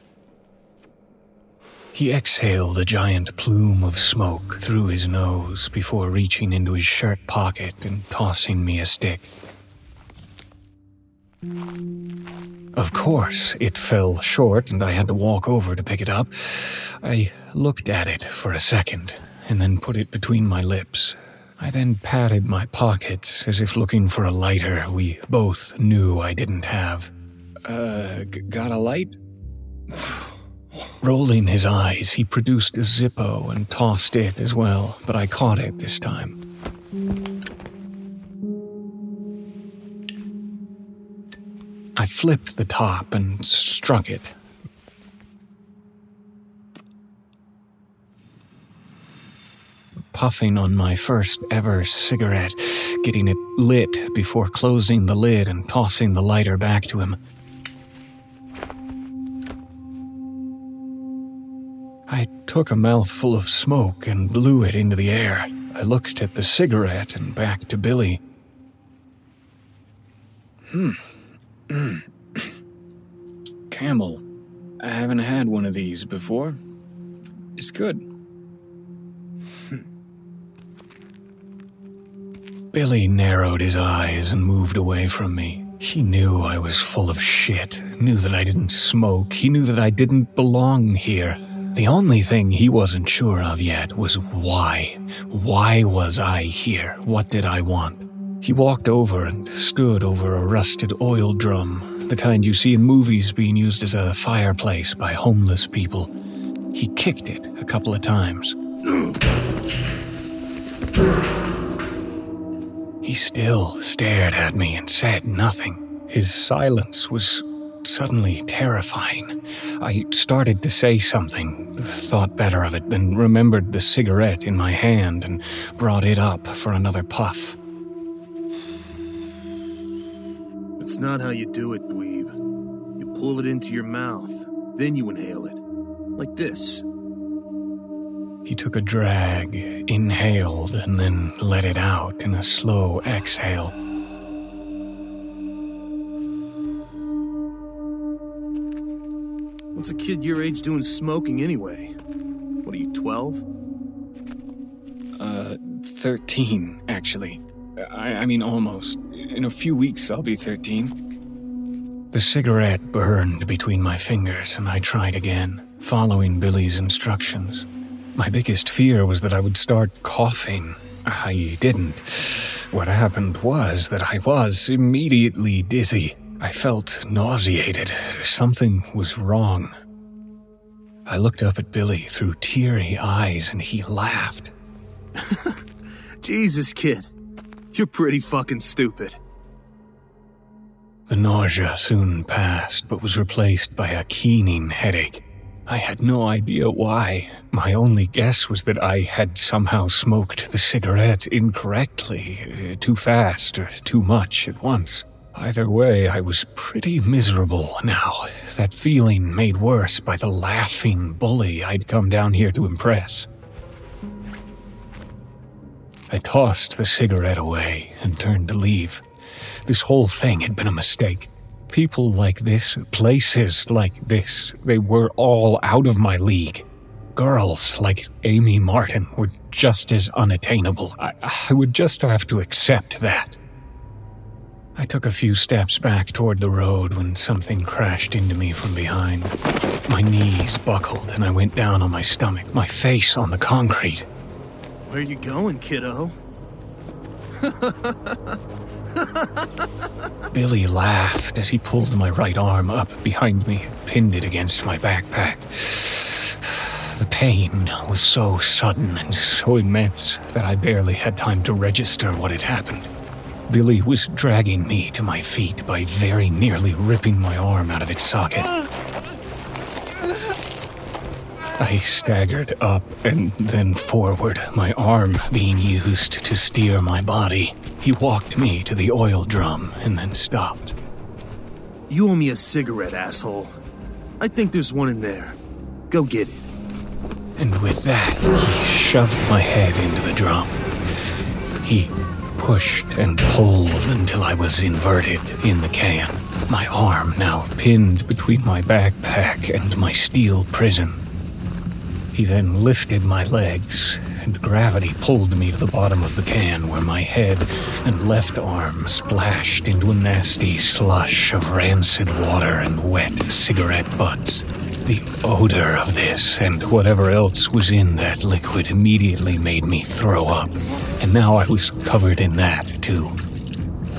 He exhaled a giant plume of smoke through his nose before reaching into his shirt pocket and tossing me a stick. Of course, it fell short and I had to walk over to pick it up. I looked at it for a second and then put it between my lips. I then patted my pockets as if looking for a lighter we both knew I didn't have. Uh, got a light? Rolling his eyes, he produced a Zippo and tossed it as well, but I caught it this time. I flipped the top and struck it. Puffing on my first ever cigarette, getting it lit before closing the lid and tossing the lighter back to him. I took a mouthful of smoke and blew it into the air. I looked at the cigarette and back to Billy. Hmm. Mm. Camel. I haven't had one of these before. It's good. Billy narrowed his eyes and moved away from me. He knew I was full of shit, knew that I didn't smoke, he knew that I didn't belong here. The only thing he wasn't sure of yet was why. Why was I here? What did I want? He walked over and stood over a rusted oil drum, the kind you see in movies being used as a fireplace by homeless people. He kicked it a couple of times. He still stared at me and said nothing. His silence was suddenly terrifying. I started to say something, thought better of it, then remembered the cigarette in my hand and brought it up for another puff. It's not how you do it, dweeb. You pull it into your mouth, then you inhale it. Like this. He took a drag, inhaled, and then let it out in a slow exhale. What's a kid your age doing smoking anyway? What are you, 12? Uh, 13, actually. I, I mean, almost. In a few weeks, I'll be 13. The cigarette burned between my fingers, and I tried again, following Billy's instructions. My biggest fear was that I would start coughing. I didn't. What happened was that I was immediately dizzy. I felt nauseated. Something was wrong. I looked up at Billy through teary eyes and he laughed. Jesus, kid. You're pretty fucking stupid. The nausea soon passed, but was replaced by a keening headache. I had no idea why. My only guess was that I had somehow smoked the cigarette incorrectly, too fast or too much at once. Either way, I was pretty miserable now, that feeling made worse by the laughing bully I'd come down here to impress. I tossed the cigarette away and turned to leave. This whole thing had been a mistake. People like this, places like this, they were all out of my league. Girls like Amy Martin were just as unattainable. I, I would just have to accept that. I took a few steps back toward the road when something crashed into me from behind. My knees buckled and I went down on my stomach, my face on the concrete. Where are you going, kiddo? Billy laughed as he pulled my right arm up behind me and pinned it against my backpack. The pain was so sudden and so immense that I barely had time to register what had happened. Billy was dragging me to my feet by very nearly ripping my arm out of its socket. I staggered up and then forward, my arm being used to steer my body. He walked me to the oil drum and then stopped. You owe me a cigarette, asshole. I think there's one in there. Go get it. And with that, he shoved my head into the drum. He pushed and pulled until I was inverted in the can, my arm now pinned between my backpack and my steel prison. He then lifted my legs, and gravity pulled me to the bottom of the can where my head and left arm splashed into a nasty slush of rancid water and wet cigarette butts. The odor of this and whatever else was in that liquid immediately made me throw up, and now I was covered in that too.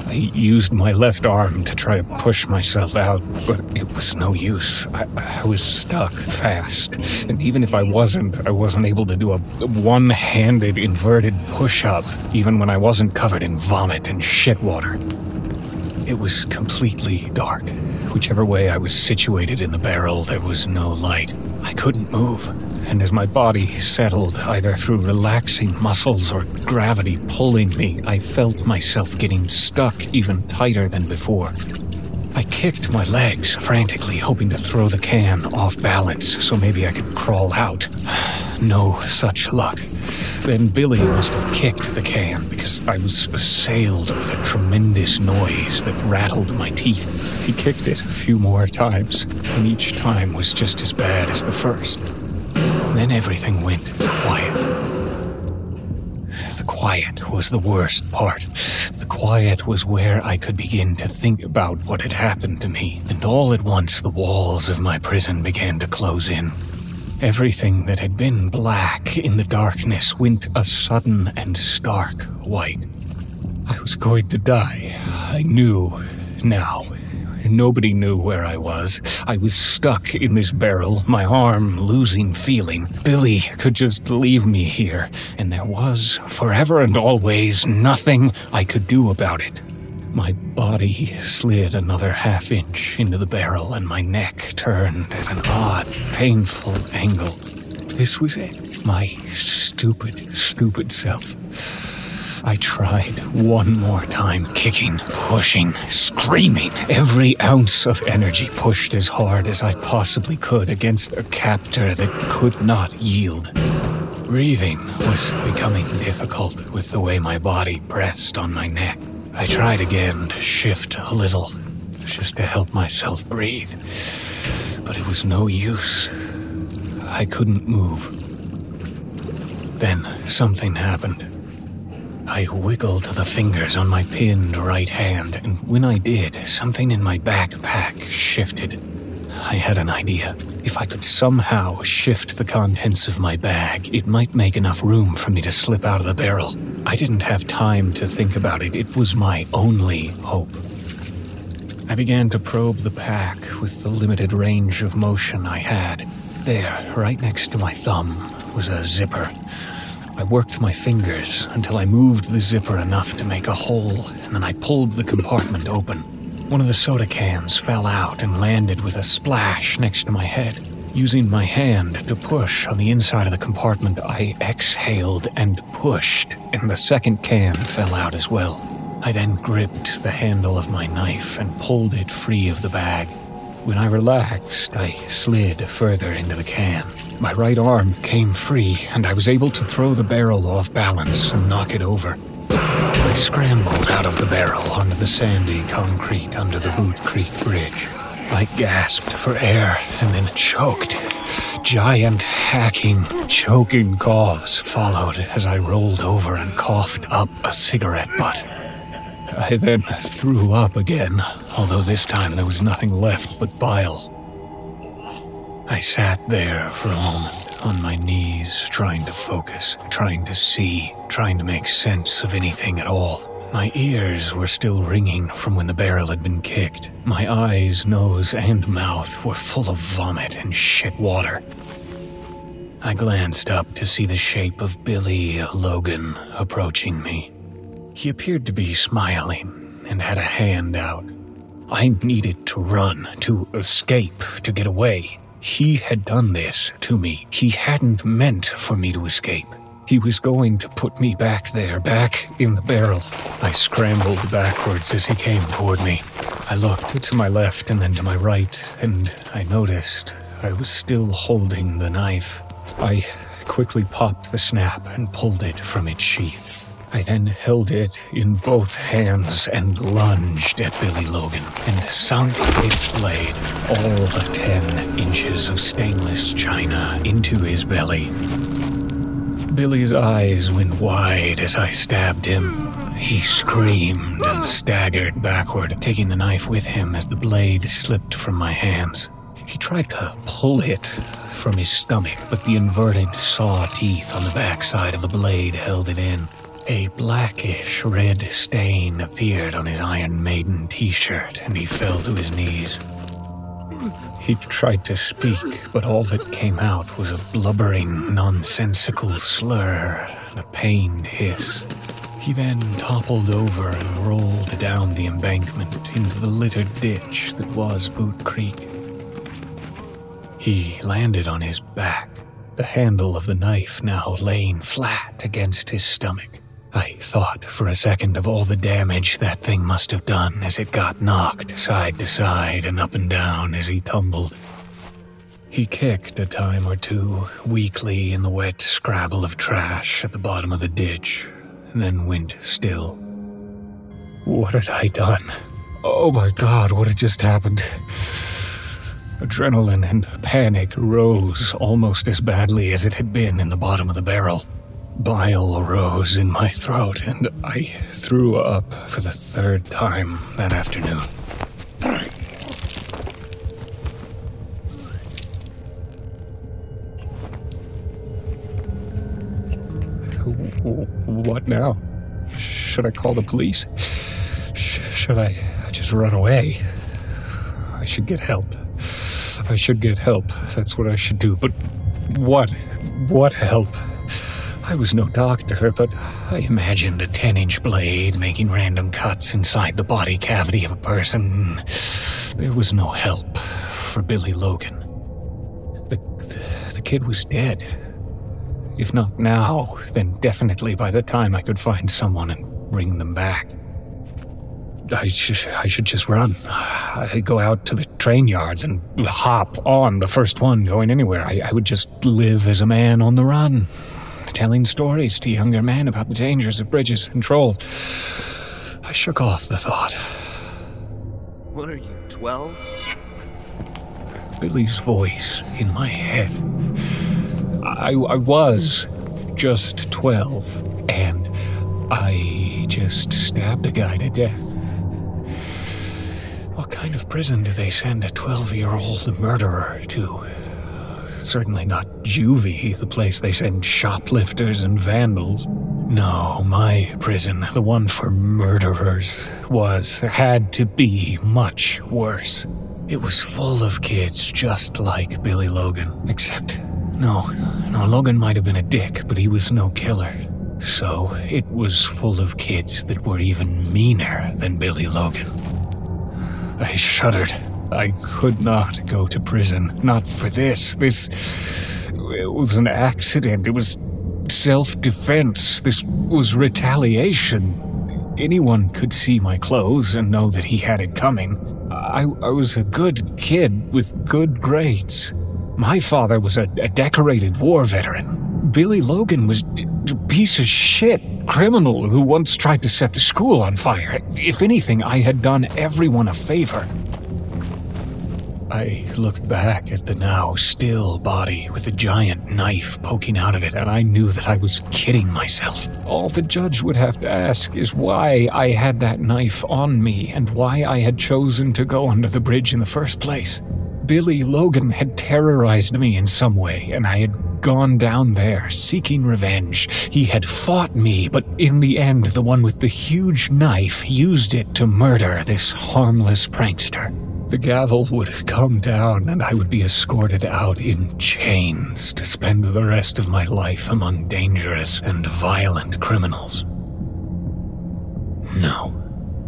I used my left arm to try to push myself out, but it was no use. I, I was stuck fast, and even if I wasn't, I wasn't able to do a one handed inverted push up, even when I wasn't covered in vomit and shit water. It was completely dark. Whichever way I was situated in the barrel, there was no light. I couldn't move, and as my body settled, either through relaxing muscles or gravity pulling me, I felt myself getting stuck even tighter than before. I kicked my legs frantically, hoping to throw the can off balance so maybe I could crawl out. no such luck. Then Billy must have kicked the can because I was assailed with a tremendous noise that rattled my teeth. He kicked it a few more times, and each time was just as bad as the first. Then everything went quiet. Quiet was the worst part. The quiet was where I could begin to think about what had happened to me, and all at once the walls of my prison began to close in. Everything that had been black in the darkness went a sudden and stark white. I was going to die. I knew now. Nobody knew where I was. I was stuck in this barrel, my arm losing feeling. Billy could just leave me here, and there was, forever and always, nothing I could do about it. My body slid another half inch into the barrel, and my neck turned at an odd, painful angle. This was it. My stupid, stupid self. I tried one more time, kicking, pushing, screaming. Every ounce of energy pushed as hard as I possibly could against a captor that could not yield. Breathing was becoming difficult with the way my body pressed on my neck. I tried again to shift a little, just to help myself breathe. But it was no use. I couldn't move. Then something happened. I wiggled the fingers on my pinned right hand, and when I did, something in my backpack shifted. I had an idea. If I could somehow shift the contents of my bag, it might make enough room for me to slip out of the barrel. I didn't have time to think about it, it was my only hope. I began to probe the pack with the limited range of motion I had. There, right next to my thumb, was a zipper. I worked my fingers until I moved the zipper enough to make a hole, and then I pulled the compartment open. One of the soda cans fell out and landed with a splash next to my head. Using my hand to push on the inside of the compartment, I exhaled and pushed, and the second can fell out as well. I then gripped the handle of my knife and pulled it free of the bag. When I relaxed, I slid further into the can. My right arm came free, and I was able to throw the barrel off balance and knock it over. I scrambled out of the barrel onto the sandy concrete under the Boot Creek Bridge. I gasped for air and then choked. Giant, hacking, choking coughs followed as I rolled over and coughed up a cigarette butt. I then threw up again, although this time there was nothing left but bile. I sat there for a moment on my knees, trying to focus, trying to see, trying to make sense of anything at all. My ears were still ringing from when the barrel had been kicked. My eyes, nose, and mouth were full of vomit and shit water. I glanced up to see the shape of Billy Logan approaching me. He appeared to be smiling and had a hand out. I needed to run, to escape, to get away. He had done this to me. He hadn't meant for me to escape. He was going to put me back there, back in the barrel. I scrambled backwards as he came toward me. I looked to my left and then to my right, and I noticed I was still holding the knife. I quickly popped the snap and pulled it from its sheath. I then held it in both hands and lunged at Billy Logan and sunk its blade, all the ten inches of stainless china, into his belly. Billy's eyes went wide as I stabbed him. He screamed and staggered backward, taking the knife with him as the blade slipped from my hands. He tried to pull it from his stomach, but the inverted saw teeth on the backside of the blade held it in. A blackish red stain appeared on his Iron Maiden t shirt, and he fell to his knees. He tried to speak, but all that came out was a blubbering, nonsensical slur and a pained hiss. He then toppled over and rolled down the embankment into the littered ditch that was Boot Creek. He landed on his back, the handle of the knife now laying flat against his stomach. I thought for a second of all the damage that thing must have done as it got knocked side to side and up and down as he tumbled. He kicked a time or two, weakly in the wet scrabble of trash at the bottom of the ditch, then went still. What had I done? Oh my god, what had just happened? Adrenaline and panic rose almost as badly as it had been in the bottom of the barrel. Bile rose in my throat, and I threw up for the third time that afternoon. What now? Should I call the police? Sh- should I just run away? I should get help. I should get help. That's what I should do. But what? What help? I was no doctor, but I imagined a 10 inch blade making random cuts inside the body cavity of a person. There was no help for Billy Logan. The, the, the kid was dead. If not now, then definitely by the time I could find someone and bring them back. I, sh- I should just run. I'd go out to the train yards and hop on the first one going anywhere. I, I would just live as a man on the run, telling stories to younger men about the dangers of bridges and trolls. I shook off the thought. What are you, 12? Billy's voice in my head. I, I was just 12, and I just stabbed a guy to death. What kind of prison do they send a 12 year old murderer to? Certainly not juvie, the place they send shoplifters and vandals. No, my prison, the one for murderers, was, had to be much worse. It was full of kids just like Billy Logan, except, no, no, Logan might have been a dick, but he was no killer. So it was full of kids that were even meaner than Billy Logan. I shuddered. I could not go to prison. Not for this. This. It was an accident. It was self defense. This was retaliation. Anyone could see my clothes and know that he had it coming. I, I was a good kid with good grades. My father was a, a decorated war veteran. Billy Logan was a piece of shit criminal who once tried to set the school on fire. If anything, I had done everyone a favor. I looked back at the now still body with a giant knife poking out of it, and I knew that I was kidding myself. All the judge would have to ask is why I had that knife on me and why I had chosen to go under the bridge in the first place. Billy Logan had terrorized me in some way, and I had gone down there seeking revenge. He had fought me, but in the end, the one with the huge knife used it to murder this harmless prankster. The gavel would come down, and I would be escorted out in chains to spend the rest of my life among dangerous and violent criminals. No.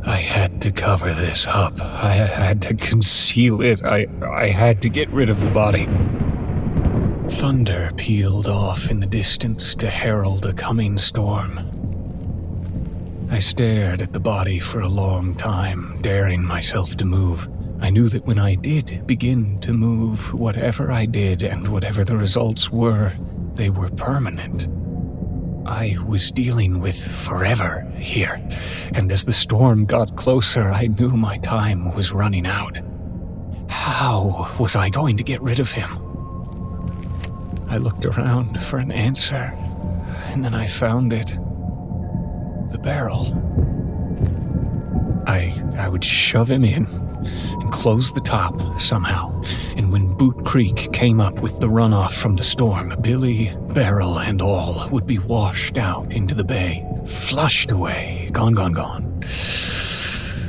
I had to cover this up. I had to conceal it. I, I had to get rid of the body. Thunder pealed off in the distance to herald a coming storm. I stared at the body for a long time, daring myself to move. I knew that when I did begin to move, whatever I did and whatever the results were, they were permanent. I was dealing with forever here, and as the storm got closer, I knew my time was running out. How was I going to get rid of him? I looked around for an answer, and then I found it. The barrel. I I would shove him in close the top somehow. And when Boot Creek came up with the runoff from the storm, Billy, barrel, and all would be washed out into the bay, flushed away, gone, gone, gone.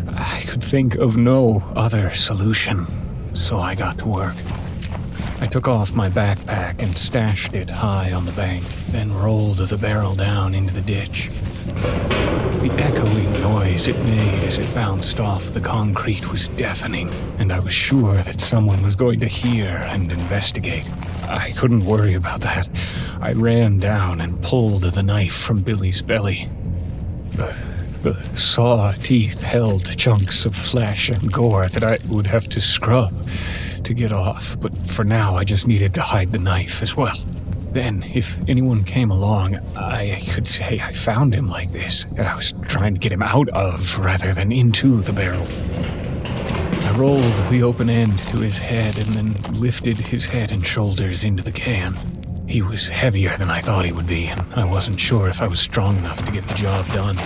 I could think of no other solution, so I got to work. I took off my backpack and stashed it high on the bank, then rolled the barrel down into the ditch. The echoing noise it made as it bounced off the concrete was deafening, and I was sure that someone was going to hear and investigate. I couldn't worry about that. I ran down and pulled the knife from Billy's belly. The, saw teeth held chunks of flesh and gore that I would have to scrub to get off, but for now I just needed to hide the knife as well. Then, if anyone came along, I could say I found him like this, and I was trying to get him out of rather than into the barrel. I rolled the open end to his head and then lifted his head and shoulders into the can. He was heavier than I thought he would be, and I wasn't sure if I was strong enough to get the job done.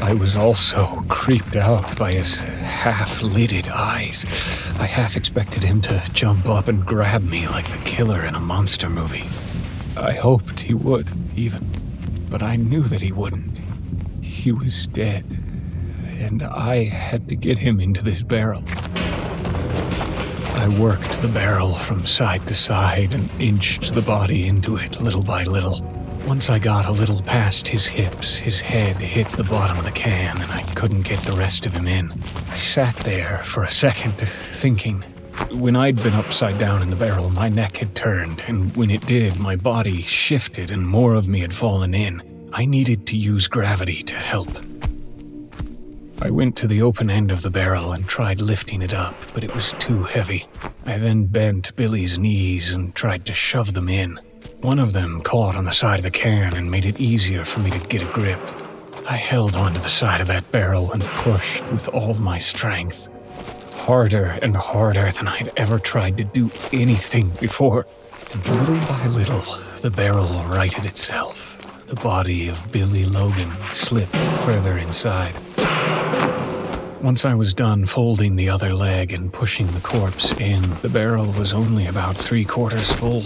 I was also creeped out by his half lidded eyes. I half expected him to jump up and grab me like the killer in a monster movie. I hoped he would, even, but I knew that he wouldn't. He was dead, and I had to get him into this barrel. I worked the barrel from side to side and inched the body into it little by little. Once I got a little past his hips, his head hit the bottom of the can and I couldn't get the rest of him in. I sat there for a second, thinking. When I'd been upside down in the barrel, my neck had turned, and when it did, my body shifted and more of me had fallen in. I needed to use gravity to help. I went to the open end of the barrel and tried lifting it up, but it was too heavy. I then bent Billy's knees and tried to shove them in. One of them caught on the side of the can and made it easier for me to get a grip. I held onto the side of that barrel and pushed with all my strength. Harder and harder than I'd ever tried to do anything before. And little by little, the barrel righted itself. The body of Billy Logan slipped further inside. Once I was done folding the other leg and pushing the corpse in, the barrel was only about three quarters full.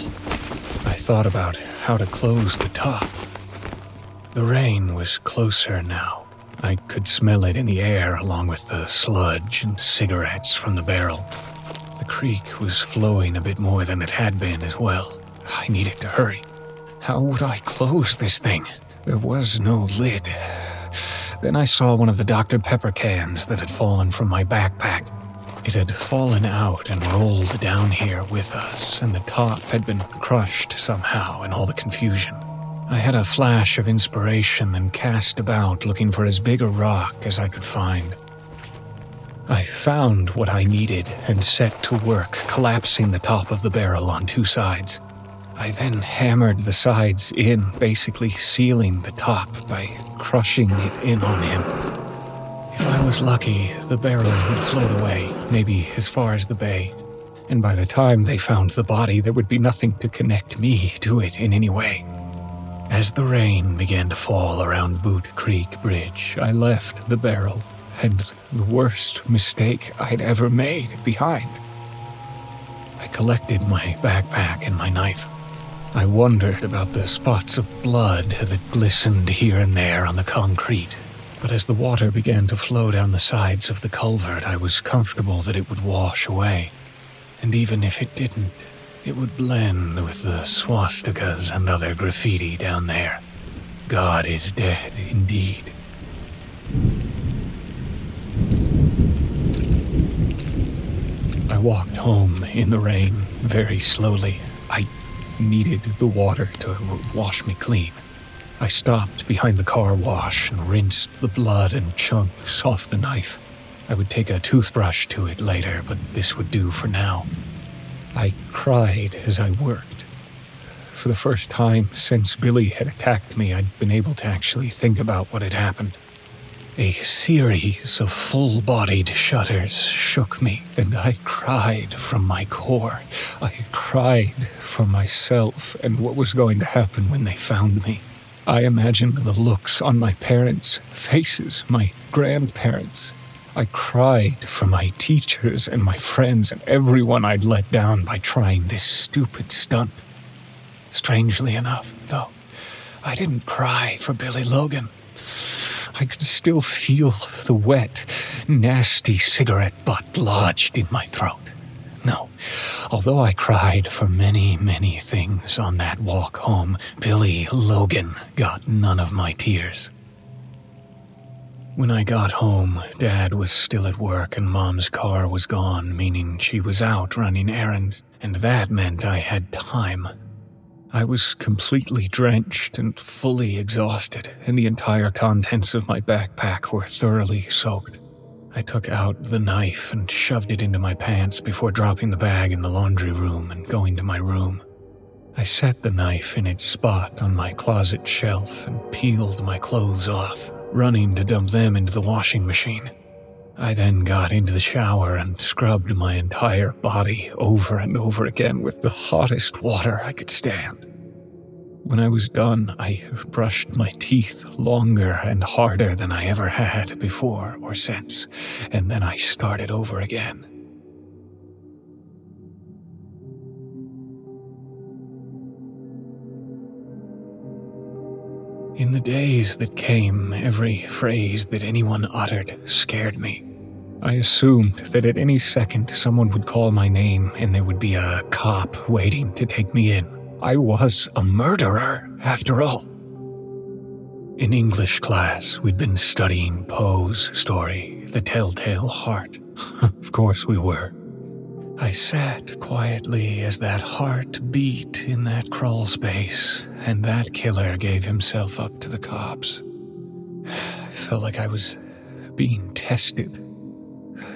I thought about how to close the top. The rain was closer now. I could smell it in the air along with the sludge and cigarettes from the barrel. The creek was flowing a bit more than it had been as well. I needed to hurry. How would I close this thing? There was no lid. Then I saw one of the Dr. Pepper cans that had fallen from my backpack. It had fallen out and rolled down here with us, and the top had been crushed somehow in all the confusion. I had a flash of inspiration and cast about looking for as big a rock as I could find. I found what I needed and set to work collapsing the top of the barrel on two sides. I then hammered the sides in, basically sealing the top by crushing it in on him. If I was lucky, the barrel would float away, maybe as far as the bay. And by the time they found the body, there would be nothing to connect me to it in any way. As the rain began to fall around Boot Creek Bridge, I left the barrel and the worst mistake I'd ever made behind. I collected my backpack and my knife. I wondered about the spots of blood that glistened here and there on the concrete. But as the water began to flow down the sides of the culvert, I was comfortable that it would wash away. And even if it didn't, it would blend with the swastikas and other graffiti down there. God is dead, indeed. I walked home in the rain very slowly. I needed the water to wash me clean. I stopped behind the car wash and rinsed the blood and chunks off the knife. I would take a toothbrush to it later, but this would do for now. I cried as I worked. For the first time since Billy had attacked me, I'd been able to actually think about what had happened. A series of full bodied shudders shook me, and I cried from my core. I cried for myself and what was going to happen when they found me. I imagined the looks on my parents' faces, my grandparents. I cried for my teachers and my friends and everyone I'd let down by trying this stupid stunt. Strangely enough, though, I didn't cry for Billy Logan. I could still feel the wet, nasty cigarette butt lodged in my throat. No, although I cried for many, many things on that walk home, Billy Logan got none of my tears. When I got home, Dad was still at work and Mom's car was gone, meaning she was out running errands, and that meant I had time I was completely drenched and fully exhausted, and the entire contents of my backpack were thoroughly soaked. I took out the knife and shoved it into my pants before dropping the bag in the laundry room and going to my room. I set the knife in its spot on my closet shelf and peeled my clothes off, running to dump them into the washing machine. I then got into the shower and scrubbed my entire body over and over again with the hottest water I could stand. When I was done, I brushed my teeth longer and harder than I ever had before or since, and then I started over again. In the days that came, every phrase that anyone uttered scared me. I assumed that at any second someone would call my name and there would be a cop waiting to take me in. I was a murderer, after all. In English class, we'd been studying Poe's story, The Telltale Heart. of course we were. I sat quietly as that heart beat in that crawl space, and that killer gave himself up to the cops. I felt like I was being tested.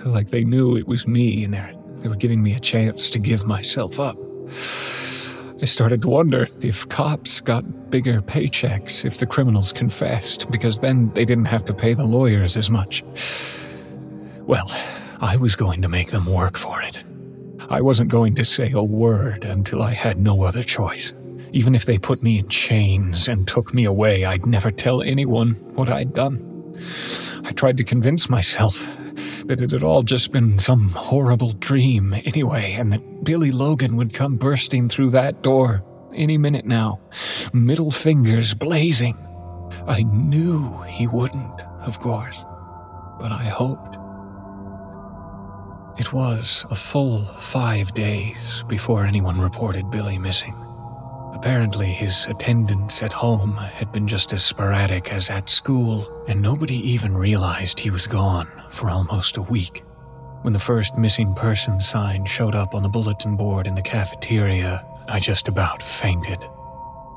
Like they knew it was me and they were giving me a chance to give myself up. I started to wonder if cops got bigger paychecks if the criminals confessed, because then they didn't have to pay the lawyers as much. Well, I was going to make them work for it. I wasn't going to say a word until I had no other choice. Even if they put me in chains and took me away, I'd never tell anyone what I'd done. I tried to convince myself that it had all just been some horrible dream anyway, and that Billy Logan would come bursting through that door any minute now, middle fingers blazing. I knew he wouldn't, of course, but I hoped. It was a full five days before anyone reported Billy missing. Apparently, his attendance at home had been just as sporadic as at school, and nobody even realized he was gone for almost a week. When the first missing person sign showed up on the bulletin board in the cafeteria, I just about fainted.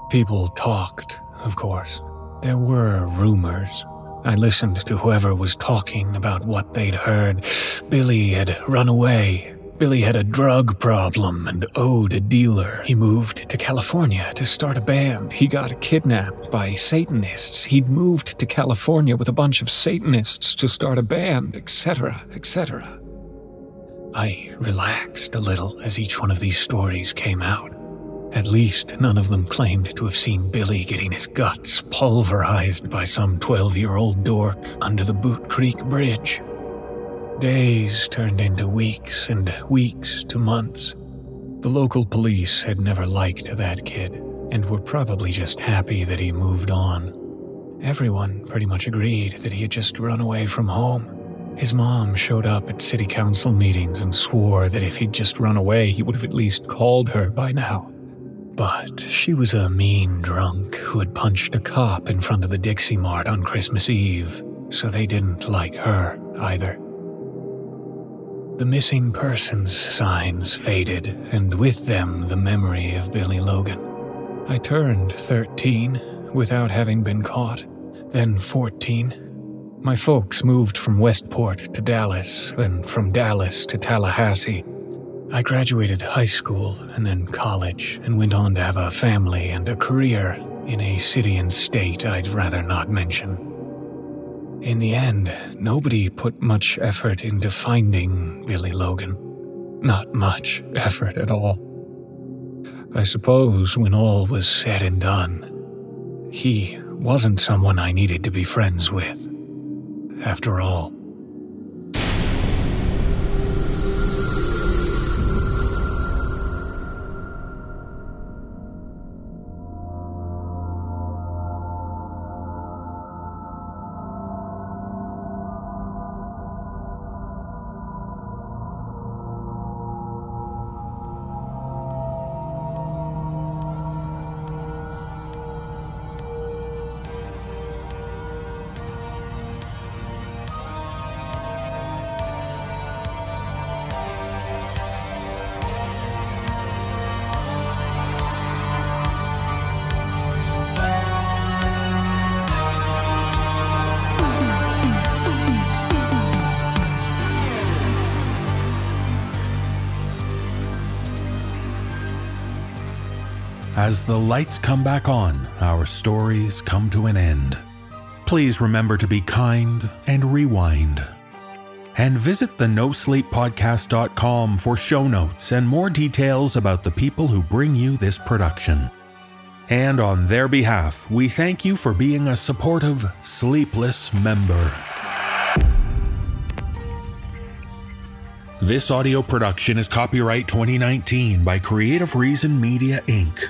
People talked, of course. There were rumors, I listened to whoever was talking about what they'd heard. Billy had run away. Billy had a drug problem and owed a dealer. He moved to California to start a band. He got kidnapped by Satanists. He'd moved to California with a bunch of Satanists to start a band, etc., etc. I relaxed a little as each one of these stories came out. At least none of them claimed to have seen Billy getting his guts pulverized by some 12 year old dork under the Boot Creek Bridge. Days turned into weeks and weeks to months. The local police had never liked that kid and were probably just happy that he moved on. Everyone pretty much agreed that he had just run away from home. His mom showed up at city council meetings and swore that if he'd just run away, he would have at least called her by now. But she was a mean drunk who had punched a cop in front of the Dixie Mart on Christmas Eve, so they didn't like her either. The missing persons signs faded, and with them the memory of Billy Logan. I turned 13 without having been caught, then 14. My folks moved from Westport to Dallas, then from Dallas to Tallahassee, I graduated high school and then college and went on to have a family and a career in a city and state I'd rather not mention. In the end, nobody put much effort into finding Billy Logan. Not much effort at all. I suppose when all was said and done, he wasn't someone I needed to be friends with. After all, as the lights come back on, our stories come to an end. Please remember to be kind and rewind. And visit the nosleeppodcast.com for show notes and more details about the people who bring you this production. And on their behalf, we thank you for being a supportive, sleepless member. This audio production is copyright 2019 by Creative Reason Media Inc.,